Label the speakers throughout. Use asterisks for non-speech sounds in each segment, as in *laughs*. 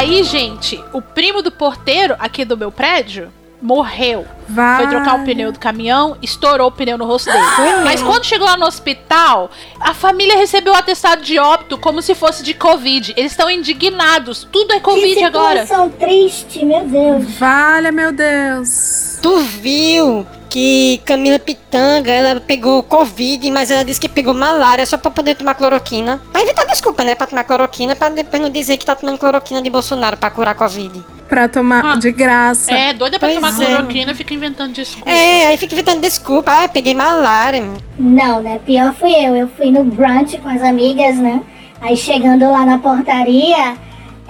Speaker 1: Aí, gente, o primo do porteiro aqui do meu prédio morreu.
Speaker 2: Vai.
Speaker 1: Foi trocar o pneu do caminhão, estourou o pneu no rosto dele. Mas quando chegou lá no hospital, a família recebeu o atestado de óbito como se fosse de Covid. Eles estão indignados. Tudo é Covid
Speaker 3: que
Speaker 1: agora.
Speaker 3: situação triste, meu Deus.
Speaker 2: Valha, meu Deus.
Speaker 4: Tu viu que Camila Pitanga, ela pegou Covid, mas ela disse que pegou malária só pra poder tomar cloroquina. Pra evitar desculpa, né? Pra tomar cloroquina, pra depois não dizer que tá tomando cloroquina de Bolsonaro pra curar Covid.
Speaker 2: Pra tomar
Speaker 1: Ah.
Speaker 2: de graça.
Speaker 1: É, doida pra
Speaker 4: Pois
Speaker 1: tomar
Speaker 4: é.
Speaker 1: cloroquina, fica inventando desculpa.
Speaker 4: É, aí fica inventando desculpa. Ah, peguei malária.
Speaker 3: Não, né? Pior fui eu. Eu fui no brunch com as amigas, né? Aí chegando lá na portaria,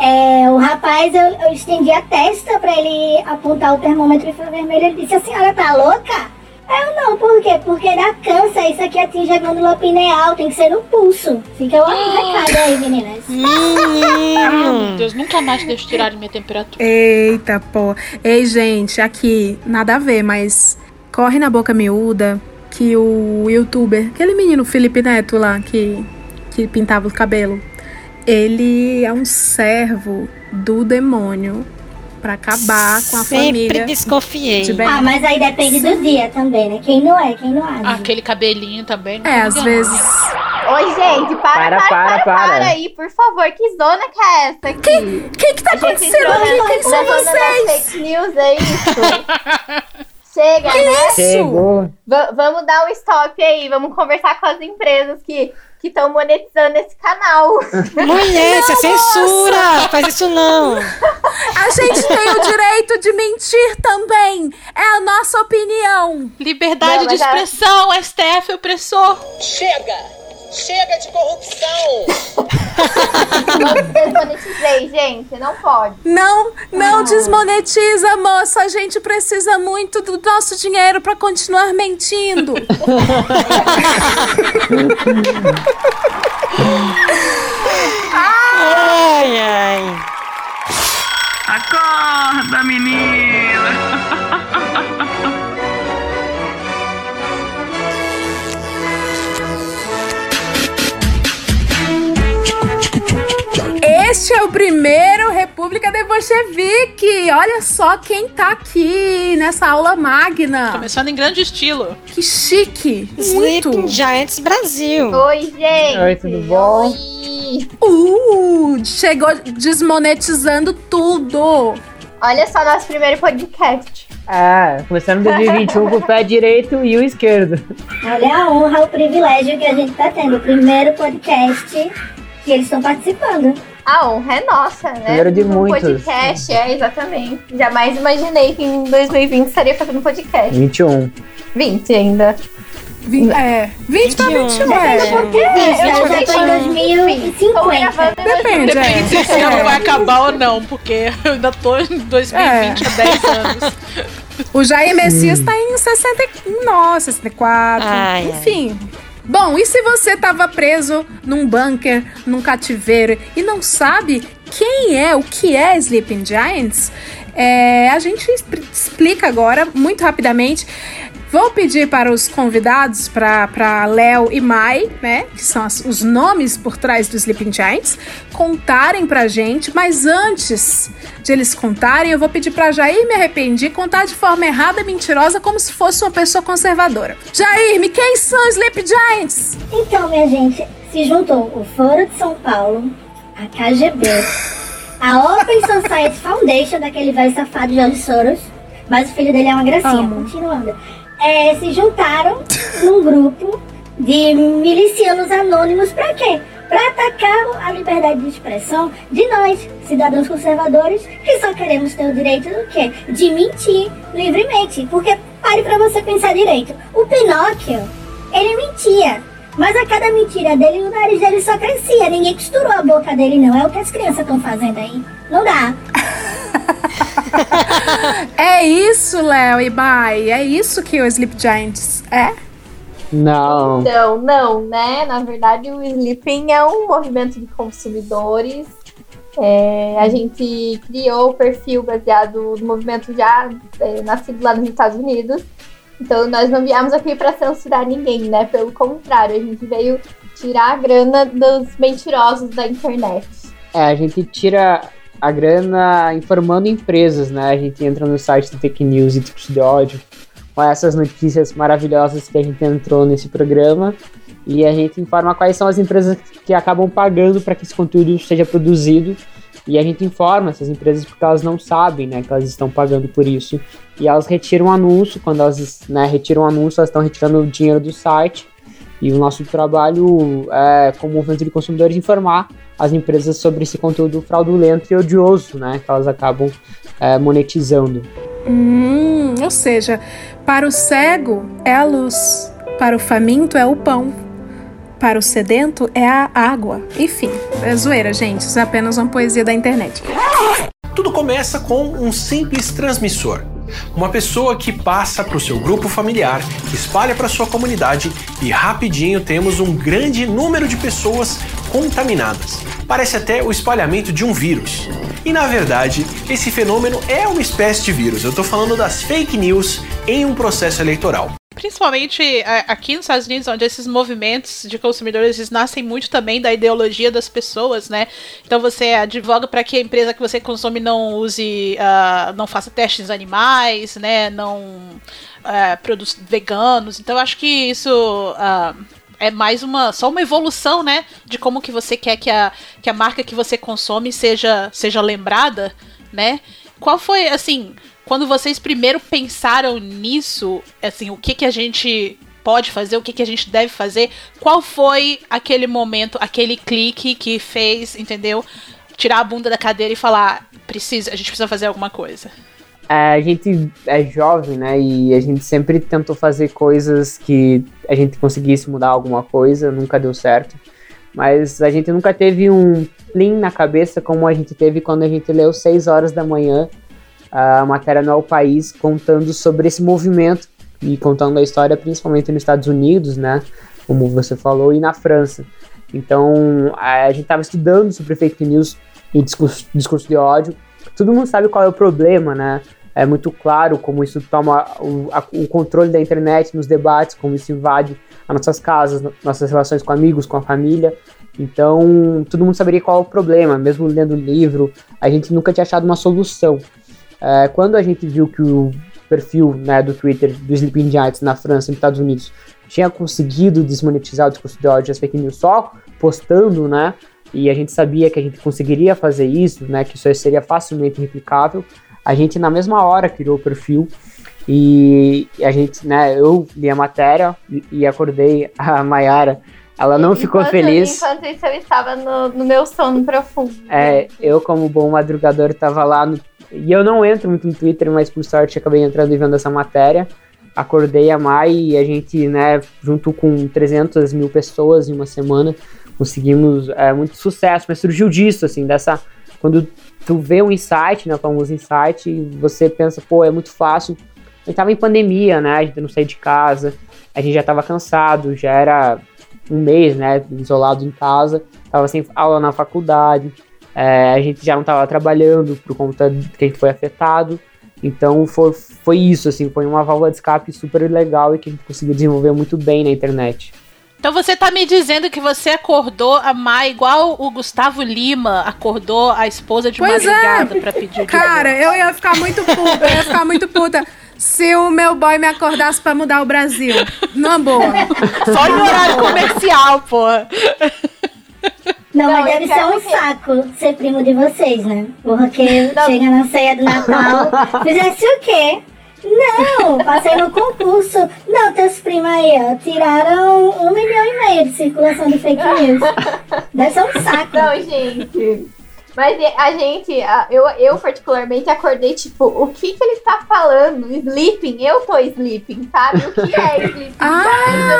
Speaker 3: é, o rapaz, eu, eu estendi a testa pra ele apontar o termômetro e foi vermelho. Ele disse, a senhora tá louca? Eu não, por quê? Porque dá câncer, isso aqui atinge a glândula pineal, tem que ser no pulso. Fica o *gasps* recado aí, meninas.
Speaker 1: Ah, meu
Speaker 4: Menino.
Speaker 1: Deus, nunca mais deixo tirar minha temperatura.
Speaker 2: Eita, pô. Ei, gente, aqui, nada a ver, mas corre na boca miúda que o youtuber, aquele menino Felipe Neto lá, que, que pintava o cabelo, ele é um servo do demônio pra acabar com a
Speaker 4: Sempre
Speaker 2: família.
Speaker 4: desconfiei.
Speaker 2: de
Speaker 3: Ah, mas aí depende do dia também, né? Quem não é, quem não age.
Speaker 1: Aquele cabelinho também. não
Speaker 2: É, às vezes.
Speaker 5: Oi, gente, para,
Speaker 6: Para,
Speaker 5: para, para,
Speaker 6: para, para.
Speaker 5: aí, por favor. Que zona que é essa aqui?
Speaker 2: O que que tá acontecendo aqui?
Speaker 5: na,
Speaker 2: Quem são vocês?
Speaker 5: fake news, é isso? *laughs* Chega, né?
Speaker 6: Chegou.
Speaker 5: Va- vamos dar um stop aí, vamos conversar com as empresas que que estão monetizando esse canal.
Speaker 4: Mulher, isso é censura! Faz isso não!
Speaker 2: A gente tem o direito de mentir também. É a nossa opinião.
Speaker 1: Liberdade
Speaker 5: Não,
Speaker 1: de
Speaker 5: mas a-
Speaker 1: expressão, STF opressor.
Speaker 7: Chega! Chega de corrupção!
Speaker 5: Não desmonetizei, gente, não pode.
Speaker 2: Não, não desmonetiza, moça. A gente precisa muito do nosso dinheiro pra continuar mentindo.
Speaker 4: Ai, ai.
Speaker 8: Acorda, menina!
Speaker 2: Este é o primeiro República de Bolchevique. Olha só quem tá aqui nessa aula magna.
Speaker 1: Começando em grande estilo.
Speaker 2: Que chique.
Speaker 4: Sleeping
Speaker 2: Muito.
Speaker 4: Giants Brasil.
Speaker 5: Oi, gente.
Speaker 6: Oi, tudo bom?
Speaker 5: Oi.
Speaker 2: Uh, chegou desmonetizando tudo.
Speaker 5: Olha só nosso primeiro podcast.
Speaker 6: Ah, começando 2021 com o pé direito e o esquerdo.
Speaker 3: Olha a honra, o privilégio que a gente tá tendo. O primeiro podcast que eles estão participando.
Speaker 5: A honra é nossa, né?
Speaker 6: Primeiro de
Speaker 5: Um
Speaker 6: muitos.
Speaker 5: podcast, é, exatamente. Jamais imaginei que em 2020 estaria fazendo podcast.
Speaker 6: 21.
Speaker 5: 20 ainda.
Speaker 2: É, 20 pra 21, é.
Speaker 3: É, eu já tô em
Speaker 5: Tô
Speaker 3: 2050.
Speaker 5: gravando em
Speaker 2: Depende, é.
Speaker 1: Depende se esse ano vai acabar ou não, porque eu ainda tô em 2020 há 10 anos.
Speaker 2: O Jair Messias tá em 69, 64.
Speaker 4: Ai, ai.
Speaker 2: Bom, e se você tava preso num bunker, num cativeiro e não sabe quem é, o que é Sleeping Giants, é, a gente expl- explica agora, muito rapidamente. Vou pedir para os convidados, para Léo e Mai, né, que são as- os nomes por trás do Sleeping Giants, contarem pra gente, mas antes de eles contarem, eu vou pedir pra Jair me arrependi contar de forma errada e mentirosa como se fosse uma pessoa conservadora. Jair, me quem são os Sleep Giants?
Speaker 3: Então, minha gente, se juntou o Foro de São Paulo, a KGB, a Open Society Foundation, daquele velho safado George Soros, mas o filho dele é uma gracinha,
Speaker 2: Amo.
Speaker 3: continuando. É, se juntaram num grupo de milicianos anônimos pra quê? Pra atacar a liberdade de expressão de nós, cidadãos conservadores, que só queremos ter o direito do quê? De mentir livremente. Porque pare pra você pensar direito. O Pinóquio, ele mentia. Mas a cada mentira dele, o nariz dele só crescia. Ninguém costurou a boca dele, não. É o que as crianças estão fazendo aí. Não dá. *laughs*
Speaker 2: É isso, Léo e Mai. É isso que o Sleep Giants é?
Speaker 6: Não.
Speaker 5: Então, não, né? Na verdade, o Sleeping é um movimento de consumidores. É, a gente criou o perfil baseado no movimento já é, nascido lá nos Estados Unidos. Então, nós não viemos aqui para censurar ninguém, né? Pelo contrário, a gente veio tirar a grana dos mentirosos da internet.
Speaker 6: É, a gente tira a grana informando empresas, né? A gente entra no site do Fake News e Discurso de ódio com essas notícias maravilhosas que a gente entrou nesse programa. E a gente informa quais são as empresas que acabam pagando para que esse conteúdo seja produzido. E a gente informa essas empresas porque elas não sabem, né, que elas estão pagando por isso. E elas retiram o anúncio, quando elas né, retiram o anúncio, elas estão retirando o dinheiro do site e o nosso trabalho é, como movimento de consumidores, informar as empresas sobre esse conteúdo fraudulento e odioso, né? Que elas acabam é, monetizando.
Speaker 2: Hum, ou seja, para o cego é a luz, para o faminto é o pão, para o sedento é a água. Enfim, é zoeira, gente. Isso é apenas uma poesia da internet.
Speaker 9: Tudo começa com um simples transmissor. Uma pessoa que passa para o seu grupo familiar, que espalha para sua comunidade e rapidinho temos um grande número de pessoas contaminadas. Parece até o espalhamento de um vírus. E na verdade, esse fenômeno é uma espécie de vírus. Eu estou falando das fake news em um processo eleitoral.
Speaker 1: Principalmente é, aqui nos Estados Unidos, onde esses movimentos de consumidores eles nascem muito também da ideologia das pessoas, né? Então você advoga para que a empresa que você consome não use, uh, não faça testes animais, né? Não uh, produz veganos. Então acho que isso uh, é mais uma só uma evolução, né? De como que você quer que a, que a marca que você consome seja seja lembrada, né? Qual foi assim? quando vocês primeiro pensaram nisso, assim, o que que a gente pode fazer, o que que a gente deve fazer, qual foi aquele momento, aquele clique que fez, entendeu? Tirar a bunda da cadeira e falar, precisa, a gente precisa fazer alguma coisa.
Speaker 6: É, a gente é jovem, né? E a gente sempre tentou fazer coisas que a gente conseguisse mudar alguma coisa, nunca deu certo. Mas a gente nunca teve um plim na cabeça como a gente teve quando a gente leu 6 horas da manhã a matéria no El País contando sobre esse movimento e contando a história principalmente nos Estados Unidos, né, como você falou, e na França. Então, a gente estava estudando sobre fake news e discurso, discurso de ódio. Todo mundo sabe qual é o problema, né? É muito claro como isso toma o, a, o controle da internet nos debates, como isso invade as nossas casas, nossas relações com amigos, com a família. Então, todo mundo saberia qual é o problema, mesmo lendo o livro, a gente nunca tinha achado uma solução. É, quando a gente viu que o perfil né, do Twitter do Sleeping Giants na França e nos Estados Unidos tinha conseguido desmonetizar o discurso de ódio as fake news só postando, né? E a gente sabia que a gente conseguiria fazer isso, né? Que isso seria facilmente replicável. A gente na mesma hora criou o perfil e a gente, né? Eu li a matéria e acordei a Mayara. Ela não enquanto, ficou feliz.
Speaker 5: Enquanto isso, eu estava no, no meu sono profundo.
Speaker 6: É, eu, como bom madrugador, estava lá no e eu não entro muito no Twitter, mas por sorte acabei entrando e vendo essa matéria. Acordei a Mai e a gente, né, junto com 300 mil pessoas em uma semana, conseguimos é, muito sucesso. Mas surgiu disso, assim, dessa. Quando tu vê um insight, né, o famoso insight, você pensa, pô, é muito fácil. A gente tava em pandemia, né, a gente não saía de casa, a gente já tava cansado, já era um mês, né, isolado em casa, tava sem aula na faculdade. É, a gente já não estava trabalhando por conta que a gente foi afetado. Então foi, foi isso, assim, foi uma válvula de escape super legal e que a gente conseguiu desenvolver muito bem na internet.
Speaker 1: Então você tá me dizendo que você acordou a Mai igual o Gustavo Lima acordou a esposa de pois é. madrugada é. pra pedir
Speaker 2: Cara, eu ia ficar muito puta, eu ia ficar muito puta se o meu boy me acordasse pra mudar o Brasil. Numa boa. *laughs*
Speaker 1: Só em horário comercial, pô.
Speaker 3: Não, não, mas deve ser um que... saco ser primo de vocês, né? Porque não. chega na ceia do Natal, *laughs* fizesse o quê? Não, passei no concurso. Não, teus primos aí, ó, tiraram um milhão e meio de circulação de fake news. Deve ser um saco.
Speaker 5: Não, gente. Mas a gente, eu, eu particularmente acordei, tipo, o que que ele tá falando? Sleeping? Eu tô sleeping, sabe? O que é *laughs* sleeping?
Speaker 2: ah,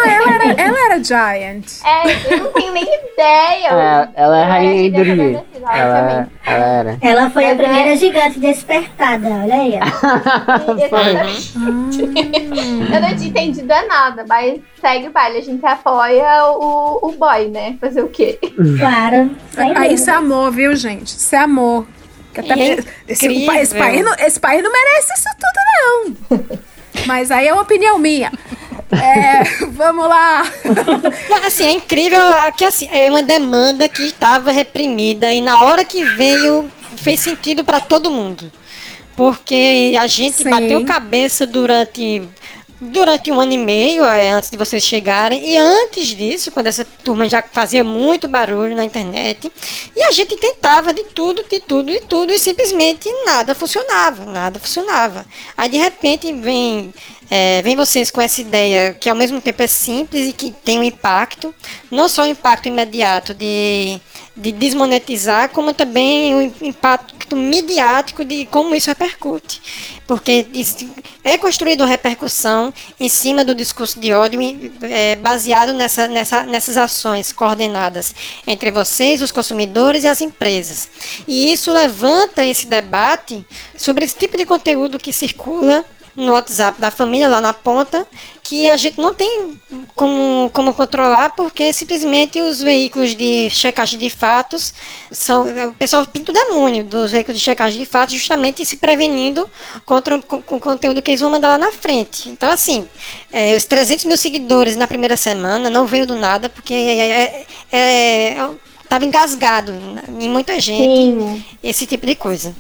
Speaker 2: ela era, ela era giant.
Speaker 5: É, eu não tenho nem ideia.
Speaker 6: É, ela é rainha em dormir. Ela, ela era.
Speaker 3: Ela foi a primeira é... gigante despertada, olha aí. Exatamente. *laughs*
Speaker 5: eu não tinha entendido nada, mas segue o baile, a gente apoia o, o boy, né? Fazer o quê?
Speaker 3: Claro.
Speaker 2: Ah, isso é amor, viu, gente? Isso é amor. Até é esse, esse, país não, esse país não merece isso tudo, não. *laughs* Mas aí é uma opinião minha. É, *laughs* vamos lá.
Speaker 4: Assim, é incrível que assim, é uma demanda que estava reprimida e na hora que veio fez sentido para todo mundo. Porque a gente
Speaker 2: Sim.
Speaker 4: bateu cabeça durante durante um ano e meio é, antes de vocês chegarem e antes disso, quando essa turma já fazia muito barulho na internet e a gente tentava de tudo, de tudo, de tudo e simplesmente nada funcionava, nada funcionava. Aí de repente vem é, vem vocês com essa ideia que ao mesmo tempo é simples e que tem um impacto, não só o impacto imediato de, de desmonetizar, como também o impacto midiático de como isso repercute. Porque é construída uma repercussão em cima do discurso de ódio é, baseado nessa, nessa, nessas ações coordenadas entre vocês, os consumidores e as empresas. E isso levanta esse debate sobre esse tipo de conteúdo que circula no WhatsApp da família lá na ponta que a gente não tem como, como controlar porque simplesmente os veículos de checagem de fatos são o pessoal pinta o demônio dos veículos de checagem de fatos justamente se prevenindo contra o, com, com o conteúdo que eles vão mandar lá na frente. Então assim, é, os 300 mil seguidores na primeira semana não veio do nada porque é, é, é, tava engasgado em muita gente
Speaker 5: Sim.
Speaker 4: esse tipo de coisa.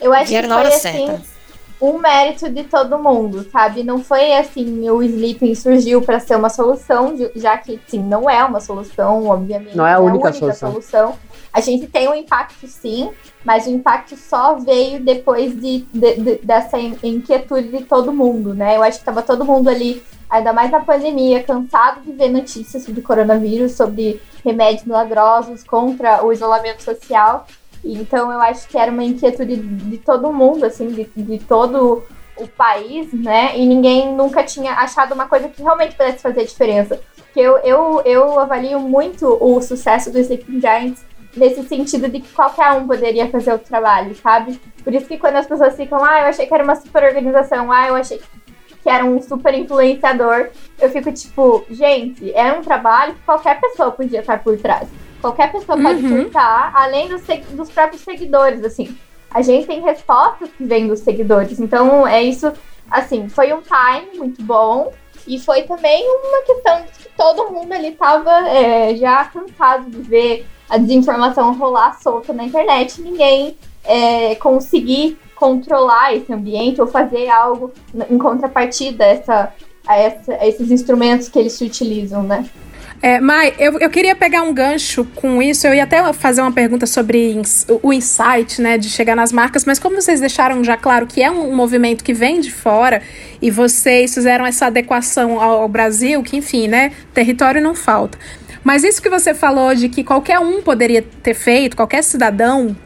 Speaker 5: Eu acho
Speaker 4: Vieram
Speaker 5: que
Speaker 4: na hora
Speaker 5: assim,
Speaker 4: certa.
Speaker 5: Um mérito de todo mundo, sabe? Não foi assim, o sleeping surgiu para ser uma solução, já que sim, não é uma solução, obviamente.
Speaker 6: Não é a única solução.
Speaker 5: A gente tem um impacto sim, mas o impacto só veio depois de, de- de- dessa in- inquietude de todo mundo, né? Eu acho que tava todo mundo ali, ainda mais na pandemia, cansado de ver notícias sobre coronavírus, sobre remédios milagrosos contra o isolamento social. Então eu acho que era uma inquietude de todo mundo, assim, de, de todo o país, né? E ninguém nunca tinha achado uma coisa que realmente pudesse fazer diferença. Porque eu, eu, eu avalio muito o sucesso do Sleeping Giants nesse sentido de que qualquer um poderia fazer o trabalho, sabe? Por isso que quando as pessoas ficam, ah, eu achei que era uma super organização, ah, eu achei que era um super influenciador, eu fico tipo, gente, é um trabalho que qualquer pessoa podia estar por trás. Qualquer pessoa pode
Speaker 2: Uhum.
Speaker 5: além dos, dos próprios seguidores, assim. A gente tem respostas que vêm dos seguidores. Então, é isso, assim, foi um time muito bom. E foi também uma questão de que todo mundo ali tava é, já cansado de ver a desinformação rolar solta na internet. Ninguém é, conseguir controlar esse ambiente ou fazer algo em contrapartida a, essa, a, essa, a esses instrumentos que eles se utilizam, né?
Speaker 2: É, Mai, eu, eu queria pegar um gancho com isso. Eu ia até fazer uma pergunta sobre ins- o insight, né, de chegar nas marcas, mas como vocês deixaram já claro que é um movimento que vem de fora e vocês fizeram essa adequação ao, ao Brasil, que enfim, né, território não falta. Mas isso que você falou de que qualquer um poderia ter feito, qualquer cidadão,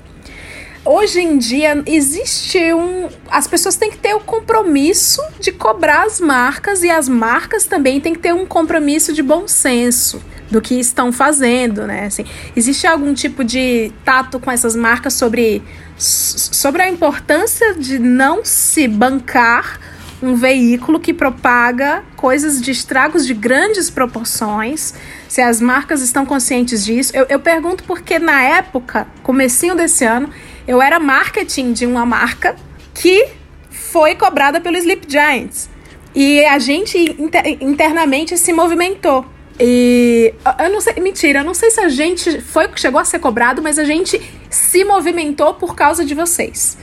Speaker 2: hoje em dia existe um. As pessoas têm que ter o compromisso de cobrar as marcas e as marcas também têm que ter um compromisso de bom senso do que estão fazendo, né? Assim, existe algum tipo de tato com essas marcas sobre, sobre a importância de não se bancar um veículo que propaga coisas de estragos de grandes proporções, se as marcas estão conscientes disso. Eu, eu pergunto porque na época, comecinho desse ano, eu era marketing de uma marca que foi cobrada pelo Sleep Giants. E a gente inter- internamente se movimentou. E eu não sei, mentira, eu não sei se a gente foi chegou a ser cobrado, mas a gente se movimentou por causa de vocês.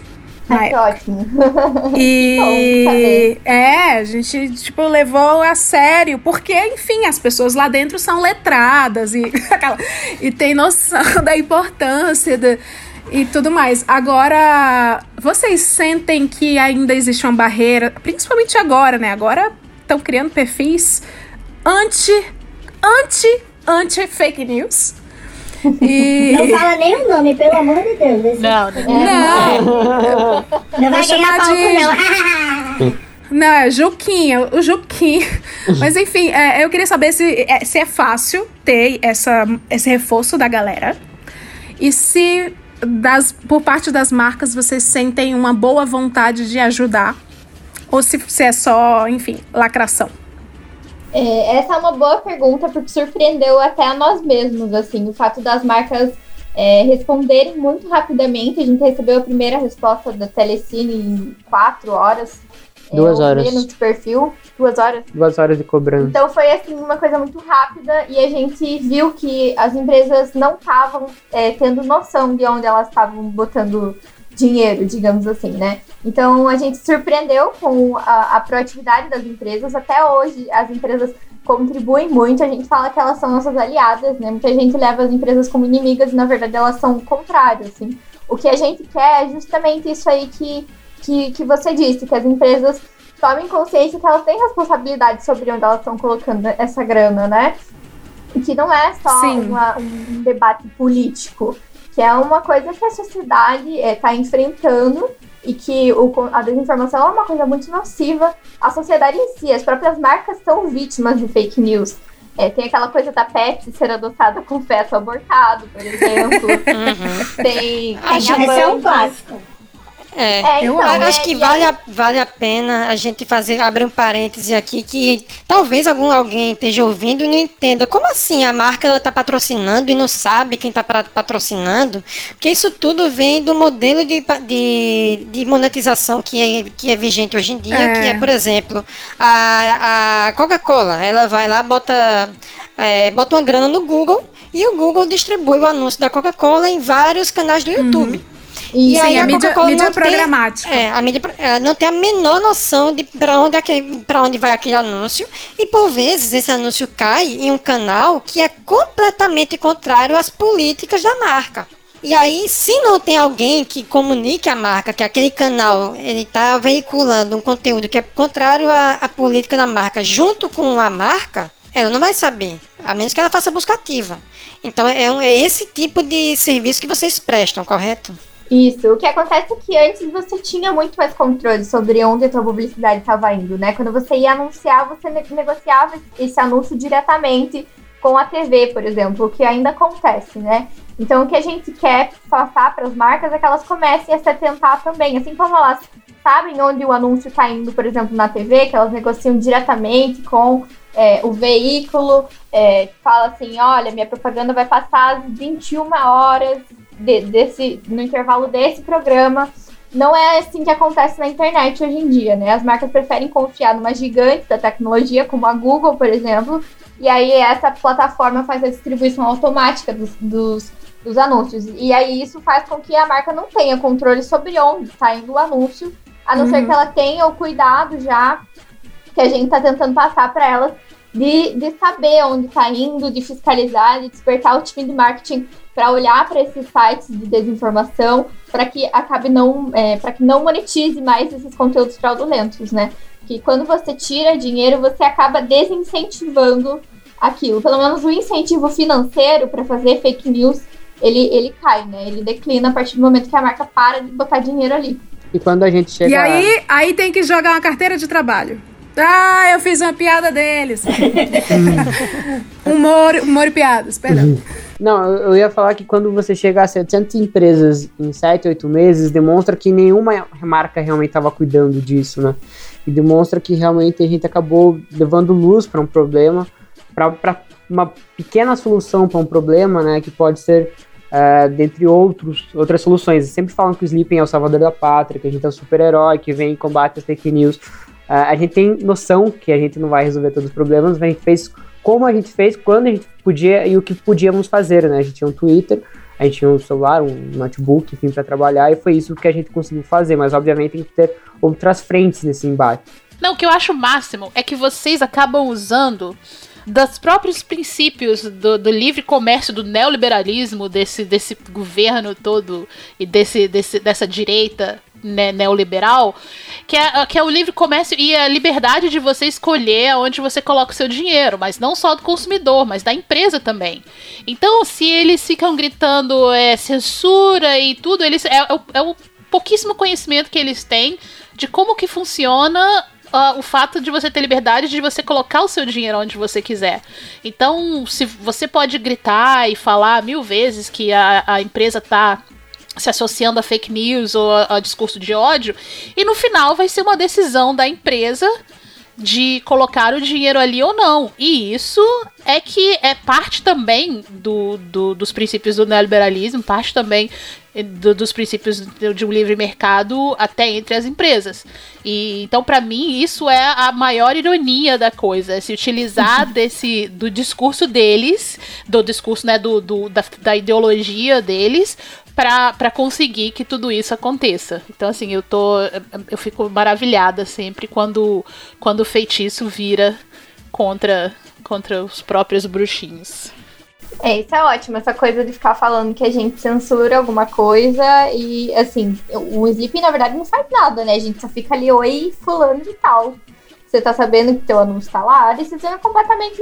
Speaker 5: Ah, que ótimo.
Speaker 2: E *laughs*
Speaker 5: Bom
Speaker 2: é, a gente tipo levou a sério, porque enfim, as pessoas lá dentro são letradas e *laughs* e tem noção da importância da- e tudo mais. Agora, vocês sentem que ainda existe uma barreira, principalmente agora, né? Agora estão criando perfis anti anti anti fake news. E *laughs*
Speaker 3: Não fala nem o nome, pelo amor de Deus. Esse-
Speaker 1: Não, não.
Speaker 2: não,
Speaker 3: Não vai
Speaker 2: chamar
Speaker 3: palco,
Speaker 2: de-
Speaker 3: não. *laughs*
Speaker 2: Não, é Juquinha, o Juquinha. Mas enfim, é, eu queria saber se é, se é fácil ter essa, esse reforço da galera. E se das, por parte das marcas vocês sentem uma boa vontade de ajudar. Ou se, se é só, enfim, lacração.
Speaker 5: É, essa é uma boa pergunta, porque surpreendeu até a nós mesmos, assim, o fato das marcas é, responderem muito rapidamente. A gente recebeu a primeira resposta da Telecine em quatro horas.
Speaker 6: Duas
Speaker 5: é,
Speaker 6: horas.
Speaker 5: menos de perfil, duas horas.
Speaker 6: Duas horas de cobrança.
Speaker 5: Então foi assim uma coisa muito rápida e a gente viu que as empresas não estavam é, tendo noção de onde elas estavam botando dinheiro, digamos assim, né? Então a gente surpreendeu com a, a proatividade das empresas. Até hoje as empresas contribuem muito. A gente fala que elas são nossas aliadas, né? Muita gente leva as empresas como inimigas e na verdade elas são o contrário, assim. O que a gente quer é justamente isso aí que, que, que você disse, que as empresas tomem consciência que elas têm responsabilidade sobre onde elas estão colocando essa grana, né? E que não é só uma, um debate político, que é uma coisa que a sociedade está enfrentando e que o, a desinformação é uma coisa muito nociva. A sociedade em si, as próprias marcas são vítimas de fake news. É, tem aquela coisa da Pepsi ser adotada com feto abortado, por exemplo. *laughs*
Speaker 4: Uhum.
Speaker 5: Tem, tem
Speaker 3: Esse
Speaker 5: a
Speaker 3: é um clássico.
Speaker 4: É,
Speaker 5: É,
Speaker 4: eu
Speaker 5: então,
Speaker 4: acho
Speaker 5: é,
Speaker 4: que vale
Speaker 5: aí-
Speaker 4: a, vale a pena a gente fazer, abrir um parêntese aqui, que talvez algum alguém esteja ouvindo e não entenda. Como assim a marca ela tá patrocinando e não sabe quem está patrocinando? Porque isso tudo vem do modelo de, de, de monetização que é, que é vigente hoje em dia,
Speaker 2: É.
Speaker 4: que é, por exemplo, a, a Coca-Cola, ela vai lá, bota, é, bota uma grana no Google e o Google distribui o anúncio da Coca-Cola em vários canais do YouTube. E aí
Speaker 2: a mídia,
Speaker 4: Coca-Cola
Speaker 2: mídia
Speaker 4: não tem-
Speaker 2: programática.
Speaker 4: é, a mídia ela não tem a menor noção de para onde, aquele- pra onde vai aquele anúncio. E por vezes esse anúncio cai em um canal que é completamente contrário às políticas da marca. E aí, se não tem alguém que comunique a marca que aquele canal ele está veiculando um conteúdo que é contrário à, à política da marca, junto com a marca, ela não vai saber, a menos que ela faça busca ativa. Então é, um- é esse tipo de serviço que vocês prestam, correto?
Speaker 5: Isso. O que acontece é que antes você tinha muito mais controle sobre onde a tua publicidade estava indo, né? Quando você ia anunciar, você ne- negociava esse anúncio diretamente com a TV, por exemplo, o que ainda acontece, né? Então, o que a gente quer passar para as marcas é que elas comecem a se atentar também, assim como elas sabem onde o anúncio está indo, por exemplo, na TV, que elas negociam diretamente com é, o veículo, é, fala assim, olha, minha propaganda vai passar às 21 horas de- desse, no intervalo desse programa. Não é assim que acontece na internet hoje em dia, né? As marcas preferem confiar numa gigante da tecnologia, como a Google, por exemplo, e aí essa plataforma faz a distribuição automática dos, dos, dos anúncios. E aí isso faz com que a marca não tenha controle sobre onde está indo o anúncio, a não ser que ela tenha o cuidado já que a gente está tentando passar para elas de, de saber onde está indo, de fiscalizar, de despertar o time de marketing para olhar para esses sites de desinformação, para que acabe não, é, para que não monetize mais esses conteúdos fraudulentos, né? Que quando você tira dinheiro, você acaba desincentivando aquilo. Pelo menos o incentivo financeiro para fazer fake news, ele, ele cai, né? Ele declina a partir do momento que a marca para de botar dinheiro ali.
Speaker 6: E quando a gente chega.
Speaker 2: E aí, aí tem que jogar uma carteira de trabalho. Ah, eu fiz uma piada deles. *laughs* humor, humor e piadas, perdão.
Speaker 6: Não, eu ia falar que quando você chega a 700 empresas em 7, 8 meses, demonstra que nenhuma marca realmente estava cuidando disso, né? E demonstra que realmente a gente acabou levando luz para um problema, para uma pequena solução para um problema, né? Que pode ser, eh, dentre outros, outras soluções. Sempre falam que o Sleeping é o salvador da pátria, que a gente é um super-herói, que vem e combate as fake news. A gente tem noção que a gente não vai resolver todos os problemas, mas a gente fez como a gente fez, quando a gente podia e o que podíamos fazer, né? A gente tinha um Twitter, a gente tinha um celular, um notebook, enfim, para trabalhar, e foi isso que a gente conseguiu fazer, mas obviamente tem que ter outras frentes nesse embate.
Speaker 1: Não, o que eu acho máximo é que vocês acabam usando dos próprios princípios do, do livre comércio, do neoliberalismo, desse, desse governo todo e desse, desse, dessa direita né, neoliberal, que é, que é o livre comércio e a liberdade de você escolher aonde você coloca o seu dinheiro, mas não só do consumidor, mas da empresa também. Então, se eles ficam gritando é, censura e tudo, eles é, é o- é o pouquíssimo conhecimento que eles têm de como que funciona ah, o fato de você ter liberdade de você colocar o seu dinheiro onde você quiser. Então, se você pode gritar e falar mil vezes que a, a empresa tá se associando a fake news ou a, a discurso de ódio, e no final vai ser uma decisão da empresa de colocar o dinheiro ali ou não. E isso é que é parte também do, do dos princípios do neoliberalismo, parte também do, dos princípios de um livre mercado até entre as empresas. E então, para mim, isso é a maior ironia da coisa, é se utilizar *laughs* desse do discurso deles, do discurso né, do, do da, da ideologia deles, para conseguir que tudo isso aconteça. Então, assim, eu tô. Eu fico maravilhada sempre quando, quando o feitiço vira contra, contra os próprios bruxinhos.
Speaker 5: É, isso é ótimo, essa coisa de ficar falando que a gente censura alguma coisa e, assim, o Sleep, na verdade, não faz nada, né? A gente só fica ali, oi, fulano de tal. Você tá sabendo que teu anúncio tá lá, a decisão é completamente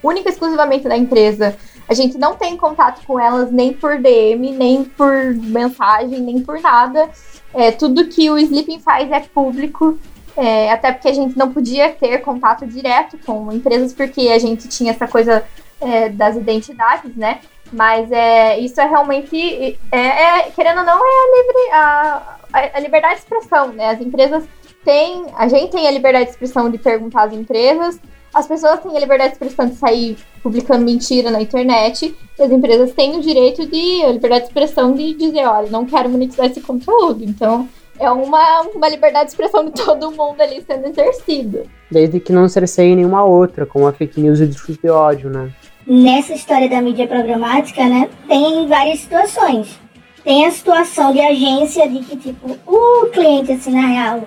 Speaker 5: única exclusivamente da empresa. A gente não tem contato com elas nem por DM, nem por mensagem, nem por nada. É, tudo que o Sleeping faz é público. É, até porque a gente não podia ter contato direto com empresas, porque a gente tinha essa coisa é, das identidades, né? Mas é, isso é realmente, é, é, querendo ou não, é a, livre, a, a, liberdade de expressão, né? As empresas têm, a gente tem a liberdade de expressão de perguntar às empresas, as pessoas têm a liberdade de expressão de sair publicando mentira na internet, e as empresas têm o direito de, a liberdade de expressão de dizer, olha, não quero monetizar esse conteúdo. Então, é uma, uma liberdade de expressão de todo mundo ali sendo exercida.
Speaker 6: Desde que não cerceie nenhuma outra, como a fake news e o discurso de ódio, né?
Speaker 3: Nessa história da mídia programática, né, tem várias situações. Tem a situação de agência de que, tipo, o cliente, assim, na real,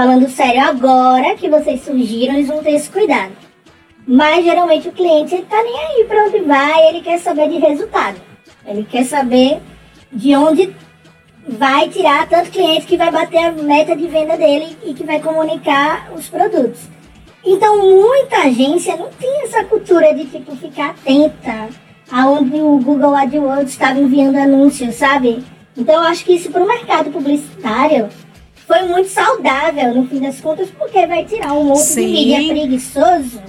Speaker 3: falando sério, agora que vocês surgiram, eles vão ter esse cuidado. Mas geralmente o cliente ele tá nem aí para onde vai, ele quer saber de resultado. Ele quer saber de onde vai tirar tanto cliente que vai bater a meta de venda dele e que vai comunicar os produtos. Então muita agência não tem essa cultura de tipo ficar atenta aonde o Google AdWords estava enviando anúncios, sabe? Então eu acho que isso para o mercado publicitário foi muito saudável no fim das contas, porque vai tirar um monte Sim. de mídia preguiçoso.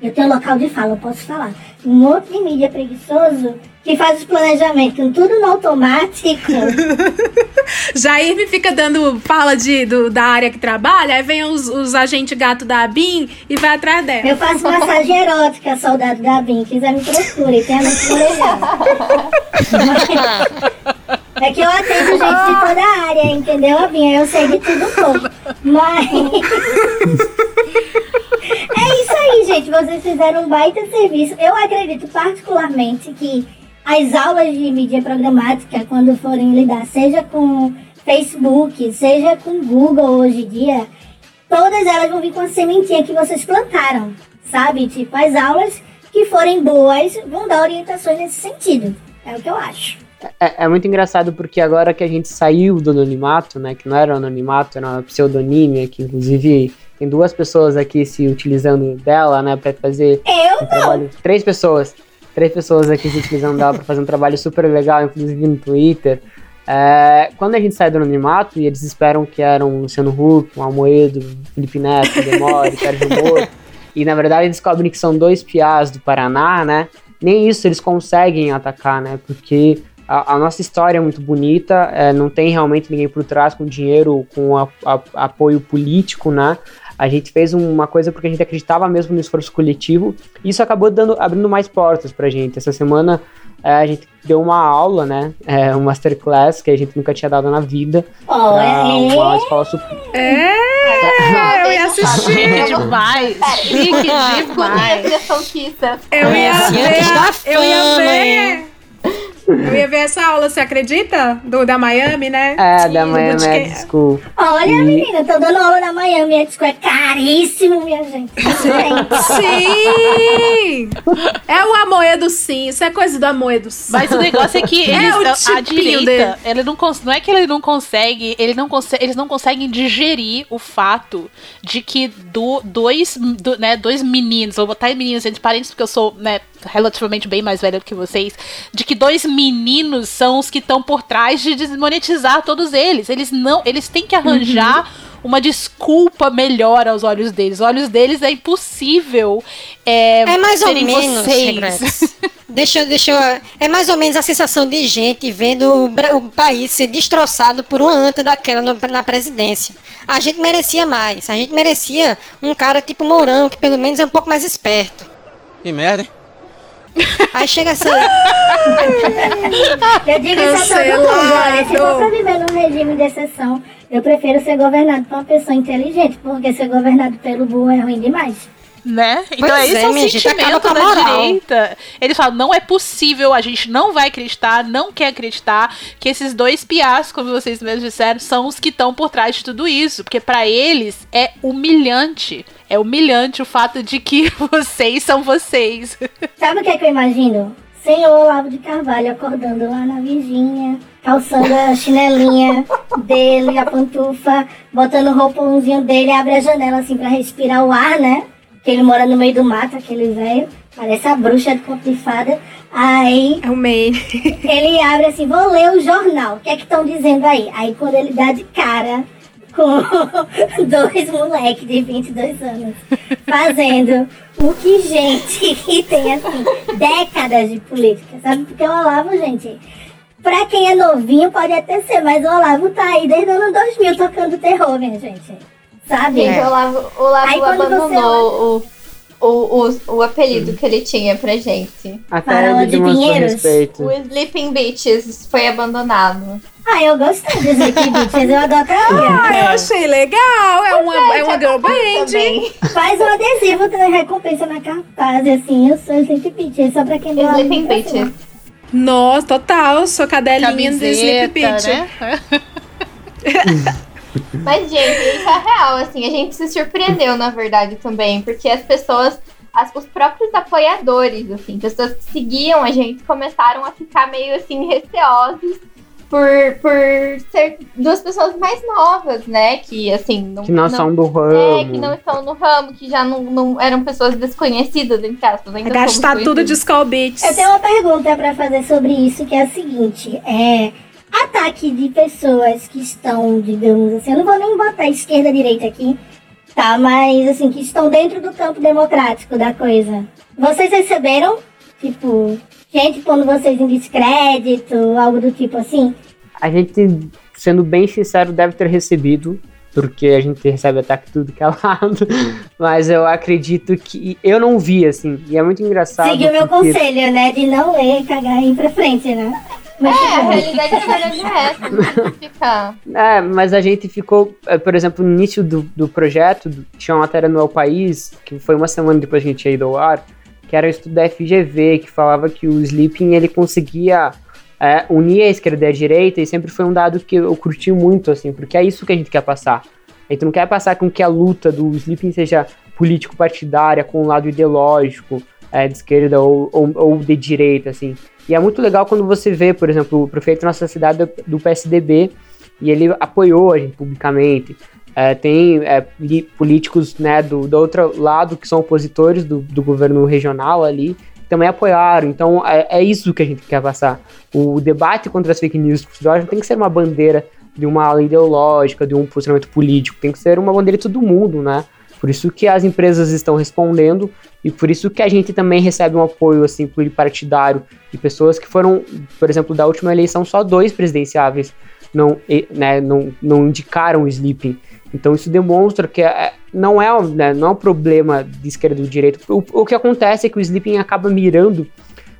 Speaker 3: Eu tenho local de fala, eu posso falar. Um monte de mídia preguiçoso que faz os planejamentos tudo no automático. *laughs*
Speaker 2: Jair me fica dando fala de, do, da área que trabalha, aí vem os, os agentes gato da ABIN e vai atrás dela.
Speaker 3: Eu faço massagem erótica, soldado da ABIN, quiser me procure, tem a mente *laughs* É que eu atendo gente de toda a área, entendeu, ABIN? Eu sei de tudo um pouco. Mas... *laughs* É isso aí, gente. Vocês fizeram um baita serviço. Eu acredito particularmente que as aulas de mídia programática, quando forem lidar, seja com Facebook, seja com Google hoje em dia, todas elas vão vir com a sementinha que vocês plantaram, sabe? Tipo, as aulas que forem boas vão dar orientações nesse sentido. É o que eu acho.
Speaker 6: É, é, muito engraçado porque agora que a gente saiu do anonimato, né, que não era anonimato, era uma pseudonímia, que inclusive tem duas pessoas aqui se utilizando dela, né, para fazer
Speaker 3: eu
Speaker 6: um trabalho. Três pessoas três pessoas aqui se utilizando dela para fazer um trabalho super legal, inclusive no Twitter. É, quando a gente sai do anonimato e eles esperam que eram Luciano Huck, um Almoedo, Felipe Neto, Demore, Sérgio Moro, e na verdade eles descobrem que são dois piás do Paraná, né? Nem isso eles conseguem atacar, né? Porque a, a nossa história é muito bonita, é, não tem realmente ninguém por trás com dinheiro, com a, a, apoio político, né? A gente fez uma coisa porque a gente acreditava mesmo no esforço coletivo e isso acabou dando, abrindo mais portas pra gente. Essa semana é, a gente deu uma aula, né? É, um masterclass que a gente nunca tinha dado na vida.
Speaker 3: Oh, é?
Speaker 6: Uma escola super.
Speaker 2: É, eu ia assistir
Speaker 1: demais. Chique demais.
Speaker 2: Eu ia ver. Eu ia ver. Eu ia ver essa aula, você acredita? Do, da Miami, né?
Speaker 6: É, da Miami Ed School.
Speaker 3: Olha, e... menina, tô dando aula na Miami Ed School. É caríssimo, minha gente.
Speaker 2: sim! É o Amoedo, sim. Isso é coisa do Amoedo, sim.
Speaker 1: Mas o negócio é que eles, é o a direita, ele não, não é que ele não consegue, ele não consegue, eles não conseguem digerir o fato de que do, dois, do, né, dois meninos, vou botar meninos entre parênteses porque eu sou, né, relativamente bem mais velha do que vocês, de que dois meninos são os que estão por trás de desmonetizar todos eles. Eles não, eles têm que arranjar uhum. uma desculpa melhor aos olhos deles. Os olhos deles é impossível. É,
Speaker 4: é mais ou menos. Vocês. *laughs* Deixa, deixa eu- É mais ou menos a sensação de gente vendo o, o país ser destroçado por uma anta daquela no- na presidência. A gente merecia mais. A gente merecia um cara tipo Mourão, que pelo menos é um pouco mais esperto.
Speaker 10: Que merda, hein?
Speaker 4: Aí chega essa.
Speaker 3: Eu digo isso a todo mundo, olha, se for pra viver num regime de exceção, eu prefiro ser governado por uma pessoa inteligente, porque ser governado pelo burro é ruim demais.
Speaker 1: Né? Então
Speaker 4: Pois
Speaker 1: esse
Speaker 4: é,
Speaker 1: é, o sentimento da
Speaker 4: moral.
Speaker 1: direita. Ele fala, não é possível, a gente não vai acreditar, não quer acreditar que esses dois piás, como vocês mesmos disseram, são os que estão por trás de tudo isso. Porque pra eles é humilhante. É humilhante o fato de que *laughs* vocês são vocês.
Speaker 3: Sabe o que é que eu imagino? Senhor Olavo de Carvalho acordando lá na Virgínia, calçando a chinelinha dele, a pantufa, botando o roupãozinho dele, abre a janela assim pra respirar o ar, né? Que ele mora no meio do mato, aquele velho, parece a bruxa de conto de fada. Aí
Speaker 2: o meio.
Speaker 3: ele abre assim, vou ler o jornal, o que é que estão dizendo aí? Aí quando ele dá de cara com *laughs* dois moleques de 22 anos fazendo o que gente que tem assim décadas de política, sabe? Porque o Olavo, gente, pra quem é novinho pode até ser, mas o Olavo tá aí desde o ano 2000 tocando terror, minha gente. Sabe?
Speaker 5: Gente, o Olavo, o Olavo
Speaker 3: Aí quando você
Speaker 5: abandonou o, o, o, o apelido que ele tinha pra gente.
Speaker 6: Até
Speaker 3: Faraó
Speaker 6: ele
Speaker 3: de
Speaker 6: demonstrou
Speaker 3: Pinheiros.
Speaker 6: respeito.
Speaker 5: O Sleeping Bitches foi abandonado.
Speaker 3: Ah, eu gostei dos Sleepy Bitches, eu adoraria.
Speaker 2: Ah, eu achei legal. É uma, é uma girl band.
Speaker 5: Também.
Speaker 3: Faz um adesivo da recompensa na cartaz, assim, eu sou Sleepy Bitches, só pra quem não
Speaker 5: Sleeping Bitches.
Speaker 2: Nossa, total. Sou cadelinha do Sleep
Speaker 1: Camiseta,
Speaker 2: Beach.
Speaker 1: né? *laughs*
Speaker 5: Mas, gente, isso é real, assim, a gente se surpreendeu, na verdade, também, porque as pessoas, as- os próprios apoiadores, assim, pessoas que seguiam a gente, começaram a ficar meio, assim, receosos por, por ser duas pessoas mais novas, né, que, assim, não...
Speaker 6: Que não, são do ramo.
Speaker 5: É, que não estão no ramo, que já não, não eram pessoas desconhecidas, entre aspas. Ainda
Speaker 2: Gastar tudo de. Skull Beats.
Speaker 3: Eu tenho uma pergunta pra fazer sobre isso, que é a seguinte: é ataque de pessoas que estão, digamos assim, eu não vou nem botar esquerda direita aqui, tá? Mas assim, que estão dentro do campo democrático da coisa. Vocês receberam, tipo, gente pondo vocês em descrédito, algo do tipo assim?
Speaker 6: A gente, sendo bem sincero, deve ter recebido, porque a gente recebe ataque tudo que é *laughs* lado. Mas eu acredito que. Eu não vi, assim. E é muito engraçado.
Speaker 3: Seguir o meu
Speaker 6: porque-
Speaker 3: conselho, né? De não ler, cagar e ir pra frente, né? Mas,
Speaker 5: É, a realidade na verdade é essa, não ficar...
Speaker 6: É, mas a gente ficou, eh, por exemplo, no início do, do projeto, do- tinha uma matéria no El País, que foi uma semana depois que a gente ia ido ao ar, que era o estudo da FGV, que falava que o Sleeping ele conseguia é, unir a esquerda e a direita, e sempre foi um dado que eu curti muito, assim, porque é isso que a gente quer passar. A gente não quer passar com que a luta do Sleeping seja político-partidária, com um lado ideológico, é, de esquerda ou, ou, ou de direita, assim. E é muito legal quando você vê, por exemplo, o prefeito da nossa cidade do- PSDB, e ele apoiou a gente publicamente. É, tem é, políticos né, do, do outro lado que são opositores do, do governo regional ali, também apoiaram. Então é, é isso que a gente quer passar. O debate contra as fake news não tem que ser uma bandeira de uma ala ideológica, de um posicionamento político, tem que ser uma bandeira de todo mundo, né? Por isso que as empresas estão respondendo e por isso que a gente também recebe um apoio assim pluripartidário de pessoas que foram, por exemplo, da última eleição só dois presidenciáveis não, né, não, não indicaram o sleeping. Então isso demonstra que é- não, é, né, não é um problema de esquerda ou de direita. O, o que acontece é que o sleeping acaba mirando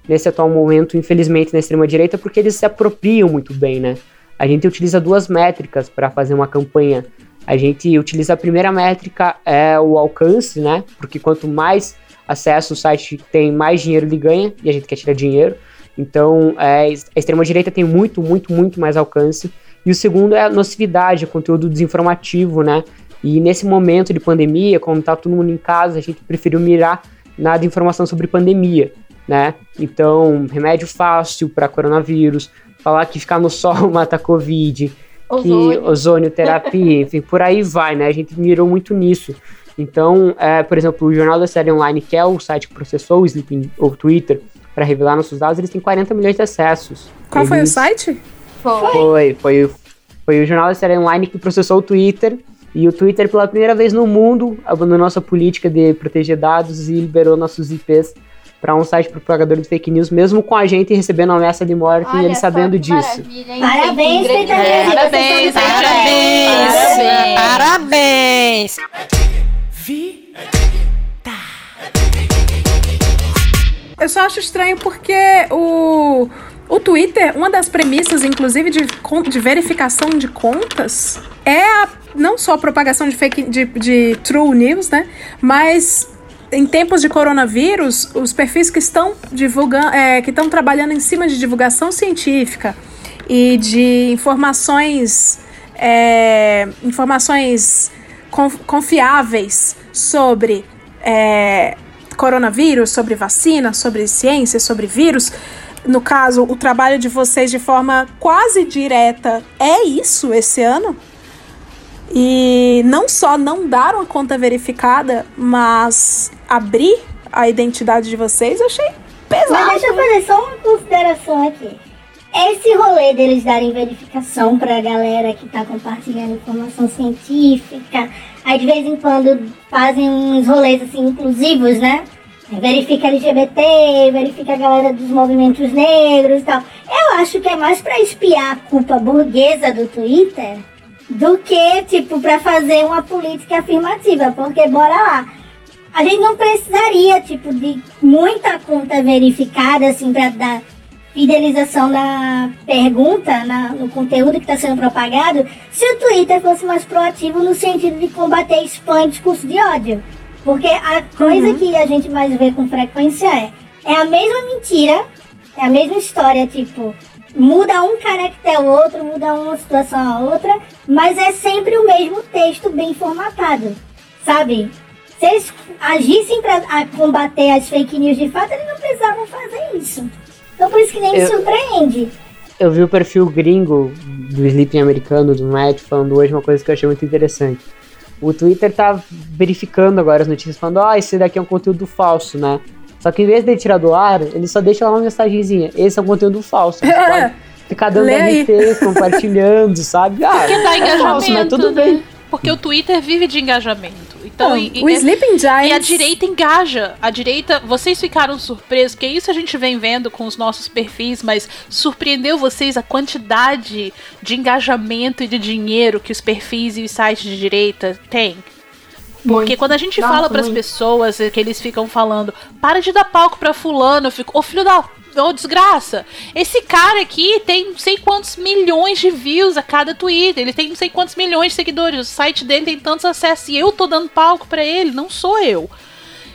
Speaker 6: nesse atual momento, infelizmente, na extrema direita, porque eles se apropriam muito bem, né? A gente utiliza duas métricas para fazer uma campanha. A gente utiliza a primeira métrica é o alcance, né? Porque quanto mais acesso o site tem, mais dinheiro ele ganha e a gente quer tirar dinheiro. Então, é, a extrema-direita tem muito, muito, muito mais alcance. E o segundo é a nocividade, o conteúdo desinformativo, né? E nesse momento de pandemia, quando tá todo mundo em casa, a gente preferiu mirar na informação sobre pandemia, né? Então, remédio fácil para coronavírus, falar que ficar no *laughs* sol mata Covid,
Speaker 5: Ozônio.
Speaker 6: ozônio terapia, enfim, por aí vai, né? A gente mirou muito nisso. Então, é, por exemplo, o Jornal da Série Online, que é o site que processou o Sleeping, ou Twitter, para revelar nossos dados, eles têm 40 milhões de acessos.
Speaker 2: Qual foi o
Speaker 6: Eles-
Speaker 2: site?
Speaker 5: Foi.
Speaker 6: Foi, foi, o- foi o Jornal da Série Online que processou o Twitter. E o Twitter, pela primeira vez no mundo, abandonou nossa política de proteger dados e liberou nossos IPs pra um site propagador de fake news, mesmo com a gente recebendo ameaça de morte e
Speaker 5: Olha
Speaker 6: ele
Speaker 5: só
Speaker 6: sabendo disso.
Speaker 3: Parabéns,
Speaker 1: É, parabéns,
Speaker 3: são
Speaker 1: parabéns,
Speaker 4: Parabéns!
Speaker 2: Eu só acho estranho porque o, o Twitter, uma das premissas, inclusive, de, de verificação de contas, é a, não só a propagação de fake de, de true news, né? Mas em tempos de coronavírus, os perfis que estão divulgando, que estão trabalhando em cima de divulgação científica e de informações, é, informações conf- confiáveis sobre é, coronavírus, sobre vacina, sobre ciência, sobre vírus. No caso, o trabalho de vocês de forma quase direta é isso esse ano. E não só não dar uma conta verificada, mas abrir a identidade de vocês, eu achei
Speaker 3: Mas
Speaker 2: pesado.
Speaker 3: deixa eu fazer só uma consideração aqui. Esse rolê deles darem verificação pra galera que tá compartilhando informação científica, aí de vez em quando fazem uns rolês assim inclusivos, né? Verifica LGBT, verifica a galera dos movimentos negros e tal. Eu acho que é mais pra espiar a culpa burguesa do Twitter do que, tipo, pra fazer uma política afirmativa. Porque, bora lá, a gente não precisaria, tipo, de muita conta verificada, assim, pra dar fidelização na pergunta, na- no conteúdo que está sendo propagado, se o Twitter fosse mais proativo no sentido de combater spam e discurso de ódio. Porque a coisa que a gente mais vê com frequência é, é a mesma mentira, é a mesma história, tipo, muda um caractere ao outro, muda uma situação a outra, mas é sempre o mesmo texto bem formatado, sabe? Se eles agissem para combater as fake news de fato, eles não precisavam fazer isso. Então por isso que nem me
Speaker 6: Eu-
Speaker 3: surpreende.
Speaker 6: Eu vi o perfil gringo do Sleeping americano, do Matt, falando hoje uma coisa que eu achei muito interessante. O Twitter tá verificando agora as notícias, falando, ó, esse daqui é um conteúdo falso, né? Só que em vez de tirar do ar, ele só deixa lá uma mensagenzinha. Esse é um conteúdo falso. Você pode ficar dando. RT, compartilhando, sabe? Ah,
Speaker 1: Porque dá
Speaker 6: é falso,
Speaker 1: engajamento,
Speaker 6: mas tudo
Speaker 1: né?
Speaker 6: bem.
Speaker 1: Porque o Twitter vive de engajamento. Então,
Speaker 2: Bom,
Speaker 1: e- e-
Speaker 2: o Sleeping Giants.
Speaker 1: E a direita engaja. A direita, vocês ficaram surpresos, porque isso a gente vem vendo com os nossos perfis, mas surpreendeu vocês a quantidade de engajamento e de dinheiro que os perfis e os sites de direita têm? Porque
Speaker 5: Muito.
Speaker 1: quando a gente
Speaker 5: Nossa,
Speaker 1: fala pras
Speaker 5: muito.
Speaker 1: pessoas que eles ficam falando, para de dar palco pra fulano, eu fico, ô filho da. Ô desgraça, esse cara aqui tem não sei quantos milhões de views a cada Twitter, ele tem não sei quantos milhões de seguidores, o site dele tem tantos acessos e eu tô dando palco pra ele, não sou eu.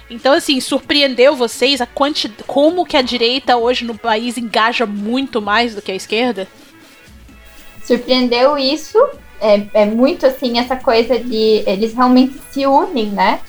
Speaker 1: Então, assim, surpreendeu vocês a quantidade. Como que a direita hoje no país engaja muito mais do que a esquerda?
Speaker 5: surpreendeu isso. É, é muito assim, essa coisa de eles realmente se unem, né?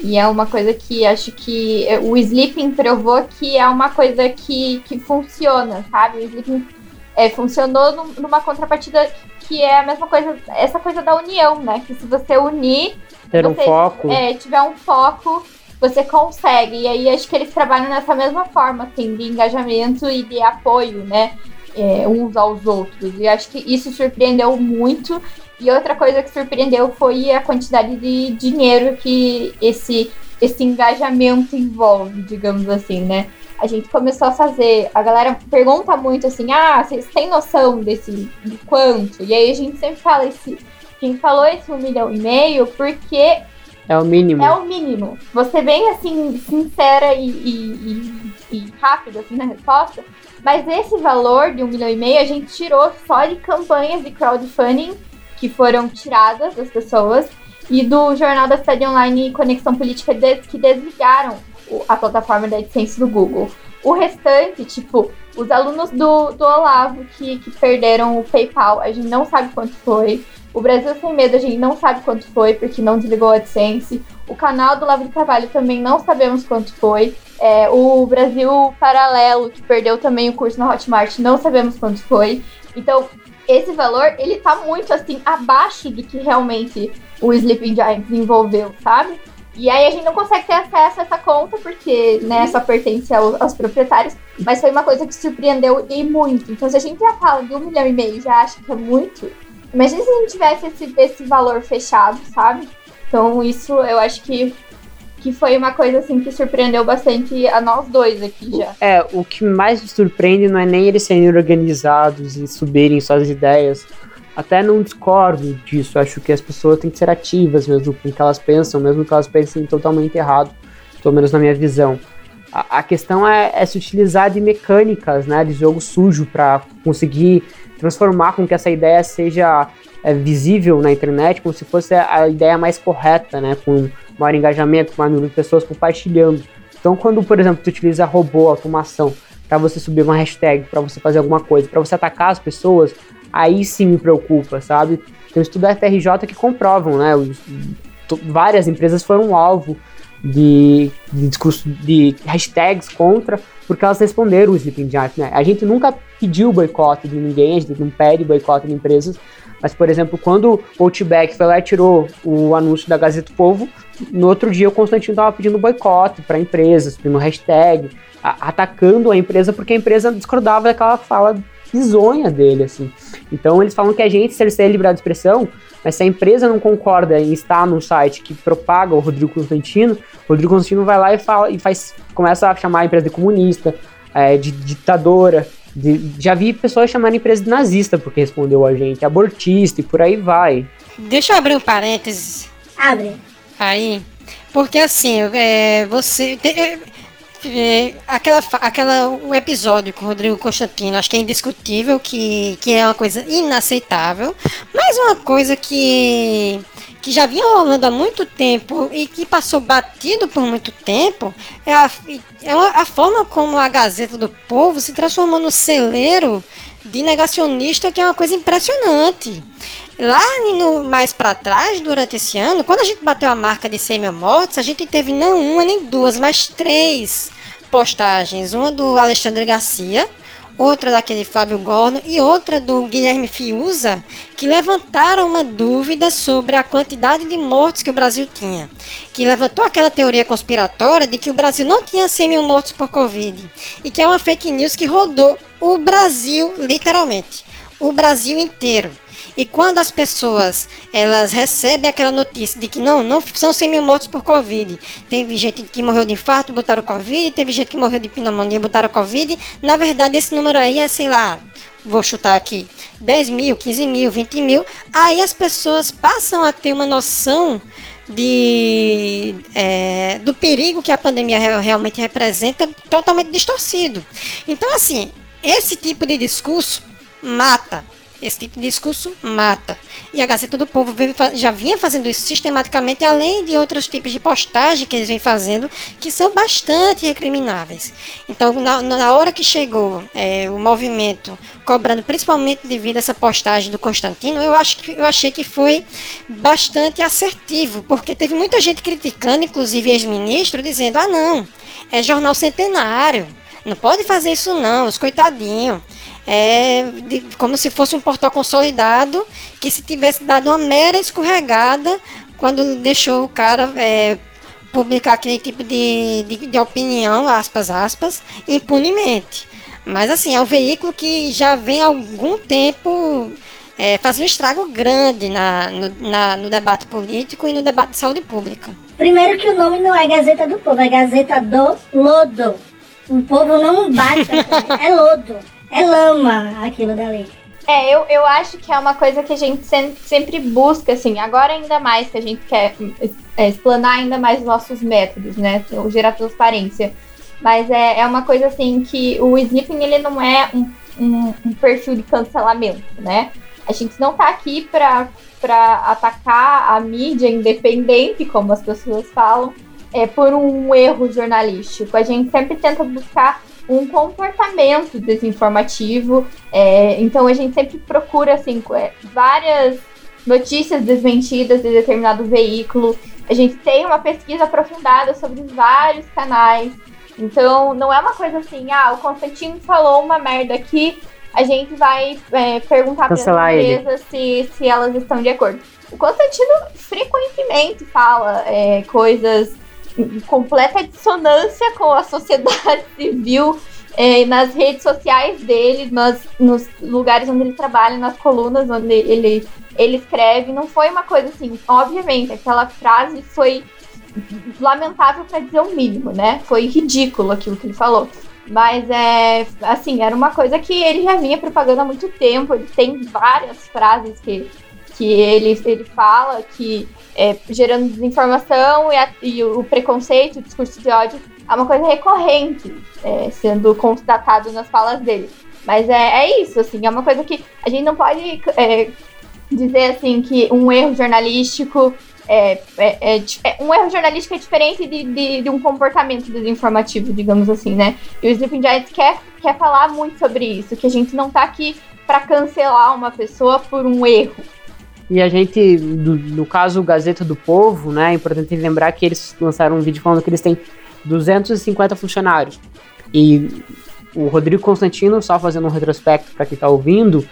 Speaker 5: E é uma coisa que acho que o Sleeping provou que é uma coisa que, que funciona, sabe? O Sleeping é, funcionou num- numa contrapartida que é a mesma coisa, essa coisa da união, né? Que se você unir,
Speaker 6: Ter um
Speaker 5: você,
Speaker 6: foco.
Speaker 5: É, tiver um foco, você consegue. E aí acho que eles trabalham nessa mesma forma, assim, de engajamento e de apoio, né? É, uns aos outros. E acho que isso surpreendeu muito. E outra coisa que surpreendeu foi a quantidade de dinheiro que esse, esse engajamento envolve, digamos assim, né? A gente começou a fazer. A galera pergunta muito assim: ah, vocês têm noção desse de quanto? E aí a gente sempre fala esse. Gente falou esse um milhão e meio porque
Speaker 6: É o mínimo.
Speaker 5: é o mínimo. Você bem assim, sincera e, e, e, e rápida assim, na resposta. Mas esse valor de um milhão e meio a gente tirou só de campanhas de crowdfunding que foram tiradas das pessoas e do Jornal da Cidade Online e Conexão Política que desligaram a plataforma da AdSense do Google. O restante, tipo, os alunos do, do Olavo que, que perderam o PayPal, a gente não sabe quanto foi. O Brasil Sem Medo, a gente não sabe quanto foi, porque não desligou a AdSense. O canal do Lavo de também não sabemos quanto foi. É, o Brasil Paralelo, que perdeu também o curso na Hotmart, não sabemos quanto foi. Então, esse valor, ele tá muito, assim, abaixo do que realmente o Sleeping Giants envolveu, sabe? E aí a gente não consegue ter acesso a essa conta, porque, né, só pertence ao- aos proprietários. Mas foi uma coisa que surpreendeu e muito. Então, se a gente já fala de um milhão e meio já acha que é muito, imagina se a gente tivesse esse, esse valor fechado, sabe? Então, isso eu acho que, que foi uma coisa assim que surpreendeu bastante a nós dois aqui já.
Speaker 6: É, o que mais me surpreende não é nem eles serem organizados e subirem suas ideias. Até não discordo disso, acho que as pessoas têm que ser ativas mesmo com o que elas pensam, mesmo que elas pensem totalmente errado, pelo menos na minha visão. A, a questão é, é, se utilizar de mecânicas, né, de jogo sujo para conseguir transformar com que essa ideia seja é, visível na internet, como se fosse a ideia mais correta, né, com maior engajamento, maior número de pessoas compartilhando. Então, quando, por exemplo, tu utiliza robô, automação, para você subir uma hashtag, para você fazer alguma coisa, para você atacar as pessoas, aí sim me preocupa, sabe? Tem um estudo da FRJ que comprovam, né? Os, várias empresas foram alvo de, de discurso de hashtags contra, porque elas responderam o Sleeping Giant, né? A gente nunca pediu boicote de ninguém, a gente não pede boicote de empresas, mas, por exemplo, quando o Outback foi lá e tirou o anúncio da Gazeta do Povo, no outro dia o Constantino estava pedindo boicote para empresas, pedindo hashtag, a, atacando a empresa, porque a empresa discordava daquela fala bizonha dele, assim. Então eles falam que a gente cerceia a liberdade de expressão, mas se a empresa não concorda em estar num site que propaga o Rodrigo Constantino, o Rodrigo Constantino vai lá e fala e faz, começa a chamar a empresa de comunista, é, de ditadora. De, já vi pessoas chamarem a empresa de nazista porque respondeu a gente, abortista e por aí vai.
Speaker 4: Deixa eu abrir um parênteses.
Speaker 3: Abre.
Speaker 4: Aí. Porque assim, é, você. É, é, aquela, aquela, o episódio com o Rodrigo Constantino, acho que é indiscutível que, que é uma coisa inaceitável, mas uma coisa que, que já vinha rolando há muito tempo e que passou batido por muito tempo é a, é a forma como a Gazeta do Povo se transformou no celeiro de negacionista, que é uma coisa impressionante. Lá no, mais para trás, durante esse ano, quando a gente bateu a marca de 100 mil mortes, a gente teve não uma nem duas, mas três postagens. Uma do Alexandre Garcia, outra daquele Fábio Gorno e outra do Guilherme Fiuza, que levantaram uma dúvida sobre a quantidade de mortes que o Brasil tinha. Que levantou aquela teoria conspiratória de que o Brasil não tinha 100 mil mortos por Covid. E que é uma fake news que rodou o Brasil, literalmente. O Brasil inteiro. E quando as pessoas elas recebem aquela notícia de que não, não são 100 mil mortos por Covid, teve gente que morreu de infarto, botaram Covid, teve gente que morreu de pneumonia, botaram Covid, na verdade esse número aí é, sei lá, vou chutar aqui, 10 mil, 15 mil, 20 mil, aí as pessoas passam a ter uma noção de, é, do perigo que a pandemia realmente representa totalmente distorcido. Então, assim, esse tipo de discurso mata esse tipo de discurso mata. E a Gazeta do Povo já vinha fazendo isso sistematicamente, além de outros tipos de postagem que eles vêm fazendo, que são bastante recrimináveis. Então, na, na hora que chegou é, o movimento cobrando, principalmente devido a essa postagem do Constantino, eu, acho que, eu achei que foi bastante assertivo, porque teve muita gente criticando, inclusive ex-ministro, dizendo: ah, não, é jornal centenário. Não pode fazer isso não, os coitadinhos é de, como se fosse um portal consolidado que se tivesse dado uma mera escorregada quando deixou o cara é, publicar aquele tipo de, de, de, opinião, aspas, aspas, impunemente. Mas assim, é um veículo que já vem há algum tempo é, fazendo um estrago grande na, no, na, no debate político e no debate de saúde pública.
Speaker 3: Primeiro que o nome não é Gazeta do Povo, é Gazeta do Lodo. O povo não bate, *laughs* é lodo é lama aquilo dali.
Speaker 5: É, eu, eu acho que é uma coisa que a gente sempre, sempre busca, assim, agora ainda mais que a gente quer é, explanar ainda mais os nossos métodos, né? O gerar transparência. Mas é, é uma coisa assim que o Sleeping ele não é um, um, um perfil de cancelamento, né? A gente não tá aqui pra, pra atacar a mídia independente, como as pessoas falam, é, por um erro jornalístico. A gente sempre tenta buscar um comportamento desinformativo. É, então a gente sempre procura assim é, várias notícias desmentidas de determinado veículo. A gente tem uma pesquisa aprofundada sobre vários canais. Então não é uma coisa assim, ah, o Constantino falou uma merda aqui, a gente vai é, perguntar para as empresas se, se elas estão de acordo. O Constantino frequentemente fala é, coisas completa dissonância com a sociedade *laughs* civil é, nas redes sociais dele, nas, nos lugares onde ele trabalha, nas colunas onde ele, ele escreve. Não foi uma coisa assim, obviamente, aquela frase foi lamentável para dizer o mínimo, né? Foi ridículo aquilo que ele falou. Mas é assim, era uma coisa que ele já vinha propagando há muito tempo. Ele tem várias frases que, que ele, ele fala que é, gerando desinformação e, a, e, o preconceito, o discurso de ódio é uma coisa recorrente, é, sendo constatado nas falas dele. Mas é, é isso, assim, é uma coisa que a gente não pode é, dizer assim que um erro jornalístico é, é, é, é, um erro jornalístico é diferente de, de, de, um comportamento desinformativo, digamos assim, né? E o Sleeping Giants quer, quer falar muito sobre isso, que a gente não tá aqui para cancelar uma pessoa por um erro.
Speaker 6: E a gente, do, no caso Gazeta do Povo, né, é importante lembrar que eles lançaram um vídeo falando que eles têm 250 funcionários. E o Rodrigo Constantino, só fazendo um retrospecto para quem está ouvindo,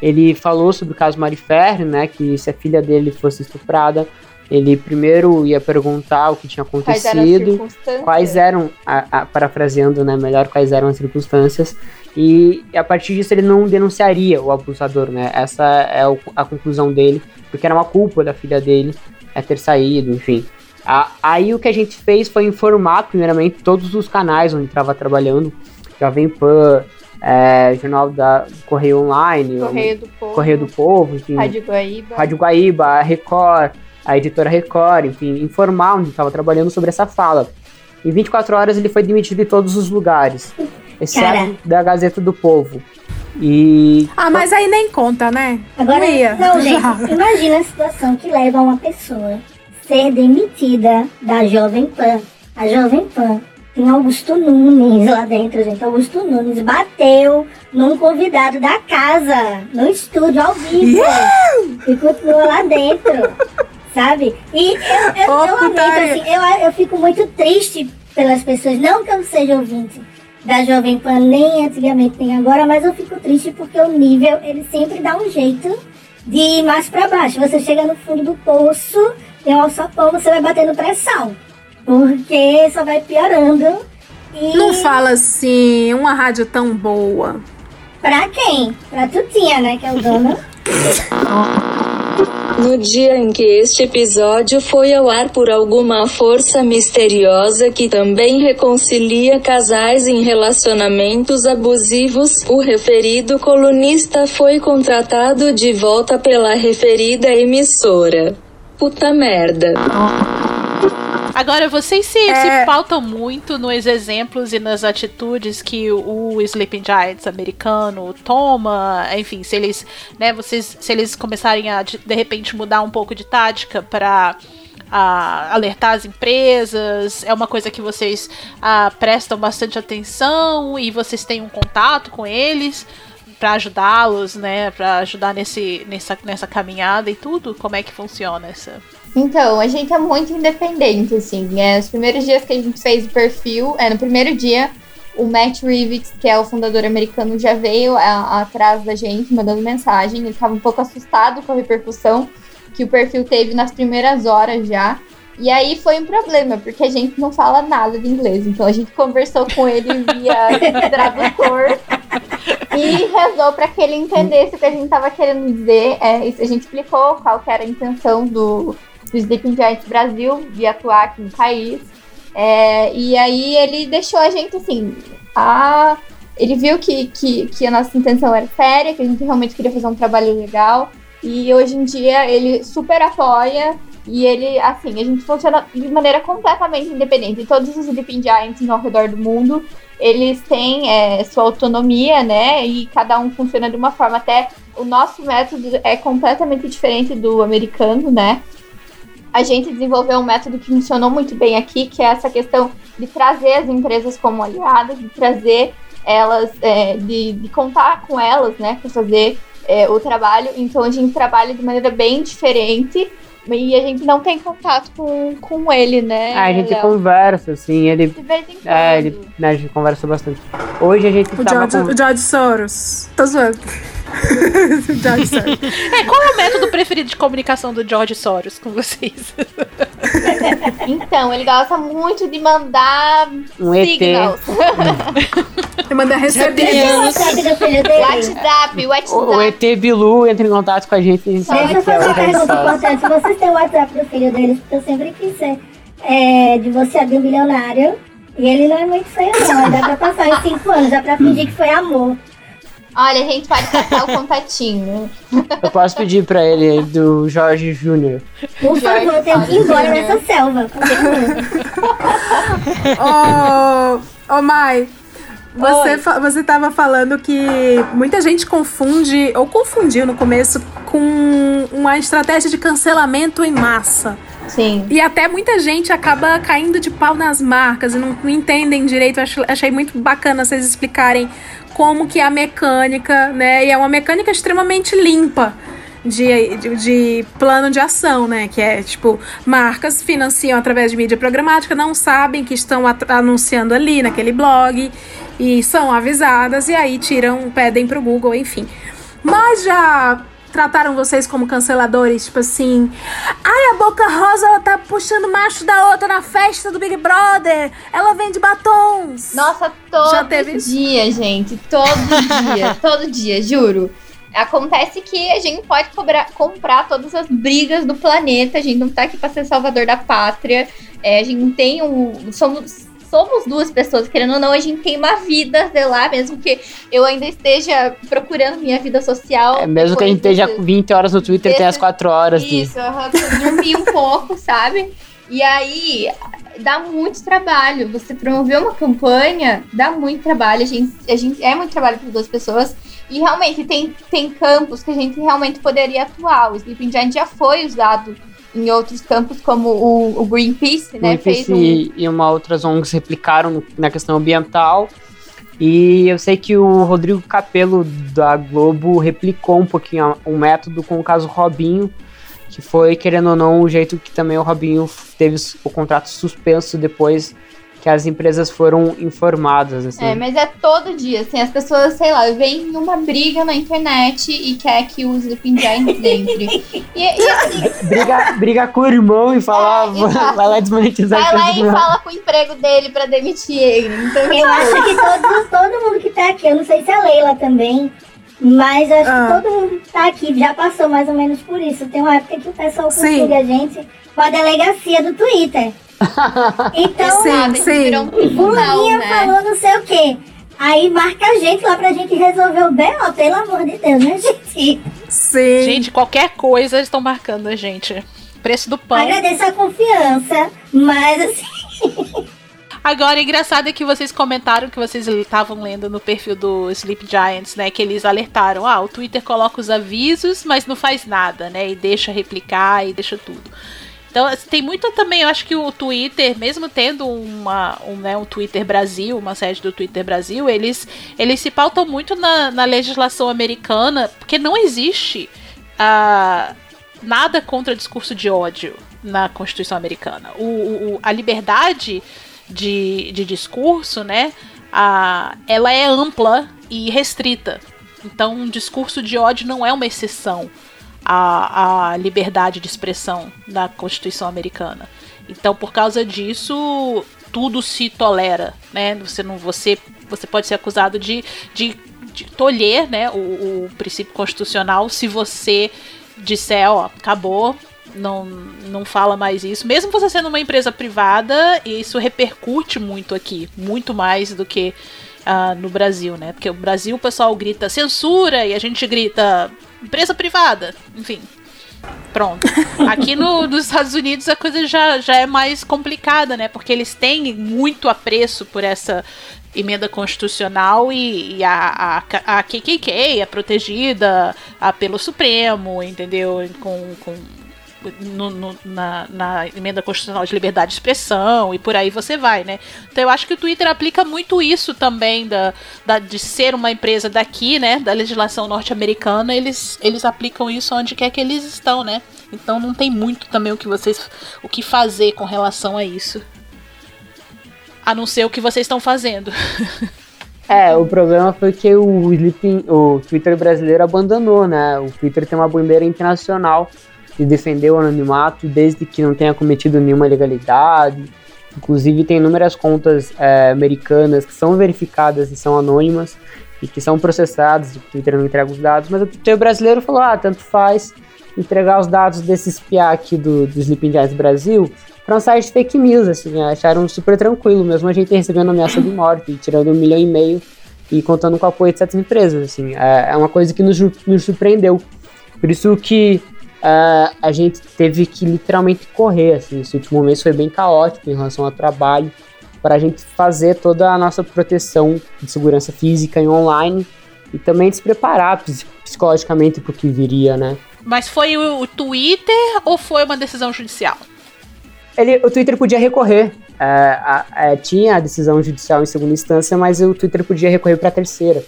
Speaker 6: ele falou sobre o caso Marifer, né, que se a filha dele fosse estuprada, ele primeiro ia perguntar o que tinha acontecido, quais eram, quais eram a, a, parafraseando, né, melhor, quais eram as circunstâncias, e a partir disso ele não denunciaria o abusador, né? Essa é a conclusão dele, porque era uma culpa da filha dele é ter saído, enfim. Aí o que a gente fez foi informar, primeiramente, todos os canais onde estava trabalhando, Jovem Pan, é, Jornal da Correio Online,
Speaker 5: Correio do Povo,
Speaker 6: Correio do Povo enfim,
Speaker 5: Rádio Guaíba,
Speaker 6: Rádio Guaíba, Record, a editora Record, enfim, informar onde estava trabalhando sobre essa fala. Em 24 horas ele foi demitido de todos os lugares, exceto Cara. da Gazeta do Povo. E.
Speaker 2: Ah, mas aí nem conta, né?
Speaker 3: Agora, não, ia. não *laughs* gente, imagina a situação que leva uma pessoa ser demitida da Jovem Pan. A Jovem Pan tem Augusto Nunes lá dentro, gente. Augusto Nunes bateu num convidado da casa, no estúdio, ao vivo. Yeah! E continua lá dentro *laughs* sabe? E eu, eu, oh, eu lamento, assim, eu, eu fico muito triste pelas pessoas, não que eu seja ouvinte da Jovem Pan, nem antigamente nem agora, mas eu fico triste porque o nível, ele sempre dá um jeito de ir mais para baixo. Você chega no fundo do poço, tem um alçapão, você vai batendo pressão, porque só vai piorando.
Speaker 2: E... Não fala assim, uma rádio tão boa.
Speaker 3: Pra quem? Pra Tutinha, né, que é o dono. *laughs*
Speaker 10: No dia em que este episódio foi ao ar por alguma força misteriosa que também reconcilia casais em relacionamentos abusivos, o referido colunista foi contratado de volta pela referida emissora. Puta merda.
Speaker 1: Agora, vocês se, é... se pautam muito nos exemplos e nas atitudes que o, Sleeping Giants americano toma, enfim, se eles, né, vocês, se eles começarem a de, repente mudar um pouco de tática para alertar as empresas, é uma coisa que vocês prestam bastante atenção e vocês têm um contato com eles para ajudá-los, né, para ajudar nesse, nessa, nessa caminhada e tudo? Como é que funciona essa?
Speaker 5: Então, a gente é muito independente, assim. É, os primeiros dias que a gente fez o perfil, é, no primeiro dia, o Matt Rivets, que é o fundador americano, já veio a, a, atrás da gente, mandando mensagem. Ele estava um pouco assustado com a repercussão que o perfil teve nas primeiras horas já. E aí foi um problema, porque a gente não fala nada de inglês. Então a gente conversou com ele via *laughs* tradutor e rezou para que ele entendesse o que a gente estava querendo dizer. É, a gente explicou qual era a intenção do, do Sleeping Giants Brasil de atuar aqui no país. É, e aí ele deixou a gente assim. A, ele viu que, que, que a nossa intenção era séria, que a gente realmente queria fazer um trabalho legal. E hoje em dia ele super apoia. E ele, assim, a gente funciona de maneira completamente independente. Todos os Sleeping Giants ao redor do mundo, eles têm é, sua autonomia, né? E cada um funciona de uma forma. Até o nosso método é completamente diferente do americano, né? A gente desenvolveu um método que funcionou muito bem aqui, que é essa questão de trazer as empresas como aliadas, de trazer elas, é, de, de, contar com elas, né, para fazer é, o trabalho. Então a gente trabalha de maneira bem diferente e a gente não tem contato com, com ele, né?
Speaker 6: Ah, a gente Léo? conversa, assim, ele. De vez em quando. É, ele, né, a gente conversa bastante. Hoje a gente
Speaker 2: o George, com... o George Soros. Tô zoando.
Speaker 1: George Soros. É, qual é o método preferido de comunicação do George Soros com vocês?
Speaker 5: então, ele gosta muito de mandar
Speaker 6: um
Speaker 5: signals.
Speaker 2: Ele manda receber.
Speaker 5: WhatsApp, WhatsApp.
Speaker 6: O, o ET Bilu entra em contato com a gente.
Speaker 3: Deixa eu fazer uma pergunta importante. Vocês têm o WhatsApp do filho deles? Porque eu sempre quis ser é, de você abrir um bilionário. E ele não é muito feio, não. Dá pra passar em cinco anos, dá pra fingir que foi amor.
Speaker 5: Olha, a gente pode passar o contatinho.
Speaker 6: Eu posso pedir pra ele do Jorge Júnior.
Speaker 3: Por favor, eu tenho que ir embora nessa selva.
Speaker 2: Ô, ô Mai, você, fa- você tava falando que muita gente confunde, ou confundiu no começo, com uma estratégia de cancelamento em massa.
Speaker 5: Sim.
Speaker 2: E até muita gente acaba caindo de pau nas marcas e não, não entendem direito. Eu acho- achei muito bacana vocês explicarem como que é a mecânica, né? E é uma mecânica extremamente limpa. De, de, de plano de ação, né? Que é tipo, marcas financiam através de mídia programática, não sabem que estão anunciando ali naquele blog e são avisadas e aí tiram, pedem pro Google, enfim. Mas já trataram vocês como canceladores, tipo assim, ai, a Boca Rosa ela tá puxando macho da outra na festa do Big Brother, ela vende batons.
Speaker 5: Nossa, todo
Speaker 2: Já teve
Speaker 5: dia, gente. Todo dia. *laughs* todo dia, juro. Acontece que a gente pode cobrar- comprar todas as brigas do planeta. A gente não tá aqui pra ser salvador da pátria. É, a gente tem um. Somos, somos duas pessoas, querendo ou não, a gente tem uma vida, sei lá, mesmo que eu ainda esteja procurando minha vida social.
Speaker 6: É, mesmo que a gente esteja
Speaker 5: desse-
Speaker 6: 20 horas no Twitter, tem as 4 horas de.
Speaker 5: isso, aham, eu dormi um pouco, *laughs* sabe? E aí dá muito trabalho. Você promover uma campanha dá muito trabalho. A gente, a gente é muito trabalho para duas pessoas. E realmente tem, tem campos que a gente realmente poderia atuar. O Sleeping Giant já foi usado em outros campos, como o, o Greenpeace, né?
Speaker 6: Greenpeace
Speaker 5: Fez um,
Speaker 6: e, e uma outras ONGs replicaram na questão ambiental. E eu sei que o Rodrigo Capello da Globo replicou um pouquinho um método com o caso Robinho, que foi, querendo ou não, o jeito que também o Robinho teve o contrato suspenso depois que as empresas foram informadas. Assim.
Speaker 5: É, mas é todo dia, assim, as pessoas, sei lá, veem uma briga na internet e quer que o Sleeping Giant *laughs* entre. E, e assim,
Speaker 6: briga, briga com o irmão e fala,
Speaker 5: É, exato.
Speaker 6: vai lá desmonetizar
Speaker 5: vai lá e
Speaker 6: do-
Speaker 5: fala com o emprego dele pra demitir ele. Então,
Speaker 3: Eu acho que todo, todo mundo que tá aqui, eu não sei se a Leila também, mas eu acho
Speaker 2: Ah.
Speaker 3: que todo mundo que tá aqui já passou mais ou menos por isso. Tem uma época que o pessoal confunde a gente com a delegacia do Twitter. *laughs* Então,
Speaker 2: Sim,
Speaker 5: nada,
Speaker 2: sim.
Speaker 5: virou um tribunal, né?
Speaker 3: falou não sei o quê. Aí marca a gente lá pra gente resolver o B.O., pelo amor de Deus, né, gente?
Speaker 2: Sim.
Speaker 1: Gente, qualquer coisa eles estão marcando a gente. Preço do pão.
Speaker 3: Agradeço a confiança, mas assim, *laughs*
Speaker 1: Agora, engraçado é que vocês comentaram que vocês estavam lendo no perfil do Sleep Giants, né? Que eles alertaram, ah, o Twitter coloca os avisos, mas não faz nada, né? E deixa replicar e deixa tudo. Então, assim, tem muito também, eu acho que o Twitter, mesmo tendo uma, um, né, um Twitter Brasil, uma sede do Twitter Brasil, eles, eles se pautam muito na, na legislação americana, porque não existe ah, nada contra discurso de ódio na Constituição americana. O, o- a liberdade de, de discurso, né, a, ela é ampla e restrita. Então, um discurso de ódio não é uma exceção à, à liberdade de expressão da Constituição americana. Então, por causa disso, tudo se tolera, né? Você não, você, você pode ser acusado de, de, de tolher, né, o, o princípio constitucional se você disser, ó, acabou, não, não fala mais isso. Mesmo você sendo uma empresa privada, isso repercute muito aqui, muito mais do que ah, no Brasil, né? Porque o Brasil o pessoal grita censura e a gente grita empresa privada, enfim. Pronto. *laughs* Aqui no, nos Estados Unidos a coisa já, já é mais complicada, né? Porque eles têm muito apreço por essa emenda constitucional e, e a, a, a KKK é protegida ah, pelo Supremo, entendeu? Com, com, no- no- na, na emenda constitucional de liberdade de expressão e por aí você vai, né? Então eu acho que o Twitter aplica muito isso também da, da- de ser uma empresa daqui, né? Da legislação norte-americana, eles, eles aplicam isso onde quer que eles estão, né? Então não tem muito também o que vocês o que fazer com relação a isso. A não ser o que vocês estão fazendo. *laughs*
Speaker 6: É, o problema foi que o Sleeping, o Twitter brasileiro abandonou, né? O Twitter tem uma bandeira internacional de defender o anonimato desde que não tenha cometido nenhuma ilegalidade. Inclusive tem inúmeras contas é, americanas que são verificadas e são anônimas e que são processadas, o Twitter não entrega os dados, mas o brasileiro falou, ah, tanto faz entregar os dados desse espiar aqui do, do Sleeping Giants Brasil, para um site fake news, assim, acharam super tranquilo, mesmo a gente recebendo ameaça de morte, tirando um milhão e meio e contando com o apoio de certas empresas, assim, é, é uma coisa que nos, nos surpreendeu. Por isso que uh, a gente teve que literalmente correr, assim, esse último mês foi bem caótico em relação ao trabalho, para a gente fazer toda a nossa proteção de segurança física e online e também se preparar psicologicamente para o que viria, né?
Speaker 1: Mas foi o, Twitter ou foi uma decisão judicial?
Speaker 6: Ele, o Twitter podia recorrer. É, a, a, tinha a decisão judicial em segunda instância, mas o Twitter podia recorrer para a terceira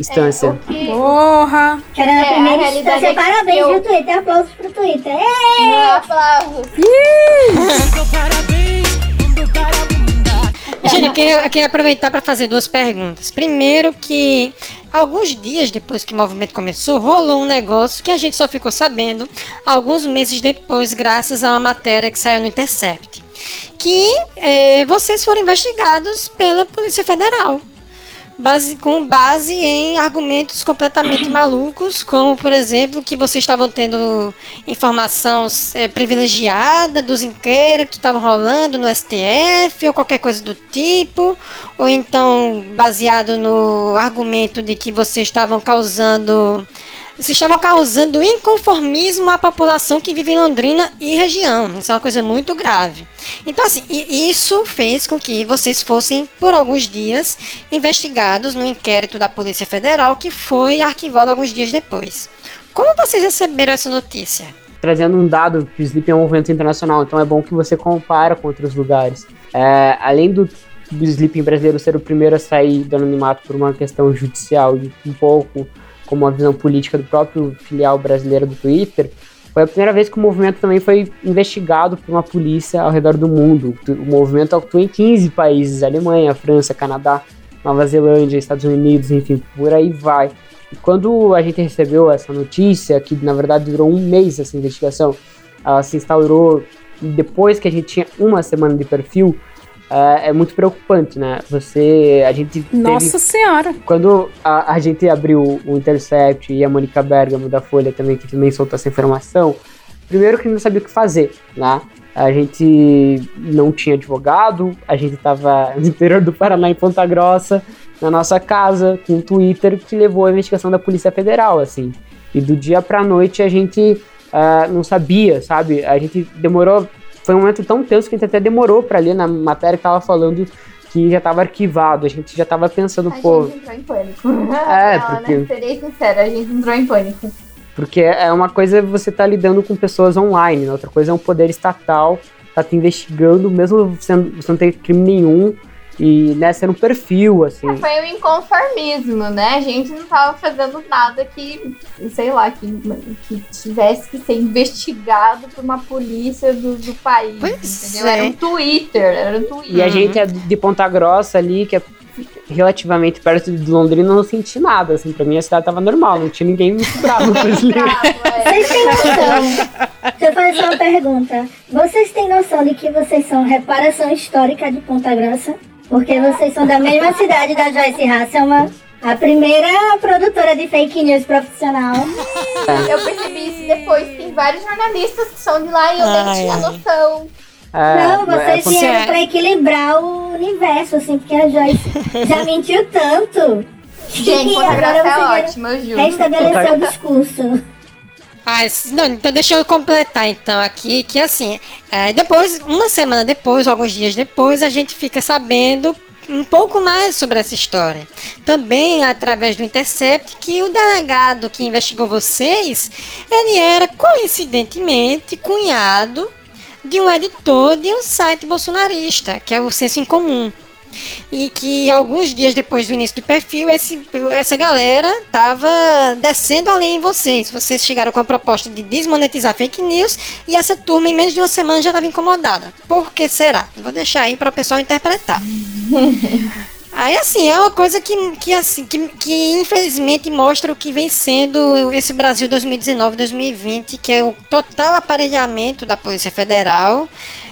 Speaker 6: instância. É,
Speaker 2: que... Porra!
Speaker 3: Que era na é, primeira instância. É parabéns, eu... viu, Twitter? Aplausos pro Twitter.
Speaker 5: Ei! Aplausos!
Speaker 4: Gente, eu queria, eu queria aproveitar para fazer duas perguntas. Primeiro que alguns dias depois que o movimento começou, rolou um negócio que a gente só ficou sabendo alguns meses depois, graças a uma matéria que saiu no Intercept. Que é, vocês foram investigados pela Polícia Federal base, com base em argumentos completamente *coughs* malucos, como por exemplo que vocês estavam tendo informação é, privilegiada dos inquéritos que estavam rolando no STF ou qualquer coisa do tipo, ou então baseado no argumento de que vocês estavam causando se estavam causando inconformismo à população que vive em Londrina e região. Isso é uma coisa muito grave. Então, assim, isso fez com que vocês fossem, por alguns dias, investigados no inquérito da Polícia Federal, que foi arquivado alguns dias depois. Como vocês receberam essa notícia?
Speaker 6: Trazendo um dado que o Sleep é um movimento internacional, então é bom que você compara com outros lugares. É, além do, Sleeping brasileiro ser o primeiro a sair do anonimato por uma questão judicial e um pouco como a visão política do próprio filial brasileiro do Twitter, foi a primeira vez que o movimento também foi investigado por uma polícia ao redor do mundo. O movimento atua em 15 países: Alemanha, França, Canadá, Nova Zelândia, Estados Unidos, enfim, por aí vai. E quando a gente recebeu essa notícia, que na verdade durou um mês essa investigação, ela se instaurou depois que a gente tinha uma semana de perfil, é, é muito preocupante, né? Você, a gente
Speaker 2: Nossa Senhora!
Speaker 6: Quando a, a gente abriu o Intercept e a Mônica Bergamo da Folha também, que também soltou essa informação, primeiro que não sabia o que fazer, né? A gente não tinha advogado, a gente estava *laughs* no interior do Paraná, em Ponta Grossa, na nossa casa, com um Twitter que levou a investigação da Polícia Federal, assim. E do dia pra noite a gente uh, não sabia, sabe? A gente demorou foi um momento tão tenso que a gente até demorou para ler na matéria que tava falando que já estava arquivado. A gente já estava pensando,
Speaker 5: a
Speaker 6: pô.
Speaker 5: A gente entrou em pânico. *laughs* É, Não, porque. Né? Serei sincera, a gente entrou em pânico.
Speaker 6: Porque é uma coisa você tá lidando com pessoas online, né? outra coisa é um poder estatal tá te investigando, mesmo sendo, você não tem crime nenhum, e, né, ser um perfil, assim. É,
Speaker 5: foi um inconformismo, né? A gente não tava fazendo nada que, sei lá, que, que tivesse que ser investigado por uma polícia do, do país. Pois entendeu? É. Era um Twitter, era um Twitter.
Speaker 6: E a gente é de Ponta Grossa ali, que é relativamente perto de Londrina, não senti nada, assim, pra mim a cidade tava normal, não tinha ninguém muito bravo com *laughs*
Speaker 3: isso. Vocês têm noção, deixa eu fazer uma pergunta, vocês têm noção de que vocês são reparação histórica de Ponta Grossa? Porque vocês são da mesma cidade da Joyce Hasselman, a primeira produtora de fake news profissional.
Speaker 5: Eu percebi isso depois. Tem vários jornalistas que são de lá e eu nem tinha noção.
Speaker 3: É, não, vocês é vieram pra equilibrar o universo, assim, porque a Joyce já mentiu tanto.
Speaker 5: Gente, agora é ótimo, eu juro.
Speaker 3: Restabelecer o discurso.
Speaker 4: Ah, não, então deixa eu completar então aqui que assim, é, depois, uma semana depois, alguns dias depois, a gente fica sabendo um pouco mais sobre essa história. Também através do Intercept que o delegado que investigou vocês, ele era coincidentemente cunhado de um editor de um site bolsonarista, que é o Senso em Comum e que alguns dias depois do início do perfil, esse, essa galera tava descendo além em vocês. Vocês chegaram com a proposta de desmonetizar fake news e essa turma em menos de uma semana já estava incomodada. Por que será? Vou deixar aí para o pessoal interpretar. *laughs* Aí assim, é uma coisa que, que, assim, que, que infelizmente mostra o que vem sendo esse Brasil 2019-2020, que é o total aparelhamento da Polícia Federal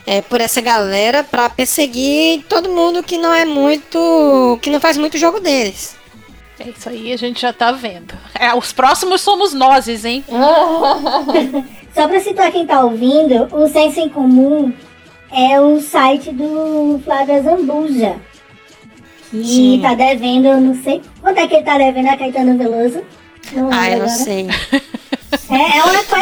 Speaker 4: é, por essa galera para perseguir todo mundo que não é muito. que não faz muito jogo deles.
Speaker 1: É isso aí, a gente já tá vendo. É, os próximos somos nós, hein? *laughs*
Speaker 3: Só pra situar quem tá ouvindo, o senso em comum é o site do Flávio Zambuja. Que
Speaker 4: Sim.
Speaker 3: tá devendo, eu não sei. Quanto é que ele tá devendo a Caetano Veloso? Não
Speaker 4: Ah, eu não sei. *laughs*
Speaker 3: É, é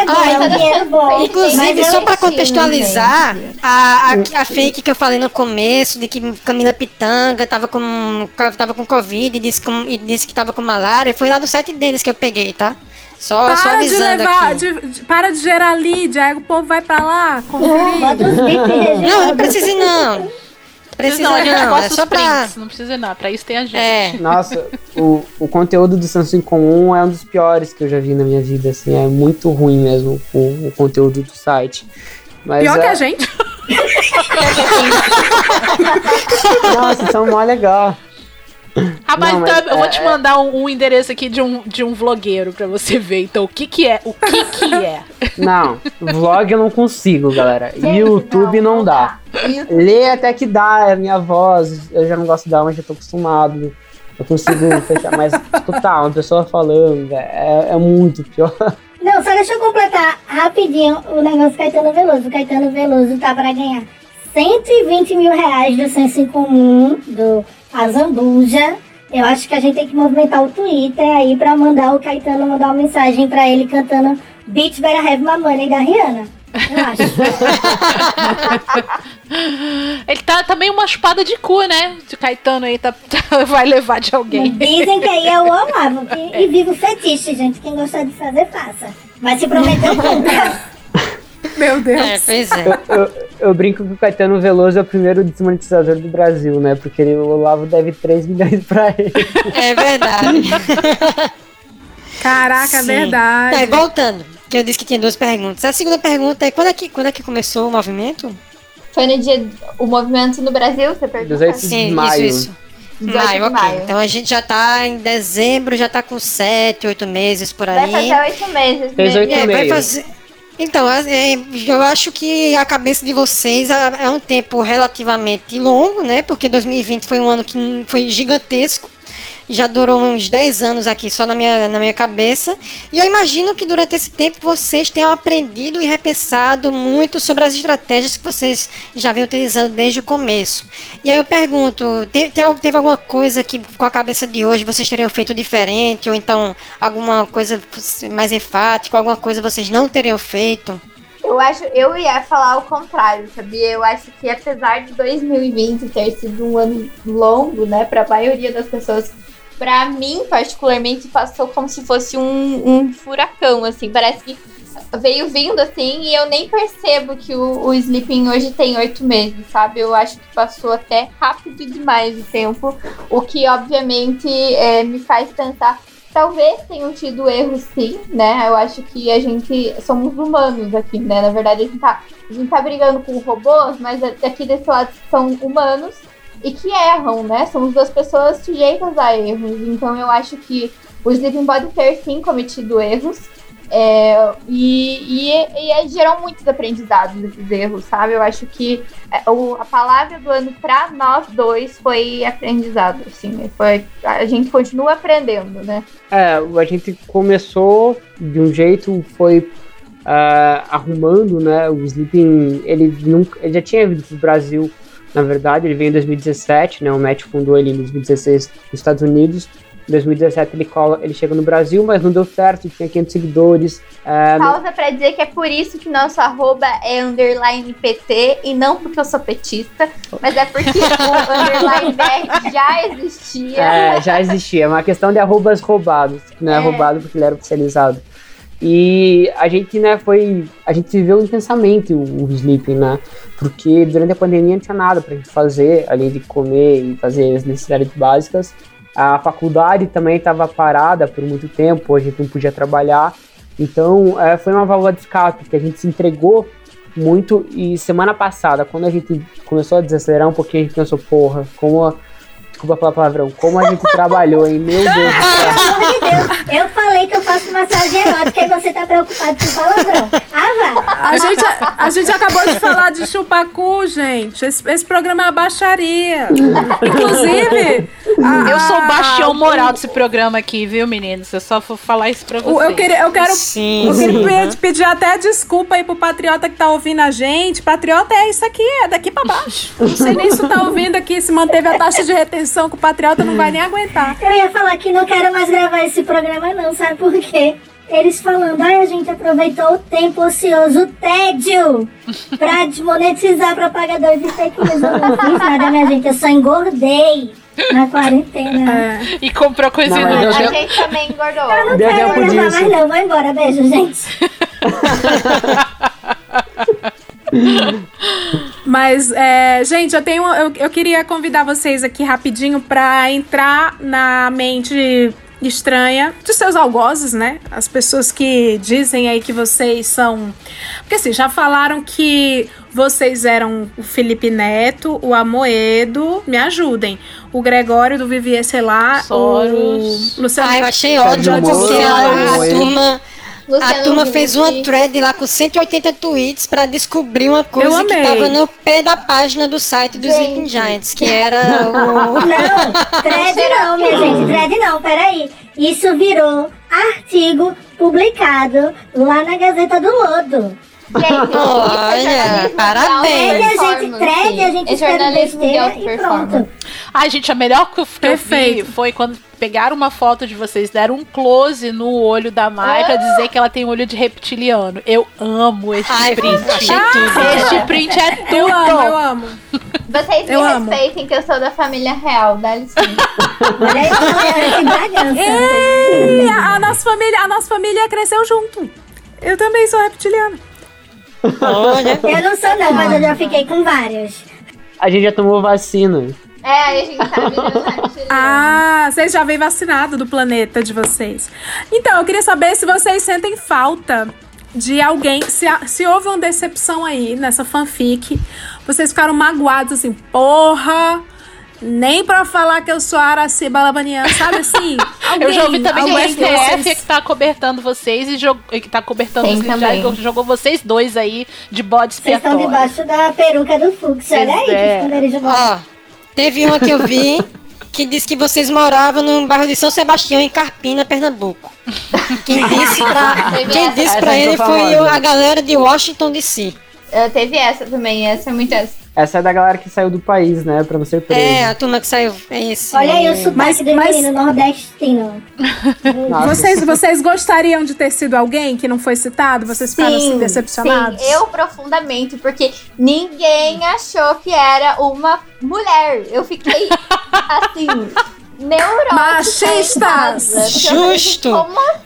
Speaker 4: Ah,
Speaker 3: é um *laughs*
Speaker 5: eu-
Speaker 3: dinheiro bom. mas
Speaker 4: Inclusive, só pra
Speaker 3: estimo,
Speaker 4: contextualizar, a, a, a fake que eu falei no começo, de que Camila Pitanga tava com, tava com Covid e disse, com, e disse que tava com malária, foi lá do site deles que eu peguei, tá? Só, só
Speaker 2: Para de
Speaker 4: avisando
Speaker 2: levar,
Speaker 4: aqui.
Speaker 2: de- de- para de gerar lead, aí o povo vai pra lá, conferir.
Speaker 4: Não, não precisa não. Precisa
Speaker 1: não, a gente
Speaker 4: não, é
Speaker 1: dos
Speaker 4: pra...
Speaker 1: prints, não precisa não, pra isso tem a gente.
Speaker 4: É,
Speaker 6: Nossa, o, o conteúdo do Samsung Comum é um dos piores que eu já vi na minha vida, assim, é muito ruim mesmo o, o conteúdo do site. Mas,
Speaker 2: Pior
Speaker 6: é,
Speaker 2: que a gente. *laughs*
Speaker 6: Nossa, são mó legal.
Speaker 1: Ah, mas,
Speaker 6: Não, mas,
Speaker 1: então, eu vou
Speaker 6: é,
Speaker 1: te
Speaker 6: é-
Speaker 1: mandar um, um endereço aqui de um, de um vlogueiro pra você ver. Então, o que que é? O que que *laughs* é?
Speaker 6: Não, vlog eu não consigo, galera.
Speaker 5: Gente,
Speaker 6: YouTube não, dá.
Speaker 5: YouTube
Speaker 6: Ler até que dá, é a minha voz, eu já não gosto dela, mas já tô acostumado. Eu consigo *laughs* fechar, mas total, uma pessoa falando, é, é muito pior.
Speaker 3: Não, só deixa eu completar rapidinho o negócio do Caetano Veloso. O Caetano Veloso tá para ganhar 120 mil reais do Senso Comum, do Azambuja. Eu acho que a gente tem que movimentar o Twitter aí pra mandar o Caetano mandar uma mensagem pra ele cantando Bitch Better Have My Money da Rihanna. Eu acho. *laughs*
Speaker 1: Ele tá também uma chupada de cu, né? De Caetano aí tá, tá- vai levar de alguém.
Speaker 3: Dizem que aí é o Olavo. que- E vive o fetiche, gente. Quem gostar de fazer, faça. Mas se prometeu, *laughs* cumpra.
Speaker 2: Meu Deus.
Speaker 4: é, pois é.
Speaker 6: Eu, eu- eu brinco que o Caetano Veloso é o primeiro desmonetizador do Brasil, né? Porque ele, o Olavo deve 3 milhões pra ele.
Speaker 4: É verdade. *laughs*
Speaker 2: Caraca, é
Speaker 4: Sim.
Speaker 2: verdade.
Speaker 4: É, voltando, que eu disse que tinha duas perguntas. A segunda pergunta é quando é que, quando é que começou o movimento?
Speaker 5: Foi no dia. O movimento no Brasil, você perguntou?
Speaker 6: 18
Speaker 4: Sim,
Speaker 6: maio.
Speaker 4: isso, isso.
Speaker 5: 18
Speaker 4: Maio,
Speaker 5: de
Speaker 4: ok.
Speaker 5: maio.
Speaker 4: Então a gente já tá em dezembro, já tá com sete, oito meses por
Speaker 5: Vai
Speaker 4: aí.
Speaker 5: fazer oito meses.
Speaker 6: Fez
Speaker 5: né?
Speaker 6: oito
Speaker 4: Então, é, eu acho que a cabeça de vocês é um tempo relativamente longo, né? Porque 2020 foi um ano que foi gigantesco. Já durou uns 10 anos aqui só na minha, na minha cabeça. E eu imagino que durante esse tempo vocês tenham aprendido e repensado muito sobre as estratégias que vocês já vêm utilizando desde o começo. E aí eu pergunto, te- te- teve alguma coisa que com a cabeça de hoje vocês teriam feito diferente? Ou então alguma coisa mais enfática, alguma coisa vocês não teriam feito?
Speaker 5: Eu acho, eu ia falar o contrário, sabia? Eu acho que apesar de 2020 ter sido um ano longo, né, para a maioria das pessoas, para mim particularmente passou como se fosse um, um furacão, assim. Parece que veio vindo assim e eu nem percebo que o, o Sleeping hoje tem oito meses, sabe? Eu acho que passou até rápido demais o tempo, o que obviamente é, me faz pensar Talvez tenham tido erros, sim, né? Eu acho que a gente somos humanos aqui, né? Na verdade, a gente tá, a gente tá brigando com robôs, mas aqui desse lado são humanos e que erram, né? Somos duas pessoas sujeitas a erros. Então eu acho que o Sleeping pode ter sim cometido erros. É, e, e, e é- geram muitos aprendizados esses erros, sabe? Eu acho que é, a palavra do ano pra nós dois foi aprendizado, assim. Foi, a gente continua aprendendo, né?
Speaker 6: É, a gente começou de um jeito, foi ah, arrumando, né? O Sleeping, ele nunca, ele já tinha vindo pro Brasil, na verdade, ele veio em 2017, né? O Matt fundou ele em 2016 nos Estados Unidos. Em 2017 ele, cola, ele chega no Brasil, mas não deu certo, tinha 500 seguidores. não-
Speaker 5: Pausa pra dizer que é por isso que nosso arroba é underline PT e não porque eu sou petista, mas é porque o underline BR já existia.
Speaker 6: É, já existia. É uma questão de arrobas roubados. que Não é,
Speaker 5: É.
Speaker 6: roubado porque ele era oficializado. E a gente, né, foi. A gente viveu intensamente o, o Sleeping, né? Porque durante a pandemia não tinha nada pra gente fazer, além de comer e fazer as necessidades básicas. A faculdade também estava parada por muito tempo, a gente não podia trabalhar. Então, é, foi uma válvula de escape que a gente se entregou muito. E semana passada, quando a gente começou a desacelerar um pouquinho, a gente pensou, porra, como. Desculpa falar palavrão, como a gente trabalhou, hein? Meu Deus do céu.
Speaker 3: Pelo amor de Deus, eu falei que eu faço massagem erótica e você tá preocupado com palavrão. Ah, vá.
Speaker 2: A gente, a gente acabou de falar de chupacu, gente. Esse, esse programa é uma baixaria. *laughs* Inclusive,
Speaker 1: Eu sou o
Speaker 2: Ah,
Speaker 1: bastião
Speaker 2: o-
Speaker 1: moral desse programa aqui, viu, meninos? Eu só vou falar isso pra vocês.
Speaker 2: Eu, queria, eu quero,
Speaker 4: Sim,
Speaker 2: eu pe- pedir até desculpa aí pro patriota que tá ouvindo a gente. Patriota é isso aqui, é daqui pra baixo. *laughs* Não sei nem se tá ouvindo aqui, se manteve a taxa de retenção, que o patriota não vai nem aguentar.
Speaker 3: Eu ia falar que não quero mais gravar esse programa, não, sabe por quê? Eles falando, ai, a gente aproveitou o tempo ocioso, o tédio, pra desmonetizar propagadores de fake news. Eu não fiz nada, minha gente, eu só engordei na quarentena.
Speaker 2: É.
Speaker 1: E comprou coisinha
Speaker 6: Não,
Speaker 1: no
Speaker 6: mas
Speaker 5: A gente também engordou.
Speaker 3: Eu não
Speaker 6: Deu
Speaker 3: quero gravar
Speaker 6: disso.
Speaker 3: mais não, vou embora, beijo, gente. *laughs*
Speaker 2: Mas, é, gente, eu tenho. Eu, eu queria convidar vocês aqui rapidinho pra entrar na mente estranha de seus algozes, né? As pessoas que dizem aí que vocês são. Porque assim, já falaram que vocês eram o Felipe Neto, o Amoedo, me ajudem. O Gregório do Vivier, sei lá,
Speaker 1: Soros.
Speaker 2: o Luciano.
Speaker 4: Ah, eu achei ótimo, porque a, Turma, a
Speaker 5: Luciano
Speaker 4: turma
Speaker 5: Huck.
Speaker 4: fez uma thread lá com 180 tweets pra descobrir uma coisa que
Speaker 2: amei.
Speaker 4: tava no pé da página do site dos. Sleeping Giants, que era o... *laughs*
Speaker 3: Não, thread não, minha gente, thread não, peraí. Isso virou artigo publicado lá na Gazeta do Lodo.
Speaker 5: Gente,
Speaker 4: Olha, parabéns.
Speaker 3: Thread, a gente thread, a gente
Speaker 5: É jornalismo de alta
Speaker 3: e
Speaker 5: performance.
Speaker 3: pronto.
Speaker 1: Ai, gente, a melhor que eu, que eu vi
Speaker 2: Perfeito.
Speaker 1: foi quando pegaram uma foto de vocês, deram um close no olho da Mai pra dizer que ela tem olho de reptiliano. Eu amo este
Speaker 4: Ai,
Speaker 1: print.
Speaker 4: achei tudo.
Speaker 1: Este print é tudo.
Speaker 2: Eu amo, eu amo.
Speaker 5: Vocês me
Speaker 2: Eu amo.
Speaker 5: respeitem que eu sou da família real, dá licença.
Speaker 2: Ei, a, a nossa família, a nossa família cresceu junto. Eu também sou reptiliano.
Speaker 4: Olha,
Speaker 3: Eu não sou não, mas eu já fiquei com vários.
Speaker 6: A gente já tomou vacina.
Speaker 5: É, aí a gente tá virando reptiliano.
Speaker 2: Ah, vocês já vêm vacinado do planeta de vocês. Então, eu queria saber se vocês sentem falta de alguém, se, se houve uma decepção aí nessa fanfic, vocês ficaram magoados assim, porra, nem pra falar que eu sou a Araci Balabanian, sabe assim? *laughs*
Speaker 1: Eu já ouvi também que o
Speaker 2: alguém que
Speaker 1: STF é que tá cobertando vocês e jog... que tá cobertando
Speaker 5: Tem
Speaker 1: vocês,
Speaker 5: também.
Speaker 1: já jogou vocês dois aí de bode
Speaker 3: Vocês estão
Speaker 1: expiatório.
Speaker 3: debaixo da peruca do Fux. Olha aí,
Speaker 1: é.
Speaker 3: que
Speaker 4: ó, teve uma que eu vi que disse que vocês moravam no bairro de São Sebastião, em Carpina, Pernambuco. Quem *laughs* disse pra, quem disse pra ele foi a galera de Washington DC.
Speaker 5: Teve essa também, essa é muito essa.
Speaker 6: Essa é da galera que saiu do país, né? Pra não ser preso.
Speaker 4: É, a turma que saiu. É esse.
Speaker 3: Olha aí o sotaque
Speaker 2: Mas-
Speaker 3: do
Speaker 2: mas-
Speaker 3: menino nordestino.
Speaker 6: Nossa.
Speaker 2: Vocês, vocês gostariam de ter sido alguém que não foi citado? Vocês ficaram assim decepcionados?
Speaker 5: Sim, eu profundamente, porque ninguém achou que era uma mulher. Eu fiquei *laughs* assim, neurótica.
Speaker 2: Machistas!
Speaker 5: casa. Eu
Speaker 4: Justo.
Speaker 5: Como assim?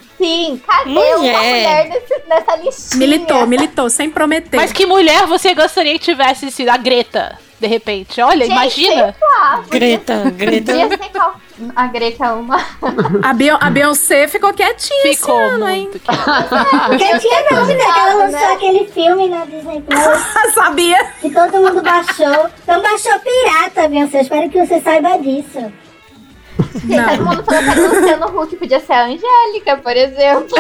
Speaker 5: Cadê uma
Speaker 4: Mulher.
Speaker 5: mulher nesse- nessa listinha?
Speaker 2: Militou, militou, sem prometer.
Speaker 1: Mas que mulher você gostaria que tivesse sido a Greta, de repente? Olha,
Speaker 5: Gente,
Speaker 1: imagina.
Speaker 5: sei lá, podia-
Speaker 4: Greta, Greta.
Speaker 5: Podia ser qual... A Greca é uma.
Speaker 2: A, Beyon- a Beyoncé ficou quietinha
Speaker 1: Ficou
Speaker 2: esse ano, hein?
Speaker 1: muito.
Speaker 3: Porque tinha não, né? Que ela lançou
Speaker 5: né?
Speaker 3: aquele filme na Disney Plus *laughs*
Speaker 2: Sabia?
Speaker 3: que todo mundo baixou. Então baixou pirata, Beyoncé. Espero que você saiba disso.
Speaker 2: Não,
Speaker 5: Todo mundo falou que a Luciano Huck podia ser a Angélica, por exemplo.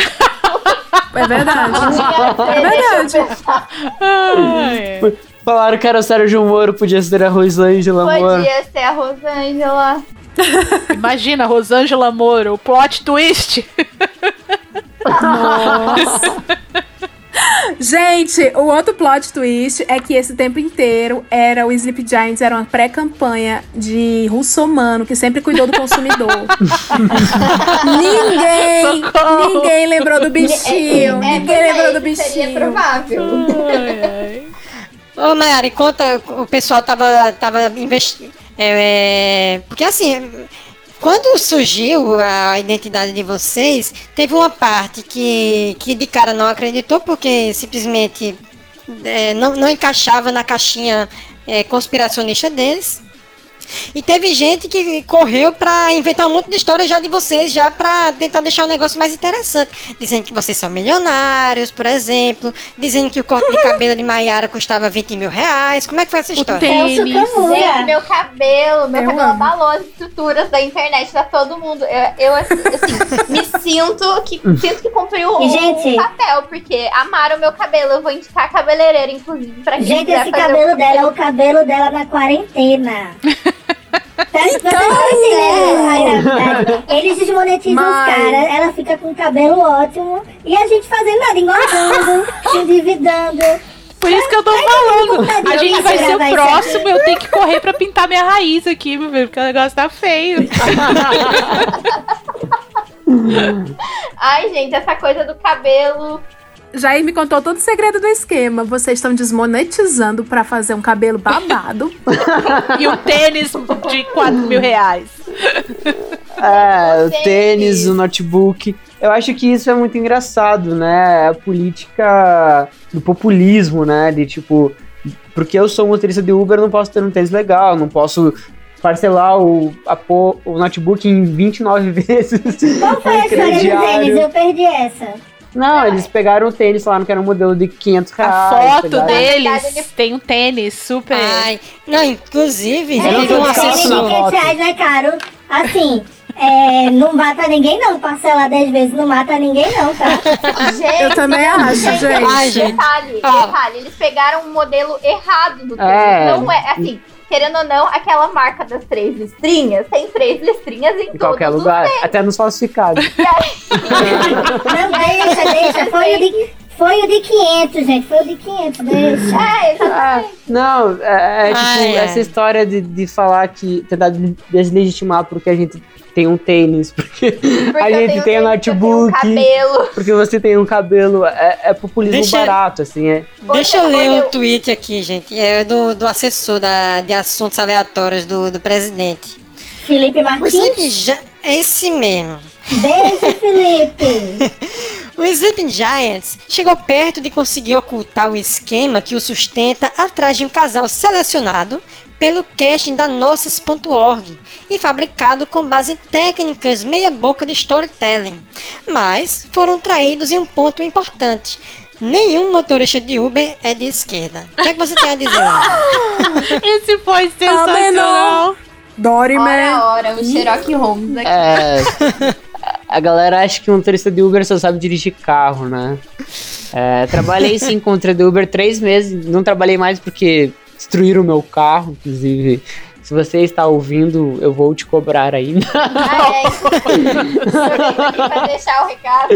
Speaker 2: é verdade.
Speaker 5: É
Speaker 2: verdade.
Speaker 6: Falaram que era o Sérgio Moro, podia ser a Rosângela Moro.
Speaker 5: Podia ser a Rosângela.
Speaker 1: Imagina, Rosângela Moro, o plot twist. *laughs*
Speaker 2: Gente, o outro plot twist é que esse tempo inteiro era o Sleep Giants, era uma pré-campanha de Russomano, que sempre cuidou do consumidor. *laughs* ninguém,
Speaker 1: Socorro.
Speaker 2: ninguém lembrou do bichinho.
Speaker 5: É,
Speaker 2: ninguém
Speaker 5: pois é,
Speaker 2: lembrou do
Speaker 5: isso Seria
Speaker 2: bichinho.
Speaker 5: provável.
Speaker 4: Ô, Mayara, conta, o pessoal tava, tava investindo. porque assim, quando surgiu a identidade de vocês, teve uma parte que, que de cara não acreditou, porque simplesmente é, não, não encaixava na caixinha é, conspiracionista deles. E teve gente que correu pra inventar um monte de história já de vocês, já pra tentar deixar o negócio mais interessante. Dizendo que vocês são milionários, por exemplo. Dizendo que o corte de *laughs* cabelo de Maiara custava 20 mil reais. Como é que foi essa história?
Speaker 1: tem-
Speaker 3: Celso
Speaker 5: Gente, meu cabelo, meu
Speaker 2: Eu
Speaker 5: cabelo
Speaker 2: amo.
Speaker 5: abalou as estruturas da internet pra todo mundo. Eu, eu, assim, me *laughs* sinto que sinto que cumpriu
Speaker 3: E,
Speaker 5: um papel, porque amaram meu cabelo. Eu vou indicar cabeleireira, inclusive, pra quem
Speaker 3: Gente, esse cabelo
Speaker 5: o
Speaker 3: dela é o cabelo dela na quarentena. *laughs* Então... Eles desmonetizam
Speaker 2: Mas-
Speaker 3: os caras, ela fica com o cabelo ótimo e a gente fazendo nada, engordando, se *laughs* endividando.
Speaker 1: Por isso que eu tô falando.
Speaker 3: de
Speaker 1: A gente vai ser o próximo, eu tenho que correr pra pintar minha raiz aqui, meu filho, porque o negócio tá feio. *laughs*
Speaker 5: Ai, gente, essa coisa do cabelo.
Speaker 2: Jair me contou todo o segredo do esquema. Vocês estão desmonetizando pra fazer um cabelo babado. *laughs*
Speaker 1: E o tênis de 4 mil reais.
Speaker 6: É, o tênis, o notebook. Eu acho que isso é muito engraçado, né? A política do populismo, né? De tipo, porque eu sou motorista de Uber, eu não posso ter um tênis legal, não posso parcelar o, a o notebook em 29 *laughs* vezes.
Speaker 3: Qual foi a história do tênis? Eu perdi essa.
Speaker 6: Não, eles pegaram o tênis lá, que era um modelo de 500 reais.
Speaker 1: A foto
Speaker 6: pegaram-
Speaker 1: deles tem um tênis super.
Speaker 4: Ai, não, inclusive,
Speaker 6: não
Speaker 4: teve um
Speaker 6: não.
Speaker 3: 500 reais não é caro. Assim, é, não mata ninguém não. Parcelar 10 vezes não mata ninguém não, tá? *laughs*
Speaker 5: Gente,
Speaker 2: Eu também acho, gente.
Speaker 4: Ai, gente.
Speaker 5: Detalhe, detalhe, eles pegaram um modelo errado do tênis.
Speaker 6: É.
Speaker 5: Não é, assim, querendo ou não, aquela marca das três listrinhas, tem três listrinhas em,
Speaker 6: Em qualquer lugar, até nos falsificados. *laughs*
Speaker 3: Não, deixa, deixa. Foi o foi o de 500, gente. Foi o de 500, deixa.
Speaker 5: É, exatamente.
Speaker 6: Ah, não, é, é tipo,
Speaker 4: Ai, ai.
Speaker 6: essa história de, de falar que tentar deslegitimar porque a gente tem um tênis, *laughs* porque,
Speaker 5: Porque
Speaker 6: a gente tem um notebook,
Speaker 5: cabelo.
Speaker 6: porque você tem um cabelo, é, é populismo
Speaker 4: Deixa-
Speaker 6: barato, assim, é.
Speaker 4: Deixa eu ler um tweet aqui, gente. É do, do assessor da, de assuntos aleatórios do, do presidente.
Speaker 3: Felipe
Speaker 4: O
Speaker 3: Martins.
Speaker 4: Gi- é esse mesmo.
Speaker 3: Beijo, *laughs* Felipe. *laughs*
Speaker 4: O Sleeping Giants chegou perto de conseguir ocultar o esquema que o sustenta atrás de um casal selecionado pelo casting da Nossas.org e fabricado com base em técnicas meia-boca de storytelling. Mas foram traídos em um ponto importante. Nenhum motorista de Uber é de esquerda. O que, é que você tem a dizer? *laughs*
Speaker 1: Esse foi sensacional.
Speaker 2: Doryman.
Speaker 5: Ora, ora, o Sherlock Holmes aqui.
Speaker 6: É, *laughs* a galera acha que um motorista de Uber só sabe dirigir carro, né? É, trabalhei sim com um de Uber três meses, não trabalhei mais porque destruíram o meu carro, inclusive. Se você está ouvindo, eu vou te cobrar ainda.
Speaker 5: Ah, *laughs* é. Aqui pra deixar o recado.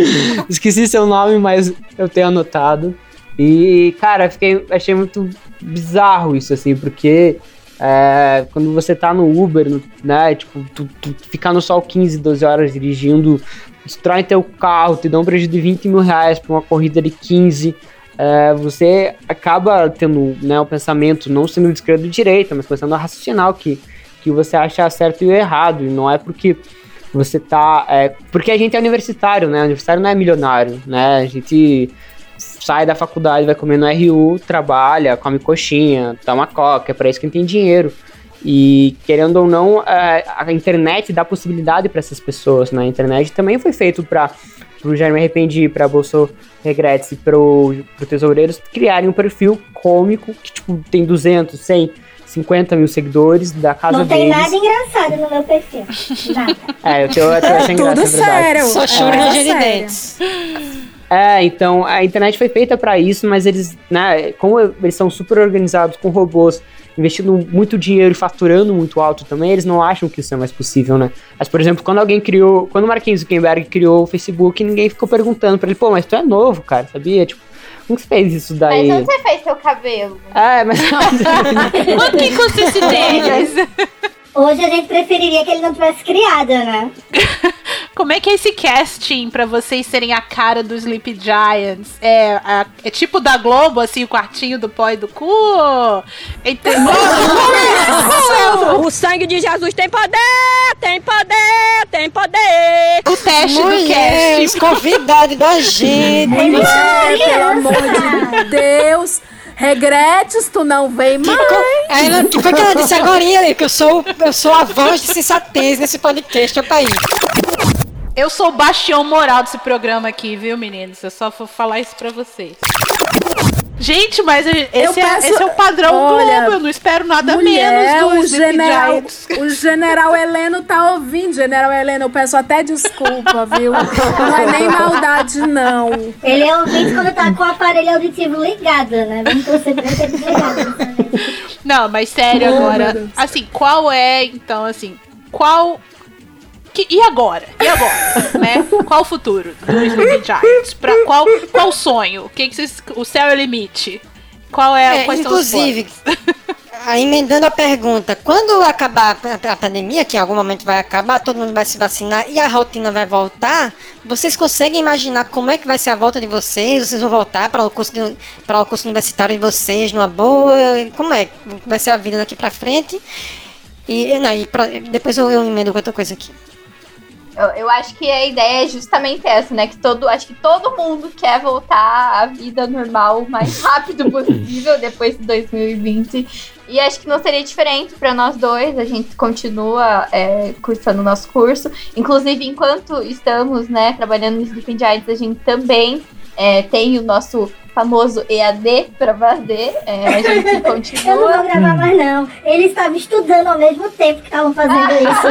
Speaker 6: Esqueci seu nome, mas eu tenho anotado. E, cara, fiquei, achei muito bizarro isso, assim, porque é, quando você tá no Uber, no- né, tipo, tu, tu ficar no sol 15, 12 horas dirigindo, destrói teu carro, te dá um prejuízo de 20 mil reais pra uma corrida de 15, é, você acaba tendo né, o pensamento, não sendo de esquerda ou direita, mas começando a raciocinar o que, que você acha certo e errado, e não é porque você tá. É, porque a gente é universitário, né? Universitário não é milionário, né? A gente sai da faculdade, vai comer no RU, trabalha, come coxinha, toma coca, é pra isso que tem dinheiro. E querendo ou não, é, a internet dá possibilidade para essas pessoas, né? A internet também foi feito para pro Jair Me Arrependi, pra Bolso Regretes e pro, pro Tesoureiros criarem um perfil cômico que, tipo, tem 200, 100, 50 mil seguidores da casa
Speaker 3: Não tem
Speaker 6: deles.
Speaker 3: nada engraçado no meu perfil. *laughs* Nada.
Speaker 6: É, o teu é, teu é sem
Speaker 2: Tudo
Speaker 6: é
Speaker 2: sério.
Speaker 4: Só choro
Speaker 2: É,
Speaker 4: ranger de dentes.
Speaker 6: É, então a internet foi feita pra isso, mas eles, né, como eles são super organizados com robôs, investindo muito dinheiro e faturando muito alto também, eles não acham que isso é mais possível, né? Mas, por exemplo, quando alguém criou, quando o Marquinhos Zuckerberg criou o Facebook, ninguém ficou perguntando pra ele, pô, mas tu é novo, cara, sabia? Tipo, como que você fez isso daí?
Speaker 5: Mas onde você fez seu cabelo?
Speaker 6: É, mas *laughs*
Speaker 1: Onde que tênis?
Speaker 3: Hoje a gente preferiria que ele não tivesse criado, né? *laughs*
Speaker 1: Como é que é esse casting pra vocês serem a cara do Sleep Giants? É, a- é tipo da Globo, assim, o quartinho do pó e do cu? Entendeu? *laughs*
Speaker 11: O sangue de Jesus tem poder, tem poder, tem poder.
Speaker 1: o teste do
Speaker 4: Mulheres,
Speaker 1: casting.
Speaker 4: convidado da *laughs* gente.
Speaker 2: Mulher, pelo amor de Deus. Regretes, tu não vem mais.
Speaker 4: Ela, que foi que ela disse agora, ali, que eu sou, eu sou a voz de sensatez nesse podcast, opa aí.
Speaker 1: Eu sou o bastião moral desse programa aqui, viu, meninos? Eu só vou falar isso pra vocês. Gente, mas esse,
Speaker 2: Eu
Speaker 1: é,
Speaker 2: peço-
Speaker 1: esse é o padrão
Speaker 2: Olha,
Speaker 1: Globo. Eu não espero nada
Speaker 2: Mulher,
Speaker 1: menos do
Speaker 2: general, o general Heleno tá ouvindo. General Heleno, eu peço até desculpa, viu? Não é nem maldade, não.
Speaker 3: Ele é ouvinte quando tá com o aparelho auditivo ligado, né? Vamos torcer pra ser desligado.
Speaker 1: Não, mas sério
Speaker 2: Oh,
Speaker 1: agora. Assim, qual é, então, assim, qual. Que, e agora? E agora? *laughs* né? Qual o futuro do Sleeping Giants? Pra qual, qual o sonho? O que, que vocês. O céu é o limite? Qual é,
Speaker 4: É,
Speaker 1: quais
Speaker 4: inclusive, aí emendando a pergunta, quando acabar a, pandemia, que em algum momento vai acabar, todo mundo vai se vacinar e a rotina vai voltar, vocês conseguem imaginar como é que vai ser a volta de vocês? Vocês vão voltar para o curso para o curso universitário de vocês numa boa? Como é que vai ser a vida daqui para frente? E, não, e pra- depois eu, eu emendo outra coisa aqui.
Speaker 5: Eu, eu acho que a ideia é justamente essa, né? Que todo, acho que todo mundo quer voltar à vida normal o mais *laughs* rápido possível depois de 2020. E acho que não seria diferente para nós dois. A gente continua é, cursando o nosso curso. Inclusive, enquanto estamos né, trabalhando no Sleeping Giants, a gente também é, tem o nosso famoso EAD para fazer. É, a *laughs* gente
Speaker 3: Eu não
Speaker 5: continua.
Speaker 3: vou gravar mais, não. Eles estavam estudando ao mesmo tempo que estavam fazendo *laughs* isso.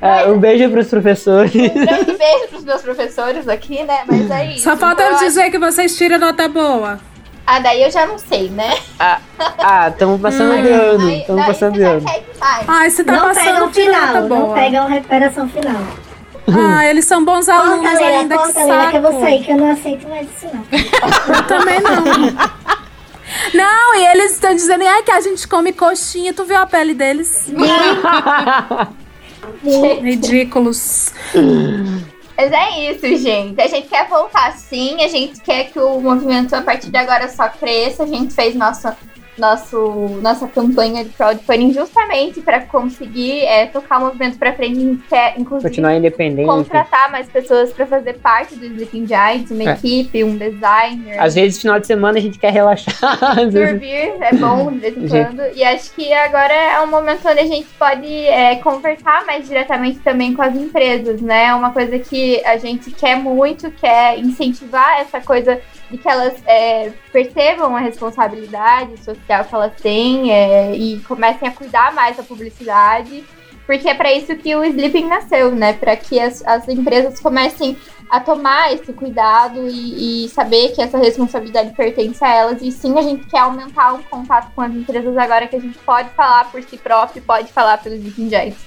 Speaker 6: É, um beijo pros professores.
Speaker 5: Um grande beijo pros meus professores aqui, né? Mas é isso.
Speaker 2: Só falta
Speaker 5: Então,
Speaker 2: eu dizer que vocês tiram nota boa.
Speaker 5: Ah, daí eu já não sei, né?
Speaker 6: Ah, estamos passando
Speaker 2: Hum.
Speaker 6: de ano. Estamos passando
Speaker 5: você
Speaker 6: de ano.
Speaker 2: Ai, você tá
Speaker 3: não
Speaker 2: passando de nota
Speaker 3: final, não
Speaker 2: boa.
Speaker 3: pegam recuperação final.
Speaker 2: Ah, eles são bons alunos
Speaker 3: Leila,
Speaker 2: ainda, que
Speaker 3: corta, Leila,
Speaker 2: saco.
Speaker 3: que eu vou sair, que eu não aceito mais isso, não.
Speaker 2: Eu também não. Não, e eles estão dizendo ai, que a gente come coxinha. Tu viu a pele deles? *laughs* Ridículos.
Speaker 5: Mas é isso, gente. A gente quer voltar sim, a gente quer que o movimento a partir de agora só cresça. A gente fez nossa, nosso, nossa campanha de crowdfunding justamente para conseguir é, tocar o movimento para frente. Quer, inclusive,
Speaker 6: Continuar independente.
Speaker 5: contratar mais pessoas para fazer parte do Sleeping Giants, uma
Speaker 6: É.
Speaker 5: equipe, um designer.
Speaker 6: Às vezes, final de semana, a gente quer relaxar. *laughs*
Speaker 5: Dormir é bom de vez em quando. E acho que agora é um momento onde a gente pode é, conversar mais diretamente também com as empresas, né? É uma coisa que a gente quer muito, quer incentivar essa coisa de que elas é, percebam a responsabilidade social que elas têm é, e comecem a cuidar mais da publicidade. Porque é para isso que o Sleeping nasceu, né? Para que as, as empresas comecem a tomar esse cuidado e, e saber que essa responsabilidade pertence a elas. E sim, a gente quer aumentar o contato com as empresas agora que a gente pode falar por si próprio pode falar pelos Sleeping Giants.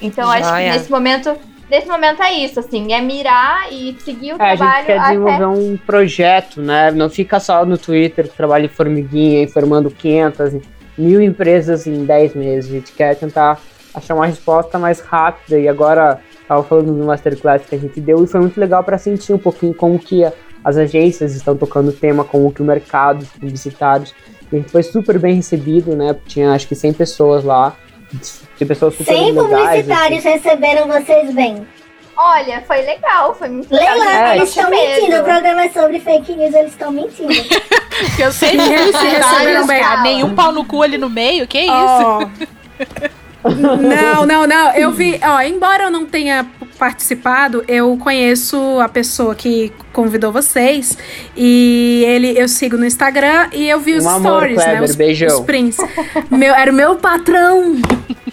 Speaker 5: Então, acho que
Speaker 4: Joia.
Speaker 5: nesse momento, nesse momento é isso, assim, é mirar e seguir o
Speaker 6: É, a
Speaker 5: trabalho
Speaker 6: gente quer
Speaker 5: até
Speaker 6: desenvolver um projeto, né? Não fica só no Twitter, trabalho formiguinha, informando 500, mil empresas em 10 meses. A gente quer tentar achar uma resposta mais rápida. E agora, tava falando do Masterclass que a gente deu, e foi muito legal para sentir um pouquinho como que a- as agências estão tocando o tema, como que o mercado, os publicitários. A gente foi super bem recebido, né? Tinha acho que 100 pessoas lá. Tinha pessoas super
Speaker 3: 100
Speaker 6: legais.
Speaker 3: publicitários
Speaker 6: assim.
Speaker 3: receberam vocês bem.
Speaker 5: Olha, foi legal, foi muito legal.
Speaker 3: Leila,
Speaker 6: É,
Speaker 3: eles estão mentindo. O programa é sobre fake news, eles estão mentindo. *laughs*
Speaker 1: Eu sei que
Speaker 2: Eles se receberam bem.
Speaker 1: nenhum pau no cu ali no meio, que isso?
Speaker 2: Ó. *laughs* não, não, não. Eu vi, ó, embora eu não tenha participado, eu conheço a pessoa que convidou vocês e ele eu sigo no Instagram e eu vi os
Speaker 6: Um amor,
Speaker 2: stories, né?
Speaker 6: Kleber,
Speaker 2: Os,
Speaker 6: beijão.
Speaker 2: os prints. Meu, era o meu patrão. *laughs*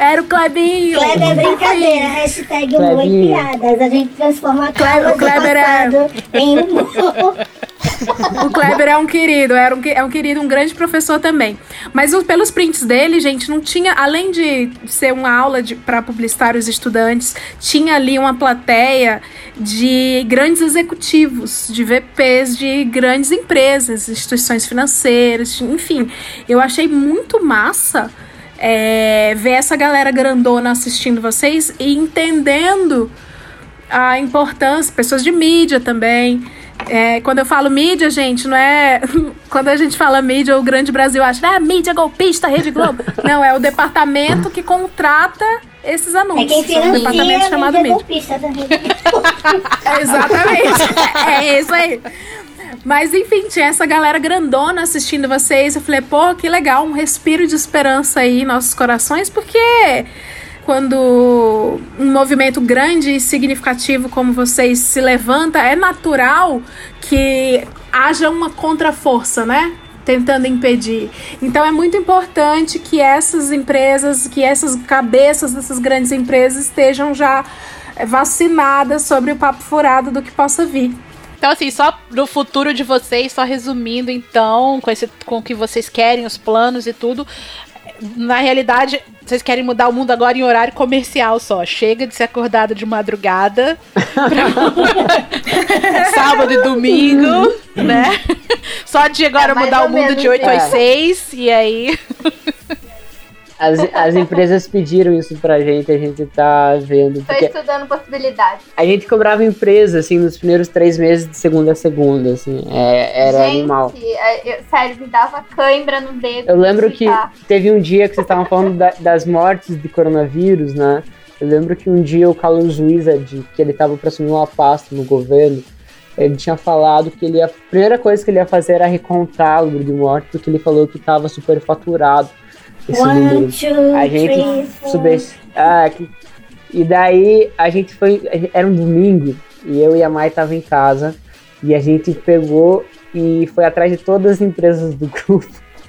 Speaker 2: Era o Clebinho.
Speaker 3: Kleber é brincadeira, hashtag humor e piadas. A gente transforma
Speaker 2: Kleber-
Speaker 3: Kleber,
Speaker 2: o Kleber é-
Speaker 3: passado em *laughs* humor.
Speaker 2: O Kleber é um querido, era um, que- é um querido, um grande professor também. Mas o- pelos prints dele, gente, não tinha, além de ser uma aula para publicitários e estudantes, tinha ali uma plateia de grandes executivos, de VPs de grandes empresas, instituições financeiras, enfim. Eu achei muito massa é, ver essa galera grandona assistindo vocês e entendendo a importância, pessoas de mídia também. É, quando eu falo mídia, gente, não é. *laughs* Quando a gente fala mídia, o Grande Brasil acha, ah, mídia golpista, Rede Globo. *laughs* Não, é o departamento que contrata esses
Speaker 3: É
Speaker 2: anúncios.
Speaker 3: quem
Speaker 2: um
Speaker 3: financia
Speaker 2: departamento chamado
Speaker 3: mídia
Speaker 2: mídia.
Speaker 3: golpista também. *laughs*
Speaker 2: É, Exatamente. é isso aí. Mas enfim, tinha essa galera grandona assistindo vocês. Eu falei, pô, que legal, um respiro de esperança aí em nossos corações, porque quando um movimento grande e significativo como vocês se levanta, é natural que haja uma contraforça, né? Tentando impedir. Então é muito importante que essas empresas, que essas cabeças dessas grandes empresas estejam já vacinadas sobre o papo furado do que possa vir.
Speaker 1: Então, assim, só no futuro de vocês, só resumindo, então, com, esse, com o que vocês querem, os planos e tudo. Na realidade, vocês querem mudar o mundo agora em horário comercial só. Chega de ser acordado de madrugada. pra... *laughs* *laughs* Sábado e domingo, né? Só de agora
Speaker 5: É
Speaker 1: mudar o mundo de
Speaker 5: menos
Speaker 1: 8 às
Speaker 6: isso.
Speaker 1: 6. E aí.
Speaker 6: As, as empresas pediram isso pra gente, a gente tá vendo.
Speaker 5: Tô estudando possibilidades.
Speaker 6: a gente cobrava empresa, assim, nos primeiros três meses de segunda a segunda, assim. É, era
Speaker 5: Gente,
Speaker 6: animal.
Speaker 5: é, eu- sério, me dava cãibra no dedo.
Speaker 6: Eu lembro que teve um dia que vocês estavam falando da- das mortes de coronavírus, né? Eu lembro que um dia o Carlos Wizard, que ele tava pra assumir uma pasta no governo, ele tinha falado que ele ia, a primeira coisa que ele ia fazer era recontar o número de mortes, porque ele falou que tava superfaturado esse número.
Speaker 3: One, two,
Speaker 6: A gente
Speaker 3: three, four.
Speaker 6: subes... ah, que... E daí a gente foi. a Era um domingo e eu e a Mai tava em casa e a gente pegou e foi atrás de todas as empresas do *laughs* grupo.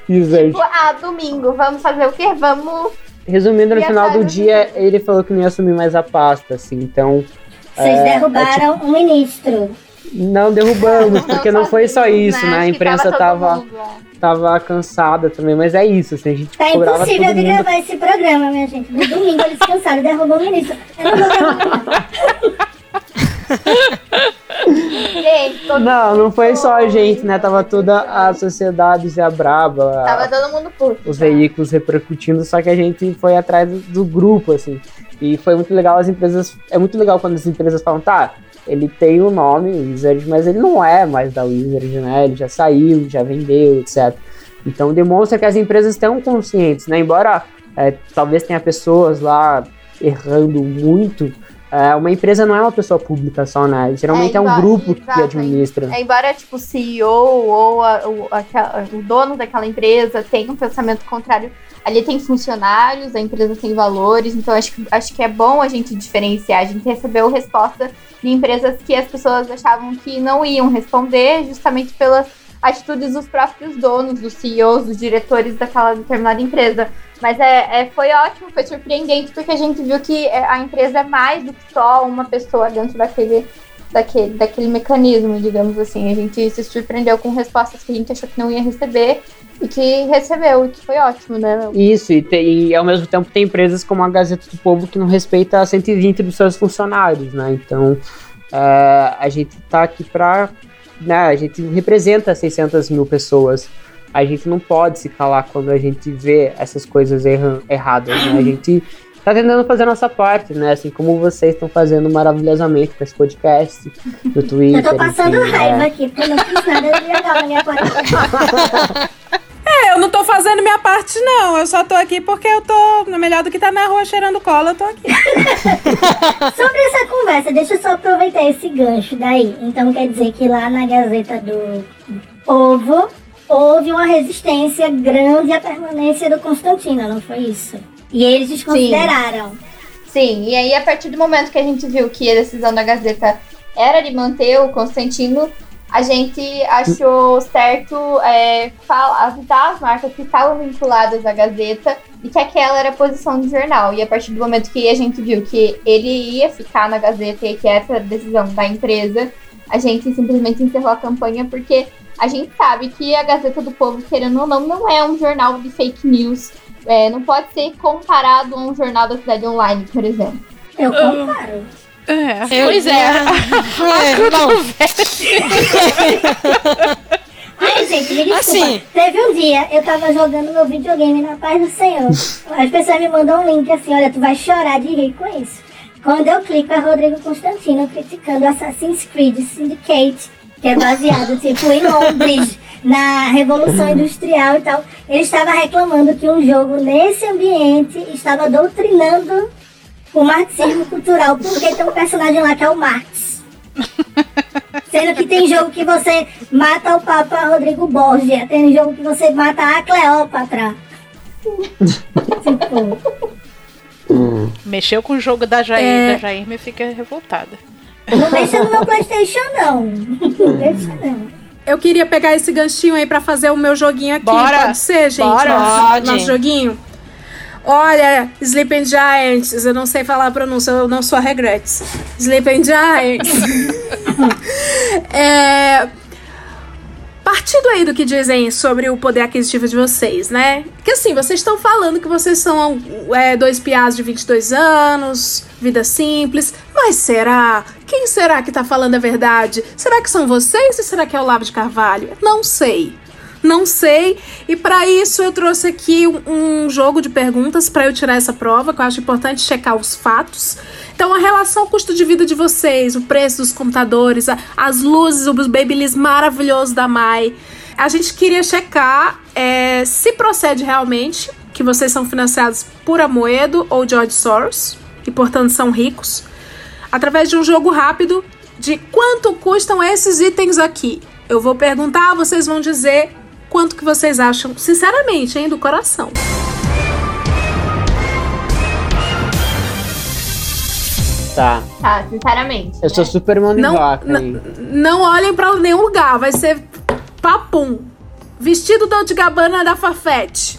Speaker 6: Wizard.
Speaker 5: Tipo, ah, domingo, vamos fazer o quê? Vamos.
Speaker 6: Resumindo, no
Speaker 5: E
Speaker 6: final do dia ele falou que não ia assumir mais a pasta, assim, então.
Speaker 3: Vocês
Speaker 6: é,
Speaker 3: derrubaram um ministro.
Speaker 6: Não derrubamos, porque não foi só isso, né? A
Speaker 5: Acho que
Speaker 6: imprensa
Speaker 5: todo
Speaker 6: tava,
Speaker 5: mundo, é.
Speaker 6: Tava cansada também, mas é isso, assim, a gente
Speaker 3: Tá
Speaker 6: cobrava
Speaker 3: impossível de gravar esse programa, minha gente. No domingo eles cansaram e derrubou o ministro. Eu *laughs* não.
Speaker 5: Gente, todo
Speaker 6: Não, não foi só a gente, né? Tava toda a sociedade Zé Braba,
Speaker 5: Tava todo mundo puto.
Speaker 6: os veículos repercutindo, só que a gente foi atrás do, do grupo, assim. E foi muito legal as empresas. É muito legal quando as empresas falam, tá, ele tem o nome Wizard, mas ele não é mais da Wizard, né? Ele já saiu, já vendeu, etc. Então demonstra que as empresas estão conscientes, né? Embora é, talvez tenha pessoas lá errando muito, é, uma empresa não é uma pessoa pública só, né? Geralmente
Speaker 5: É,
Speaker 6: é, um grupo que
Speaker 5: exato,
Speaker 6: administra.
Speaker 5: É, embora, tipo, o CEO ou a- o, aquela- o dono daquela empresa tenha um pensamento contrário, ali tem funcionários, a empresa tem valores, então acho, que- acho que é bom a gente diferenciar. A gente recebeu resposta de empresas que as pessoas achavam que não iam responder, justamente pelas atitudes dos próprios donos, dos CEOs, dos diretores daquela determinada empresa. Mas é, é- foi ótimo, foi surpreendente, porque a gente viu que é, a empresa é mais do que só uma pessoa dentro daquele daquele, daquele mecanismo, digamos assim. A gente se surpreendeu com respostas que a gente achou que não ia receber e que recebeu, e que foi ótimo, né?
Speaker 6: Isso, e, tem- e ao mesmo tempo tem empresas como a Gazeta do Povo que não respeita 120 dos seus funcionários, né? Então é, a gente tá aqui pra. Né, a gente representa 600 mil pessoas. A gente não pode se calar quando a gente vê essas coisas erra- erradas, né? A gente tá tentando fazer a nossa parte, né? Assim como vocês estão fazendo maravilhosamente com esse podcast, no Twitter. *laughs*
Speaker 3: Eu tô passando
Speaker 6: enfim,
Speaker 3: raiva
Speaker 6: né?
Speaker 3: aqui, porque eu não fiz nada legal na minha *laughs* quarta.
Speaker 2: Eu não tô fazendo minha parte, não. Eu só tô aqui porque eu tô. Melhor do que tá na rua cheirando cola, eu tô aqui. *laughs*
Speaker 3: Sobre essa conversa, deixa eu só aproveitar esse gancho daí. Então quer dizer que lá na Gazeta do Povo houve uma resistência grande à permanência do Constantino, não foi isso? E eles desconsideraram.
Speaker 5: Sim, e aí a partir do momento que a gente viu que a decisão da Gazeta era de manter o Constantino, a gente achou certo é, fal- avisar as marcas que estavam vinculadas à Gazeta e que aquela era a posição do jornal. E a partir do momento que a gente viu que ele ia ficar na Gazeta e que essa era a decisão da empresa, a gente simplesmente encerrou a campanha porque a gente sabe que a Gazeta do Povo, querendo ou não, não é um jornal de fake news. É, não pode ser comparado a um jornal da cidade online, por exemplo.
Speaker 3: Eu comparo.
Speaker 1: É,
Speaker 4: Eu-
Speaker 1: pois é. *laughs*
Speaker 4: É, bom, *laughs*
Speaker 3: Ai, gente, me desculpa.
Speaker 4: Assim.
Speaker 3: Teve um dia, eu tava jogando meu videogame na paz do Senhor. As pessoas me mandam um link assim, olha, tu vai chorar de rir com isso. Quando eu clico, é Rodrigo Constantino criticando Assassin's Creed Syndicate, que é baseado, tipo, em Londres, na Revolução Industrial e tal. Ele estava reclamando que um jogo nesse ambiente estava doutrinando o marxismo cultural, porque tem um personagem lá que é o Marx. *laughs* Sendo que tem jogo que você mata o Papa Rodrigo Borgia, tem jogo que você mata a Cleópatra. tipo,
Speaker 1: Mexeu com o jogo da Jair,
Speaker 2: É.
Speaker 1: da Jair me fica revoltada.
Speaker 3: Não deixa no meu Playstation, não. Não deixa, não.
Speaker 2: Eu queria pegar esse ganchinho aí pra fazer o meu joguinho aqui.
Speaker 1: Bora.
Speaker 2: Pode ser, gente?
Speaker 1: Bora.
Speaker 2: Nosso,
Speaker 4: Pode.
Speaker 2: nosso joguinho. Olha, Sleeping Giants, eu não sei falar a pronúncia, eu não sou a Regrets. Sleeping Giants. *laughs* é, partindo aí do que dizem sobre o poder aquisitivo de vocês, né? Que assim, vocês estão falando que vocês são é, dois piás de 22 anos, vida simples, mas será? Quem será que tá falando a verdade? Será que são vocês ou será que é o Lavo de Carvalho? Não sei. Não sei. E para isso eu trouxe aqui um, um jogo de perguntas para eu tirar essa prova, que eu acho importante checar os fatos. Então, a relação custo de vida de vocês, o preço dos computadores, a- as luzes, os babyliss maravilhosos da Mai. A gente queria checar é, se procede realmente que vocês são financiados por Amoedo ou George Soros e, portanto, são ricos, através de um jogo rápido de quanto custam esses itens aqui. Eu vou perguntar, vocês vão dizer quanto que vocês acham, sinceramente, hein, do coração.
Speaker 6: Tá.
Speaker 5: Tá, sinceramente.
Speaker 6: Eu sou super de
Speaker 2: Não, não olhem pra nenhum lugar, vai ser papum. Vestido Dolce Gabbana da Farfetch.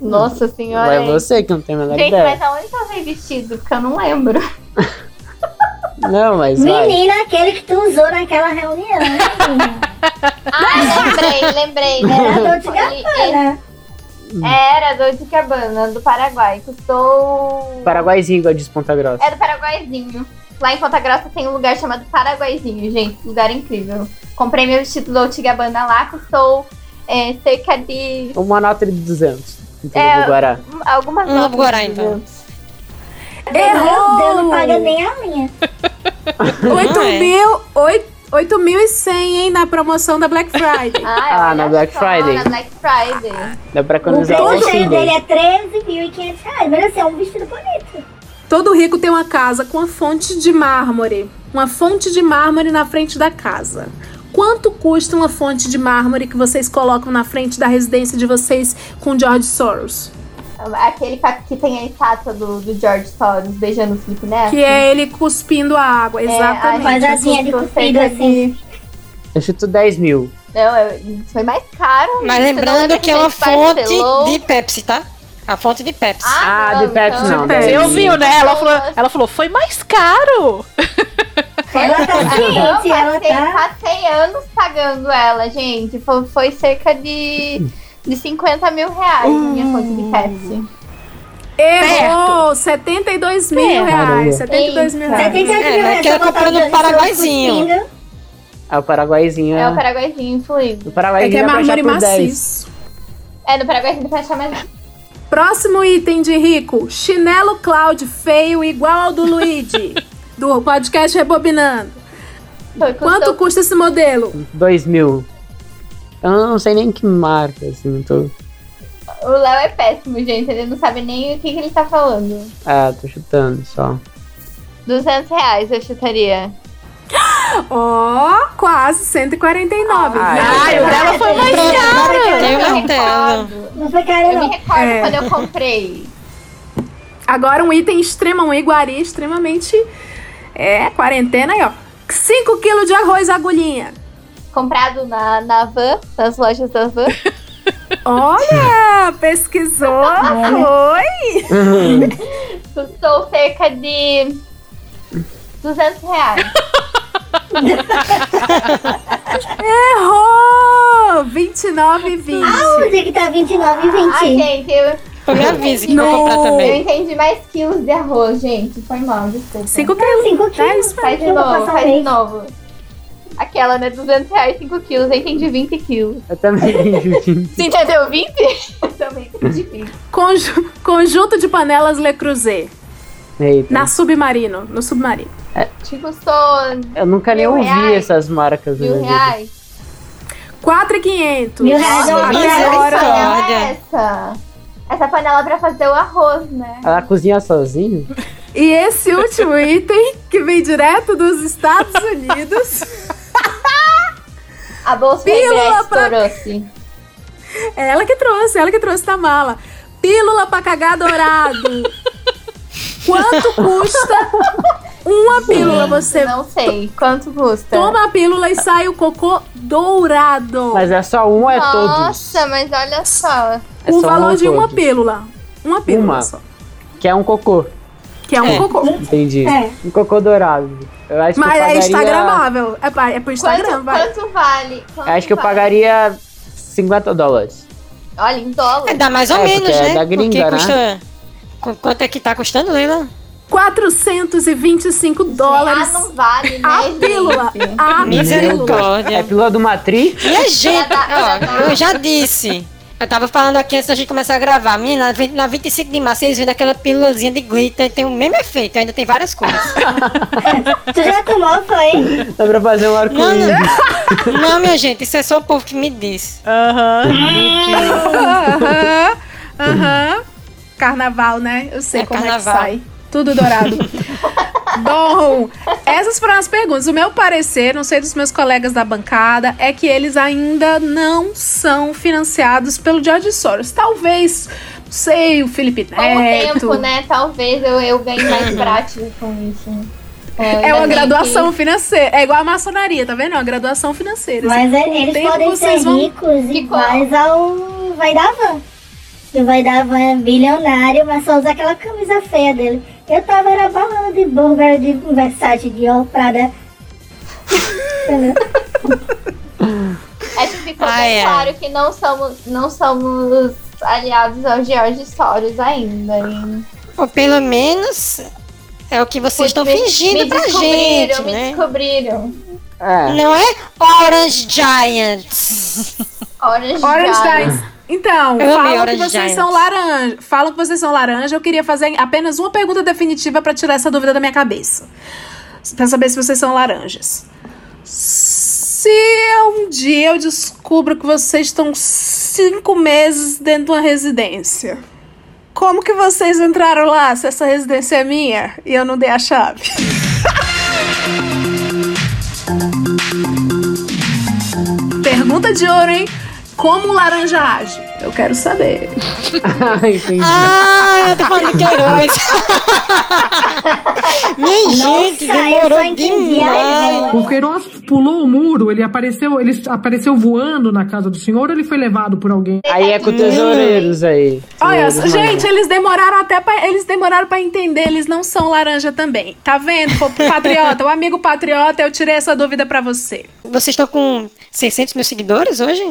Speaker 5: Nossa senhora.
Speaker 6: Vai
Speaker 5: hein?
Speaker 6: você que não tem a menor
Speaker 5: Gente,
Speaker 6: ideia.
Speaker 5: mas aonde eu vi vestido? Porque eu não lembro. *laughs*
Speaker 6: Não, mas vai.
Speaker 3: Menina, aquele que tu usou naquela reunião, né, menina? *laughs*
Speaker 5: Ah, lembrei, lembrei.
Speaker 3: Era Dolce
Speaker 5: Ele-
Speaker 3: Gabbana.
Speaker 5: Era Dolce Gabbana, do Paraguai. Custou...
Speaker 6: Paraguaizinho, igual diz Ponta Grossa.
Speaker 5: É do Paraguaizinho. Lá em Ponta Grossa tem um lugar chamado Paraguaizinho, gente. Lugar incrível. Comprei meu vestido Dolce Gabbana lá, custou é, cerca de
Speaker 6: Uma nota de 200. Então,
Speaker 5: É,
Speaker 6: é, Guará.
Speaker 5: algumas
Speaker 4: Um
Speaker 5: notas
Speaker 4: Guará,
Speaker 5: de
Speaker 4: então.
Speaker 5: Deus.
Speaker 3: Meu Deus, não paga nem a minha. *laughs*
Speaker 2: 8
Speaker 4: é.
Speaker 2: mil, 8.100, hein, na promoção da Black Friday. *laughs*
Speaker 5: Ah,
Speaker 6: Ah, na Black
Speaker 5: só,
Speaker 6: Friday.
Speaker 5: Na Black Friday.
Speaker 6: Dá pra
Speaker 3: O
Speaker 6: economizar
Speaker 3: preço
Speaker 6: o auxílio.
Speaker 3: dele é 13.500 reais. Mas assim, é um vestido bonito.
Speaker 2: Todo rico tem uma casa com uma fonte de mármore. Uma fonte de mármore na frente da casa. Quanto custa uma fonte de mármore que vocês colocam na frente da residência de vocês com George Soros?
Speaker 5: Aquele que tem a estátua do, do George Soros beijando o Felipe Neto.
Speaker 2: Que é ele cuspindo a água,
Speaker 5: É,
Speaker 2: exatamente.
Speaker 3: Faz assim, de cuspido,
Speaker 5: cerca
Speaker 3: assim.
Speaker 6: Eu chuto 10 mil.
Speaker 5: Não, eu- foi mais caro.
Speaker 4: Mas
Speaker 5: não
Speaker 4: lembrando
Speaker 5: lembra
Speaker 4: que é uma
Speaker 5: gente
Speaker 4: fonte de Pepsi, tá? A fonte de Pepsi.
Speaker 6: Ah, de Pepsi não,
Speaker 5: então-
Speaker 6: dez
Speaker 1: Você
Speaker 6: mil.
Speaker 1: ouviu, né? Ela falou, ela falou, foi mais caro. *laughs*
Speaker 3: Ela tá
Speaker 5: Eu
Speaker 3: ciente, ela
Speaker 5: passei,
Speaker 3: tá.
Speaker 5: passei anos pagando ela, gente. Foi, foi cerca de, *laughs* de 50 mil reais a minha fonte de Pepsi.
Speaker 2: Errou! 72 mil
Speaker 1: Perto.
Speaker 2: reais. 72 mil
Speaker 5: Eita.
Speaker 2: reais.
Speaker 3: 77
Speaker 4: É,
Speaker 3: mil
Speaker 4: mas
Speaker 3: reais
Speaker 4: que ela comprou no Paraguaizinho.
Speaker 6: Ah, o Paraguaizinho
Speaker 5: É o
Speaker 6: é.
Speaker 5: Paraguaizinho fluido.
Speaker 6: O
Speaker 2: É
Speaker 6: Paraguaizinho
Speaker 2: que é
Speaker 6: pra achar
Speaker 2: mármore
Speaker 6: por 10.
Speaker 2: maciço.
Speaker 5: É, no Paraguaizinho pra achar mais.
Speaker 2: Próximo item de rico: chinelo Cloud feio igual ao do Luigi, *laughs* do podcast Rebobinando.
Speaker 5: Foi, custou-
Speaker 2: Quanto custa esse modelo?
Speaker 6: 2 mil. Eu não sei nem que marca, assim. Tô...
Speaker 5: O Léo é péssimo, gente. Ele não sabe nem o que, que ele tá falando.
Speaker 6: Ah, tô chutando só.
Speaker 5: 200 reais eu chutaria.
Speaker 2: Ó, quase 149.
Speaker 6: Ah,
Speaker 1: Ai, o dela foi mais caro.
Speaker 3: Não foi caro,
Speaker 5: Eu me
Speaker 3: não.
Speaker 5: recordo
Speaker 2: É.
Speaker 5: quando eu comprei.
Speaker 2: Agora um item extremo, um iguaria extremamente. É, quarentena aí, ó. 5 kg de arroz agulhinha.
Speaker 5: Comprado na, na van, nas lojas da van. *laughs*
Speaker 2: Olha, pesquisou, *laughs* foi.
Speaker 5: Custou cerca de 200 reais. *laughs*
Speaker 2: Errou! 29 e 20.
Speaker 3: Aonde que tá 29 e 20?
Speaker 5: Ai, gente, eu,
Speaker 4: Foi me avise que vou comprar
Speaker 5: eu
Speaker 4: também.
Speaker 5: entendi mais quilos de arroz, gente. Foi mal, desculpa.
Speaker 2: 5 quilos.
Speaker 3: 5
Speaker 2: É
Speaker 3: quilos.
Speaker 2: isso
Speaker 5: Faz de
Speaker 3: Eu
Speaker 5: novo, faz de novo. Aquela, né? 200 reais, 5 quilos. Eu entendi 20 quilos.
Speaker 6: Eu também entendi.
Speaker 5: Você entendeu 20? Eu também entendi 20.
Speaker 2: Conju- conjunto de panelas Le Creuset.
Speaker 6: Eita.
Speaker 2: Na Submarino. No Submarino.
Speaker 5: Te custou
Speaker 6: Eu nunca nem ouvi
Speaker 5: reais.
Speaker 6: essas marcas.
Speaker 5: mil
Speaker 6: vida.
Speaker 5: reais.
Speaker 2: 4,500.
Speaker 3: Mil reais é uma panela
Speaker 5: é essa? Essa panela é pra fazer o arroz, né?
Speaker 6: Ela cozinha sozinha?
Speaker 2: E esse último item, que vem direto dos Estados Unidos, *laughs* *laughs*
Speaker 5: A bolsa
Speaker 2: Pílula pra-
Speaker 5: estourou-se.
Speaker 2: é ela que trouxe, ela que trouxe da mala. Pílula pra cagar dourado. *laughs* Quanto custa uma pílula? Você
Speaker 5: Não sei. Quanto custa?
Speaker 2: toma a pílula e sai o cocô dourado.
Speaker 6: Mas é só um ou é todos?
Speaker 5: Nossa, mas olha só.
Speaker 6: É
Speaker 2: o
Speaker 6: só um
Speaker 2: valor
Speaker 6: ou
Speaker 2: de uma
Speaker 6: todos?
Speaker 2: pílula. Uma pílula
Speaker 6: Uma.
Speaker 2: só.
Speaker 6: Que é um cocô.
Speaker 2: Que é um
Speaker 4: É.
Speaker 2: cocô.
Speaker 6: Entendi.
Speaker 3: É.
Speaker 6: Um cocô dourado. Eu acho
Speaker 2: Mas
Speaker 6: que eu
Speaker 2: é
Speaker 6: pagaria...
Speaker 2: instagramável. É, pa- é pro Instagram,
Speaker 5: Quanto,
Speaker 2: vai.
Speaker 5: quanto vale? Quanto
Speaker 6: Eu acho que eu pagaria 50 dólares.
Speaker 5: Olha, em dólar.
Speaker 4: É, dá mais ou
Speaker 6: É,
Speaker 4: menos,
Speaker 6: é
Speaker 4: né?
Speaker 6: da gringa,
Speaker 4: porque
Speaker 6: né?
Speaker 4: custa. Qu- Quanto é que tá custando, Leila?
Speaker 2: 425 dólares.
Speaker 5: Ah, não vale, né,
Speaker 2: A
Speaker 5: gente?
Speaker 2: pílula. A pílula.
Speaker 4: Misericórdia.
Speaker 6: É pílula do Matri?
Speaker 4: E a gente, ó, eu já disse. Eu tava falando aqui antes da gente começar a gravar. Menina, na 20 na 25 de março eles viram aquela pílulazinha de glitter, tem o mesmo efeito, ainda tem várias cores. *laughs*
Speaker 3: Tu já tomou, foi?
Speaker 6: Dá pra fazer um arco-íris.
Speaker 4: não, minha gente, isso é só o povo que me disse.
Speaker 1: Aham.
Speaker 2: Aham. Aham. Carnaval, né? Eu sei
Speaker 4: É
Speaker 2: como
Speaker 4: carnaval.
Speaker 2: é que sai. Tudo dourado. *laughs* Bom, essas foram as perguntas. O meu parecer, não sei dos meus colegas da bancada, é que eles ainda não são financiados pelo George Soros. Talvez, não sei, o Felipe
Speaker 5: Com o
Speaker 2: Neto.
Speaker 5: tempo, né? Talvez eu, eu ganhe mais prática com isso.
Speaker 2: É
Speaker 5: ainda
Speaker 2: uma graduação
Speaker 5: que-
Speaker 2: financeira. É igual a maçonaria, tá vendo? É uma graduação financeira.
Speaker 3: Mas
Speaker 2: o
Speaker 3: eles
Speaker 2: tempo
Speaker 3: podem ser
Speaker 2: vão-
Speaker 3: ricos
Speaker 5: Ficou.
Speaker 3: iguais ao Vai da Van. O Vai da Van é bilionário, mas só usa aquela camisa feia dele. Eu tava era falando de burger, de Versace, de Dior, Prada.
Speaker 5: Acho que ficou
Speaker 4: Ah,
Speaker 5: bem
Speaker 4: é.
Speaker 5: claro que não somos, não somos aliados ao George Soros ainda. hein?
Speaker 4: Ou pelo menos é o que vocês estão fingindo
Speaker 5: me
Speaker 4: pra gente,
Speaker 5: me
Speaker 4: né?
Speaker 5: descobriram.
Speaker 6: É.
Speaker 4: Não é Orange Giants.
Speaker 5: Orange,
Speaker 2: Orange
Speaker 5: Giant.
Speaker 2: Giants. Então,
Speaker 4: Eu
Speaker 2: falam que vocês
Speaker 4: Giants.
Speaker 2: são laranja. Falam que vocês são laranja. Eu queria fazer apenas uma pergunta definitiva pra tirar essa dúvida da minha cabeça. Pra saber se vocês são laranjas. Se um dia eu descubro que vocês estão cinco meses dentro de uma residência, como que vocês entraram lá se essa residência é minha e eu não dei a chave? *laughs* Pergunta de ouro, hein? Como o laranja age? Eu quero saber. *laughs*
Speaker 6: Entendi.
Speaker 4: Ah, eu tô falando de Queiroz. Minha gente,
Speaker 3: Nossa, eu
Speaker 4: demorou demais.
Speaker 12: O Queiroz pulou o muro, ele apareceu, ele apareceu voando na casa do senhor ou ele foi levado por alguém?
Speaker 6: Aí é com tesoureiros aí.
Speaker 2: Olha,
Speaker 6: Tesoureiros
Speaker 2: gente, eles demoraram até pra, eles demoraram para entender, eles não são laranja também. Tá vendo? Patriota, o amigo patriota, eu tirei essa dúvida pra você.
Speaker 4: Vocês estão com 600 mil seguidores hoje?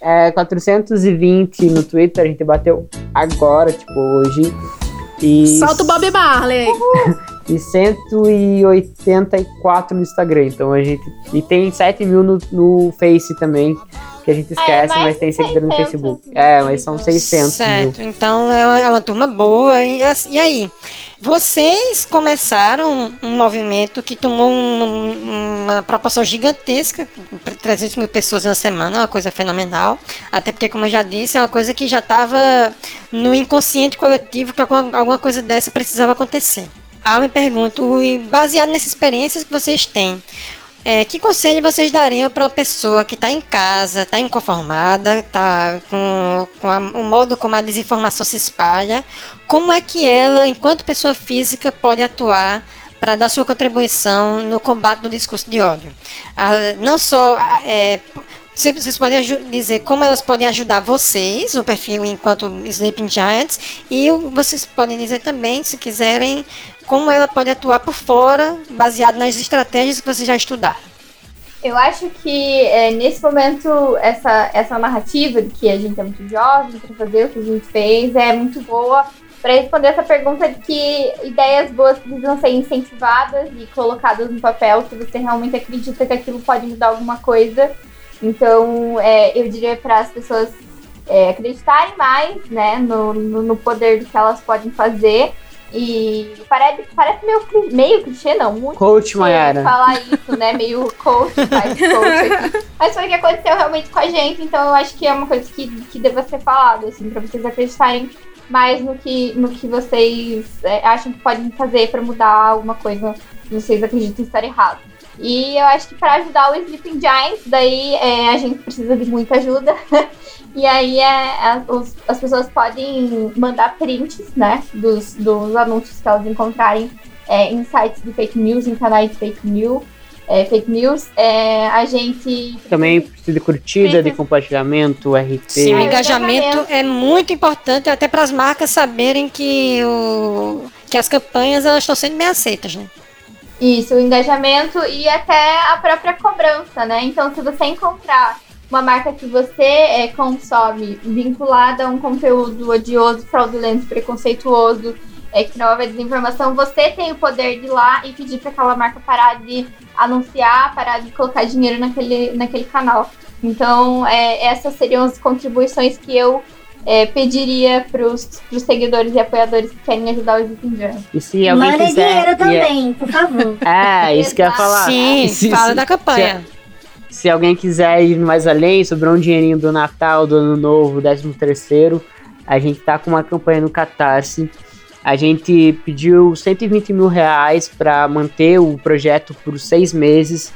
Speaker 6: É 420 no Twitter, a gente bateu agora, tipo, hoje. E,
Speaker 2: Solta o Bob Marley. *laughs*
Speaker 6: e 184 no Instagram. Então a gente. E tem 7 mil no, no Face também, que a gente
Speaker 5: Ah, é
Speaker 6: esquece,
Speaker 5: mais
Speaker 6: mas tem seguidor no
Speaker 5: 600
Speaker 6: Facebook. É, mas são 600 mil.
Speaker 4: Certo, então é uma, é uma turma boa. E, as- e aí? Vocês começaram um movimento que tomou um- uma proporção gigantesca, 300 mil pessoas na semana, uma coisa fenomenal. Até porque, como eu já disse, é uma coisa que já estava no inconsciente coletivo que alguma, coisa dessa precisava acontecer. Aí eu me pergunto, baseado nessas experiências que vocês têm, é, que conselho vocês dariam para uma pessoa que está em casa, está inconformada, está com, com a- o modo como a desinformação se espalha? Como é que ela, enquanto pessoa física, pode atuar para dar sua contribuição no combate do discurso de ódio? Ah, não só é, vocês podem dizer como elas podem ajudar vocês, o perfil enquanto Sleeping Giants, e vocês podem dizer também, se quiserem, como ela pode atuar por fora, baseado nas estratégias que vocês já estudaram.
Speaker 5: Eu acho que é, nesse momento essa, essa narrativa de que a gente é muito jovem para fazer o que a gente fez é muito boa para responder essa pergunta de que ideias boas precisam ser incentivadas e colocadas no papel se você realmente acredita que aquilo pode mudar alguma coisa. Então, é, eu diria para as pessoas é, acreditarem mais né, no, no, no poder do que elas podem fazer. E parece, parece meio, meio clichê, não, muito
Speaker 6: Coach Mayara.
Speaker 5: falar isso, né? Meio coach, *laughs* faz coach aqui. Mas foi o que aconteceu realmente com a gente, então eu acho que é uma coisa que, que deva ser falada, assim, pra vocês acreditarem mais no que, no que vocês é, acham que podem fazer pra mudar alguma coisa que vocês acreditam estar errado. E eu acho que para ajudar o Sleeping Giants, daí é, a gente precisa de muita ajuda. *laughs* e aí é, os- as pessoas podem mandar prints, né, dos, dos anúncios que elas encontrarem é, em sites de fake news, em canais de fake news. É, fake news, é, a gente
Speaker 6: Também precisa de curtida, de compartilhamento, RT.
Speaker 4: Sim, o
Speaker 5: É,
Speaker 4: engajamento
Speaker 5: engajamento.
Speaker 4: é muito importante até para as marcas saberem que, o, que as campanhas elas estão sendo bem aceitas, né?
Speaker 5: Isso, o engajamento e até a própria cobrança, né? Então, se você encontrar uma marca que você é, consome vinculada a um conteúdo odioso, fraudulento, preconceituoso, é, que promove a desinformação, você tem o poder de ir lá e pedir para aquela marca parar de anunciar, parar de colocar dinheiro naquele, naquele canal. Então, é, essas seriam as contribuições que eu é, pediria para os seguidores e apoiadores que querem ajudar o Sleeping Giants.
Speaker 6: E se alguém
Speaker 3: Manda
Speaker 6: quiser.
Speaker 3: dinheiro
Speaker 6: e-
Speaker 3: também, por favor. *laughs*
Speaker 6: É, isso que eu ia falar.
Speaker 4: Sim,
Speaker 6: Se-
Speaker 4: fala
Speaker 6: se-
Speaker 4: da campanha.
Speaker 6: Se, se alguém quiser ir mais além, sobrou um dinheirinho do Natal, do Ano Novo, 13 terceiro, a gente tá com uma campanha no Catarse. A gente pediu 120 mil reais para manter o projeto por seis meses.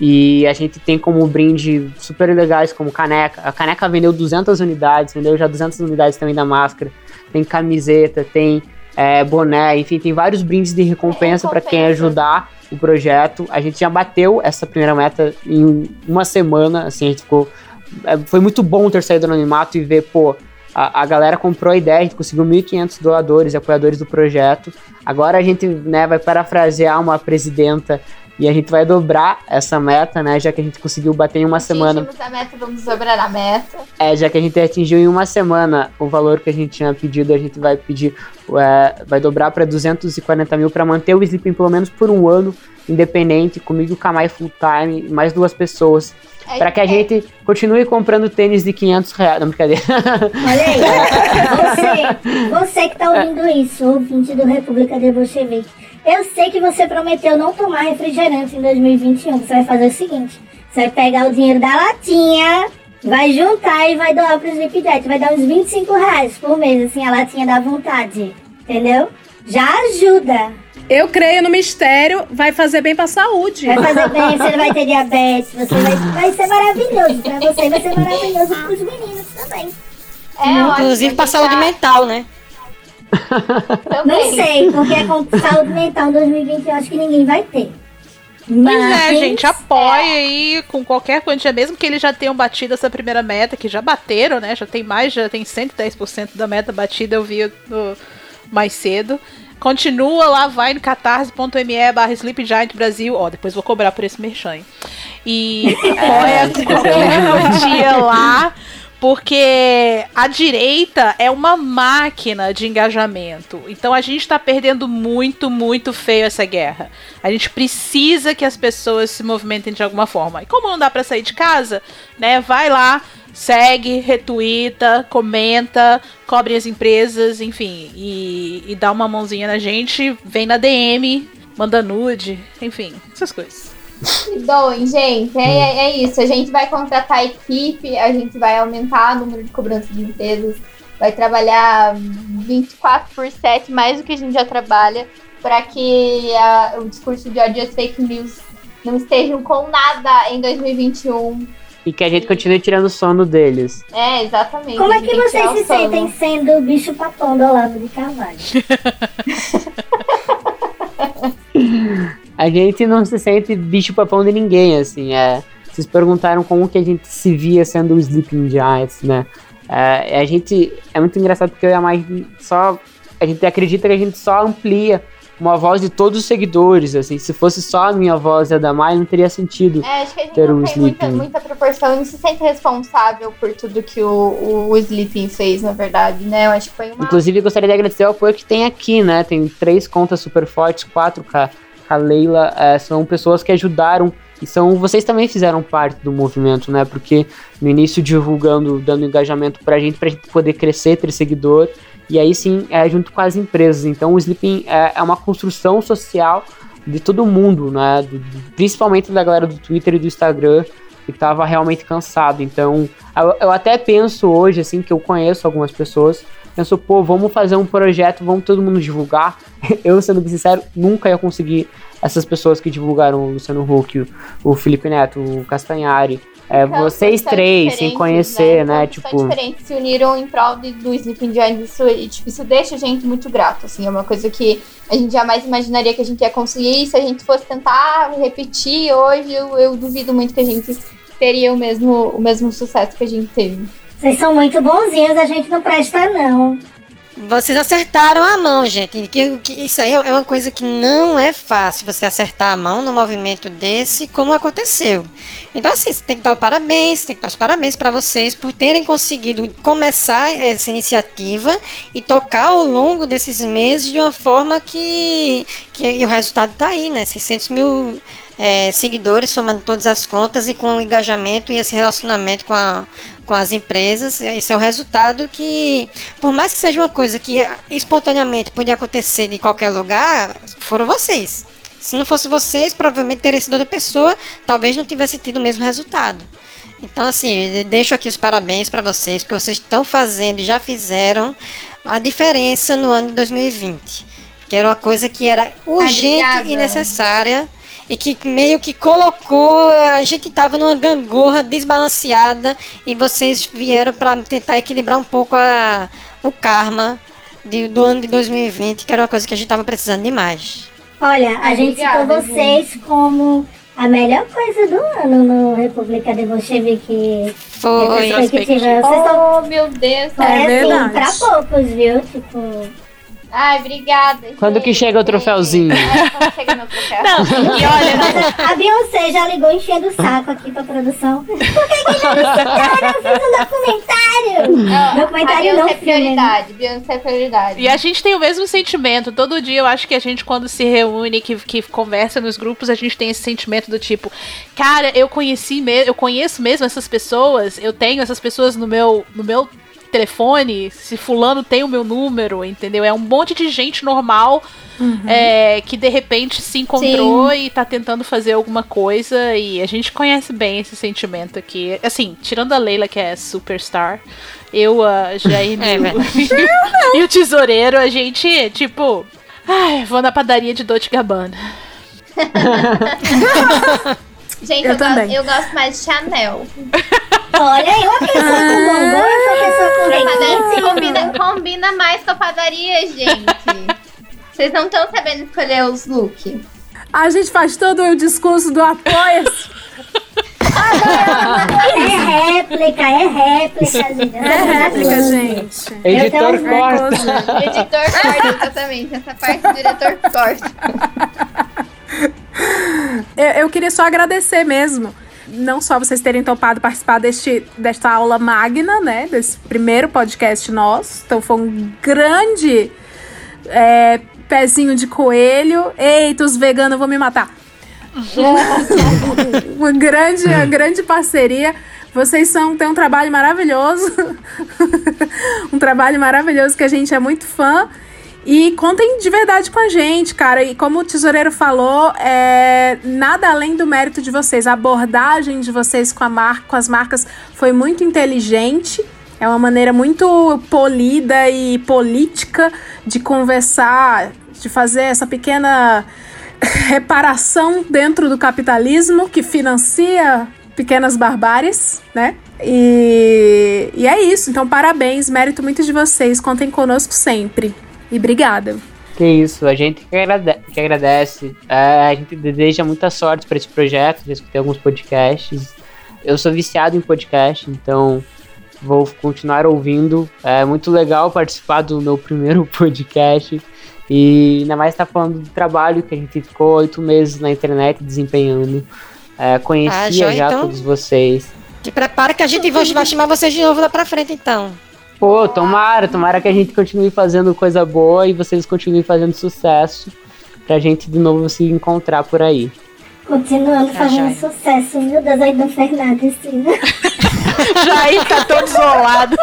Speaker 6: E a gente tem como brinde super legais como caneca. A caneca vendeu 200 unidades, vendeu já 200 unidades também da máscara. Tem camiseta, tem é, boné, enfim, tem vários brindes de recompensa para quem ajudar o projeto. A gente já bateu essa primeira meta em uma semana, assim, a gente ficou. é, Foi muito bom ter saído do anonimato e ver, pô, a, a galera comprou a ideia, a gente conseguiu 1.500 doadores e apoiadores do projeto. Agora a gente né, vai parafrasear uma presidenta e a gente vai dobrar essa meta, né? Já que a gente conseguiu bater em uma semana.
Speaker 5: A meta, vamos dobrar a meta.
Speaker 6: É, já que a gente atingiu em uma semana o valor que a gente tinha pedido, a gente vai pedir, é, vai dobrar para 240 mil para manter o Sleeping pelo menos por um ano independente, comigo e o Kamai full time, mais duas pessoas.
Speaker 5: É,
Speaker 6: Para que a
Speaker 5: é,
Speaker 6: gente continue comprando tênis de 500 reais. Não, brincadeira.
Speaker 3: Olha aí, *laughs* você, você que tá ouvindo isso, ouvinte do República de Bolchevique, eu sei que você prometeu não tomar refrigerante em 2021. Você vai fazer o seguinte: você vai pegar o dinheiro da latinha, vai juntar e vai doar pro Sleep Jet. Vai dar uns 25 reais por mês, assim, a latinha da vontade. Entendeu? Já ajuda.
Speaker 2: Eu creio no mistério, vai fazer bem pra saúde.
Speaker 3: Vai fazer bem, você não vai ter diabetes, você vai, vai ser maravilhoso. Pra você vai ser maravilhoso pros meninos também.
Speaker 5: é,
Speaker 4: Inclusive
Speaker 5: que
Speaker 4: pra saúde
Speaker 5: tá-
Speaker 4: mental, né?
Speaker 3: Não sei, porque com saúde mental em 2020 eu acho que ninguém vai ter.
Speaker 1: Pois
Speaker 3: Mas,
Speaker 1: é, gente, apoia aí com qualquer quantia, mesmo que eles já tenham batido essa primeira meta, que já bateram, né? Já tem mais, já tem 110% da meta batida, eu vi no- mais cedo. Continua lá, vai no catarse.me barra Sleep Giant Brasil. Ó, depois vou cobrar por esse merchan. E *laughs* apoia com qualquer quantia lá. Porque a direita é uma máquina de engajamento. Então a gente tá perdendo muito, muito feio essa guerra. A gente precisa que as pessoas se movimentem de alguma forma. E como não dá pra sair de casa, né? Vai lá, segue, retuita, comenta, cobre as empresas, enfim, e, e dá uma mãozinha na gente, vem na DM, manda nude, enfim, essas coisas.
Speaker 5: Se doem, gente. É, é, é isso. A gente vai contratar a equipe, a gente vai aumentar o número de cobrança de empresas, vai trabalhar 24 por 7, mais do que a gente já trabalha, para que a- o discurso de ódio e as fake news não estejam com nada em 2021.
Speaker 6: e que a gente continue tirando o sono deles.
Speaker 5: É, exatamente.
Speaker 3: Como é que vocês se
Speaker 5: sono.
Speaker 3: sentem sendo o bicho papão do Olavo de Carvalho?
Speaker 6: A gente não se sente bicho papão de ninguém, assim, é. Vocês perguntaram como que a gente se via sendo o Sleeping Giants, né? É, a gente. É muito engraçado porque eu e a Mai só. A gente acredita que a gente só amplia uma voz de todos os seguidores, assim. Se fosse só a minha voz e a da Mai, não teria sentido.
Speaker 5: É, acho que a gente
Speaker 6: ter
Speaker 5: não
Speaker 6: o
Speaker 5: tem muita, muita proporção e não se sente responsável por tudo que o, o, o Sleeping fez, na verdade, né? Eu acho que foi uma.
Speaker 6: Inclusive, gostaria de agradecer o apoio que tem aqui, né? Tem três contas super fortes, quatro com a, Leila. é, são pessoas que ajudaram e são. Vocês também fizeram parte do movimento, né? Porque no início divulgando, dando engajamento pra gente, pra gente poder crescer, ter seguidor. E aí sim, é junto com as empresas. Então o Sleeping é, é uma construção social de todo mundo, né? Do- principalmente da galera do Twitter e do Instagram que tava realmente cansado. Então, eu, eu até penso hoje, assim, que eu conheço algumas pessoas, penso, pô, vamos fazer um projeto, vamos todo mundo divulgar. *laughs* Eu, sendo bem sincero, nunca ia conseguir essas pessoas que divulgaram o Luciano Huck, o, o Felipe Neto, o Castanhari, é,
Speaker 5: Então,
Speaker 6: vocês três, sem conhecer, né?
Speaker 5: Todos
Speaker 6: Tipo,
Speaker 5: diferentes, se uniram em prol de- do Sleeping Giants. Isso, e, tipo, isso deixa a gente muito grato, assim. É uma coisa que a gente jamais imaginaria que a gente ia conseguir. E se a gente fosse tentar repetir hoje, eu, eu duvido muito que a gente teria o mesmo, o mesmo sucesso que a gente teve.
Speaker 3: Vocês são muito bonzinhos, a gente não presta, não.
Speaker 4: Vocês acertaram a mão, gente. Que, que isso aí é uma coisa que não é fácil você acertar a mão num movimento desse, como aconteceu. Então, assim, você tem que dar o parabéns, tem que dar os parabéns para vocês por terem conseguido começar essa iniciativa e tocar ao longo desses meses de uma forma que, que o resultado tá aí, né? 600 mil é, seguidores, somando todas as contas e com o engajamento e esse relacionamento com, a, com as empresas. Esse é o resultado que, por mais que seja uma coisa que espontaneamente podia acontecer em qualquer lugar, foram vocês. Se não fosse vocês, provavelmente teria sido outra pessoa, talvez não tivesse tido o mesmo resultado. Então, assim, deixo aqui os parabéns para vocês, porque vocês estão fazendo e já fizeram a diferença no ano de 2020. Que era uma coisa que era urgente
Speaker 5: Obrigada.
Speaker 4: e necessária e que meio que colocou a gente tava numa gangorra desbalanceada e vocês vieram para tentar equilibrar um pouco a, o karma de- do ano de 2020, que era uma coisa que a gente tava precisando demais.
Speaker 3: Olha, a gente citou vocês como a melhor coisa do ano no República de Bolchevique.
Speaker 4: Foi.
Speaker 3: Retrospectiva. Vocês estão
Speaker 5: Oh, meu Deus.
Speaker 3: é, assim,
Speaker 2: verdade.
Speaker 3: pra poucos, viu? Tipo,
Speaker 5: Ai, obrigada.
Speaker 6: quando que chega o troféuzinho?
Speaker 5: É, quando chega meu troféu.
Speaker 1: Não, e olha,
Speaker 3: mas *laughs* a Beyoncé já ligou enchendo o saco aqui pra produção. Por que que me *laughs* citaram? Eu fiz um documentário. documentário
Speaker 5: a
Speaker 3: não,
Speaker 5: Beyoncé é
Speaker 3: filme.
Speaker 5: prioridade. Beyoncé é prioridade.
Speaker 1: E a gente tem o mesmo sentimento. Todo dia eu acho que a gente, quando se reúne, que, que conversa nos grupos, a gente tem esse sentimento do tipo, cara, eu conheci mesmo, eu conheço mesmo essas pessoas, eu tenho essas pessoas no meu, no meu telefone, se fulano tem o meu número, entendeu? É um monte de gente normal é, que de repente se encontrou e tá tentando fazer alguma coisa e a gente conhece bem esse sentimento aqui. Assim, tirando a Leila, que é superstar, eu, a Jaime
Speaker 4: É *laughs*
Speaker 1: e e o tesoureiro, a gente, tipo, ai, vou na padaria de Dolce Gabbana. *laughs*
Speaker 5: Gente,
Speaker 2: Eu
Speaker 5: eu,
Speaker 2: também.
Speaker 5: eu gosto mais de Chanel.
Speaker 3: Olha aí, uma pessoa com bom gosto, uma pessoa com requinte.
Speaker 5: combina, combina mais com a padaria, gente. Vocês não estão sabendo escolher os looks.
Speaker 2: A gente faz todo o discurso do apoia-se.
Speaker 3: É réplica, é réplica, gente.
Speaker 2: É réplica, gente.
Speaker 6: Editor
Speaker 3: tenho-
Speaker 6: corta.
Speaker 5: Editor corta, exatamente. Essa parte do diretor corta.
Speaker 2: Eu, queria só agradecer mesmo. Não só vocês terem topado participar deste, desta aula magna, né? Desse primeiro podcast nosso. Então foi um grande é, pezinho de coelho. Eita, os veganos vão me matar. *laughs* uma grande, uma grande parceria. Vocês são, têm um trabalho maravilhoso. *laughs* um trabalho maravilhoso que a gente é muito fã. E contem de verdade com a gente, cara. E como o tesoureiro falou, é nada além do mérito de vocês. A abordagem de vocês com, a mar com as marcas foi muito inteligente. É uma maneira muito polida e política de conversar, de fazer essa pequena *laughs* reparação dentro do capitalismo que financia pequenas barbáries, né? E, e é isso. Então, parabéns, mérito muito de vocês. Contem conosco sempre. E obrigada.
Speaker 6: Que isso, a gente que, agrade- que agradece. É, a gente deseja muita sorte para esse projeto. Já escutei alguns podcasts. Eu sou viciado em podcast, então vou continuar ouvindo. É muito legal participar do meu primeiro *laughs* podcast. E ainda mais estar falando do trabalho que a gente ficou oito meses na internet desempenhando. É, conhecia
Speaker 4: Ah, joia,
Speaker 6: já
Speaker 4: então.
Speaker 6: todos vocês.
Speaker 4: Te prepara que a gente vai vai chamar vocês de novo lá pra frente, então.
Speaker 6: Pô, tomara, tomara que a gente continue fazendo coisa boa e vocês continuem fazendo sucesso pra gente de novo se encontrar por aí.
Speaker 3: Continuando
Speaker 4: Tá
Speaker 3: fazendo
Speaker 4: joia.
Speaker 3: sucesso. Meu Deus, aí do Fernandes, *laughs* sim.
Speaker 1: Jair tá todo isolado.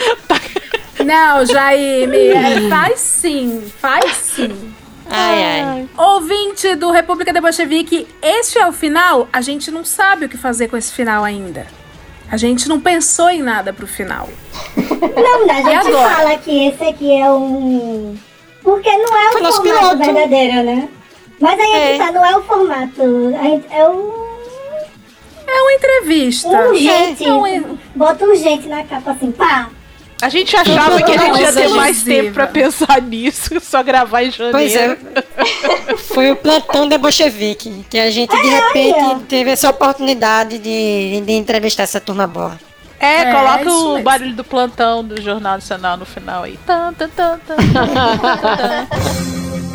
Speaker 1: *laughs*
Speaker 2: Não, Jaime, é, faz sim, faz sim.
Speaker 4: Ai, ai.
Speaker 2: Ouvinte do República de Bolchevique, este é o final? A gente não sabe o que fazer com esse final ainda. A gente não pensou em nada pro final.
Speaker 3: Não, a *laughs* gente
Speaker 2: agora?
Speaker 3: fala que esse aqui é um. Porque não é
Speaker 4: Foi
Speaker 3: um
Speaker 4: nosso
Speaker 3: formato
Speaker 4: piloto.
Speaker 3: verdadeiro, né? Mas aí é.
Speaker 4: É.
Speaker 3: tá, não é o formato. a gente- É o
Speaker 2: É uma entrevista.
Speaker 3: urgente.
Speaker 2: É um-
Speaker 3: Bota urgente na capa assim, pá.
Speaker 1: A gente achava que a gente ia ter mais tempo pra pensar *laughs* nisso, só gravar em janeiro.
Speaker 4: Pois é. Foi o plantão da bolchevique, que a gente de repente
Speaker 3: olha.
Speaker 4: teve essa oportunidade de, de entrevistar essa turma boa.
Speaker 1: É,
Speaker 2: É,
Speaker 1: coloca
Speaker 2: isso
Speaker 1: o
Speaker 2: mesmo.
Speaker 1: barulho do plantão do Jornal Nacional no final aí. Tan, tan, tan, tan, tan, tan, tan. *laughs*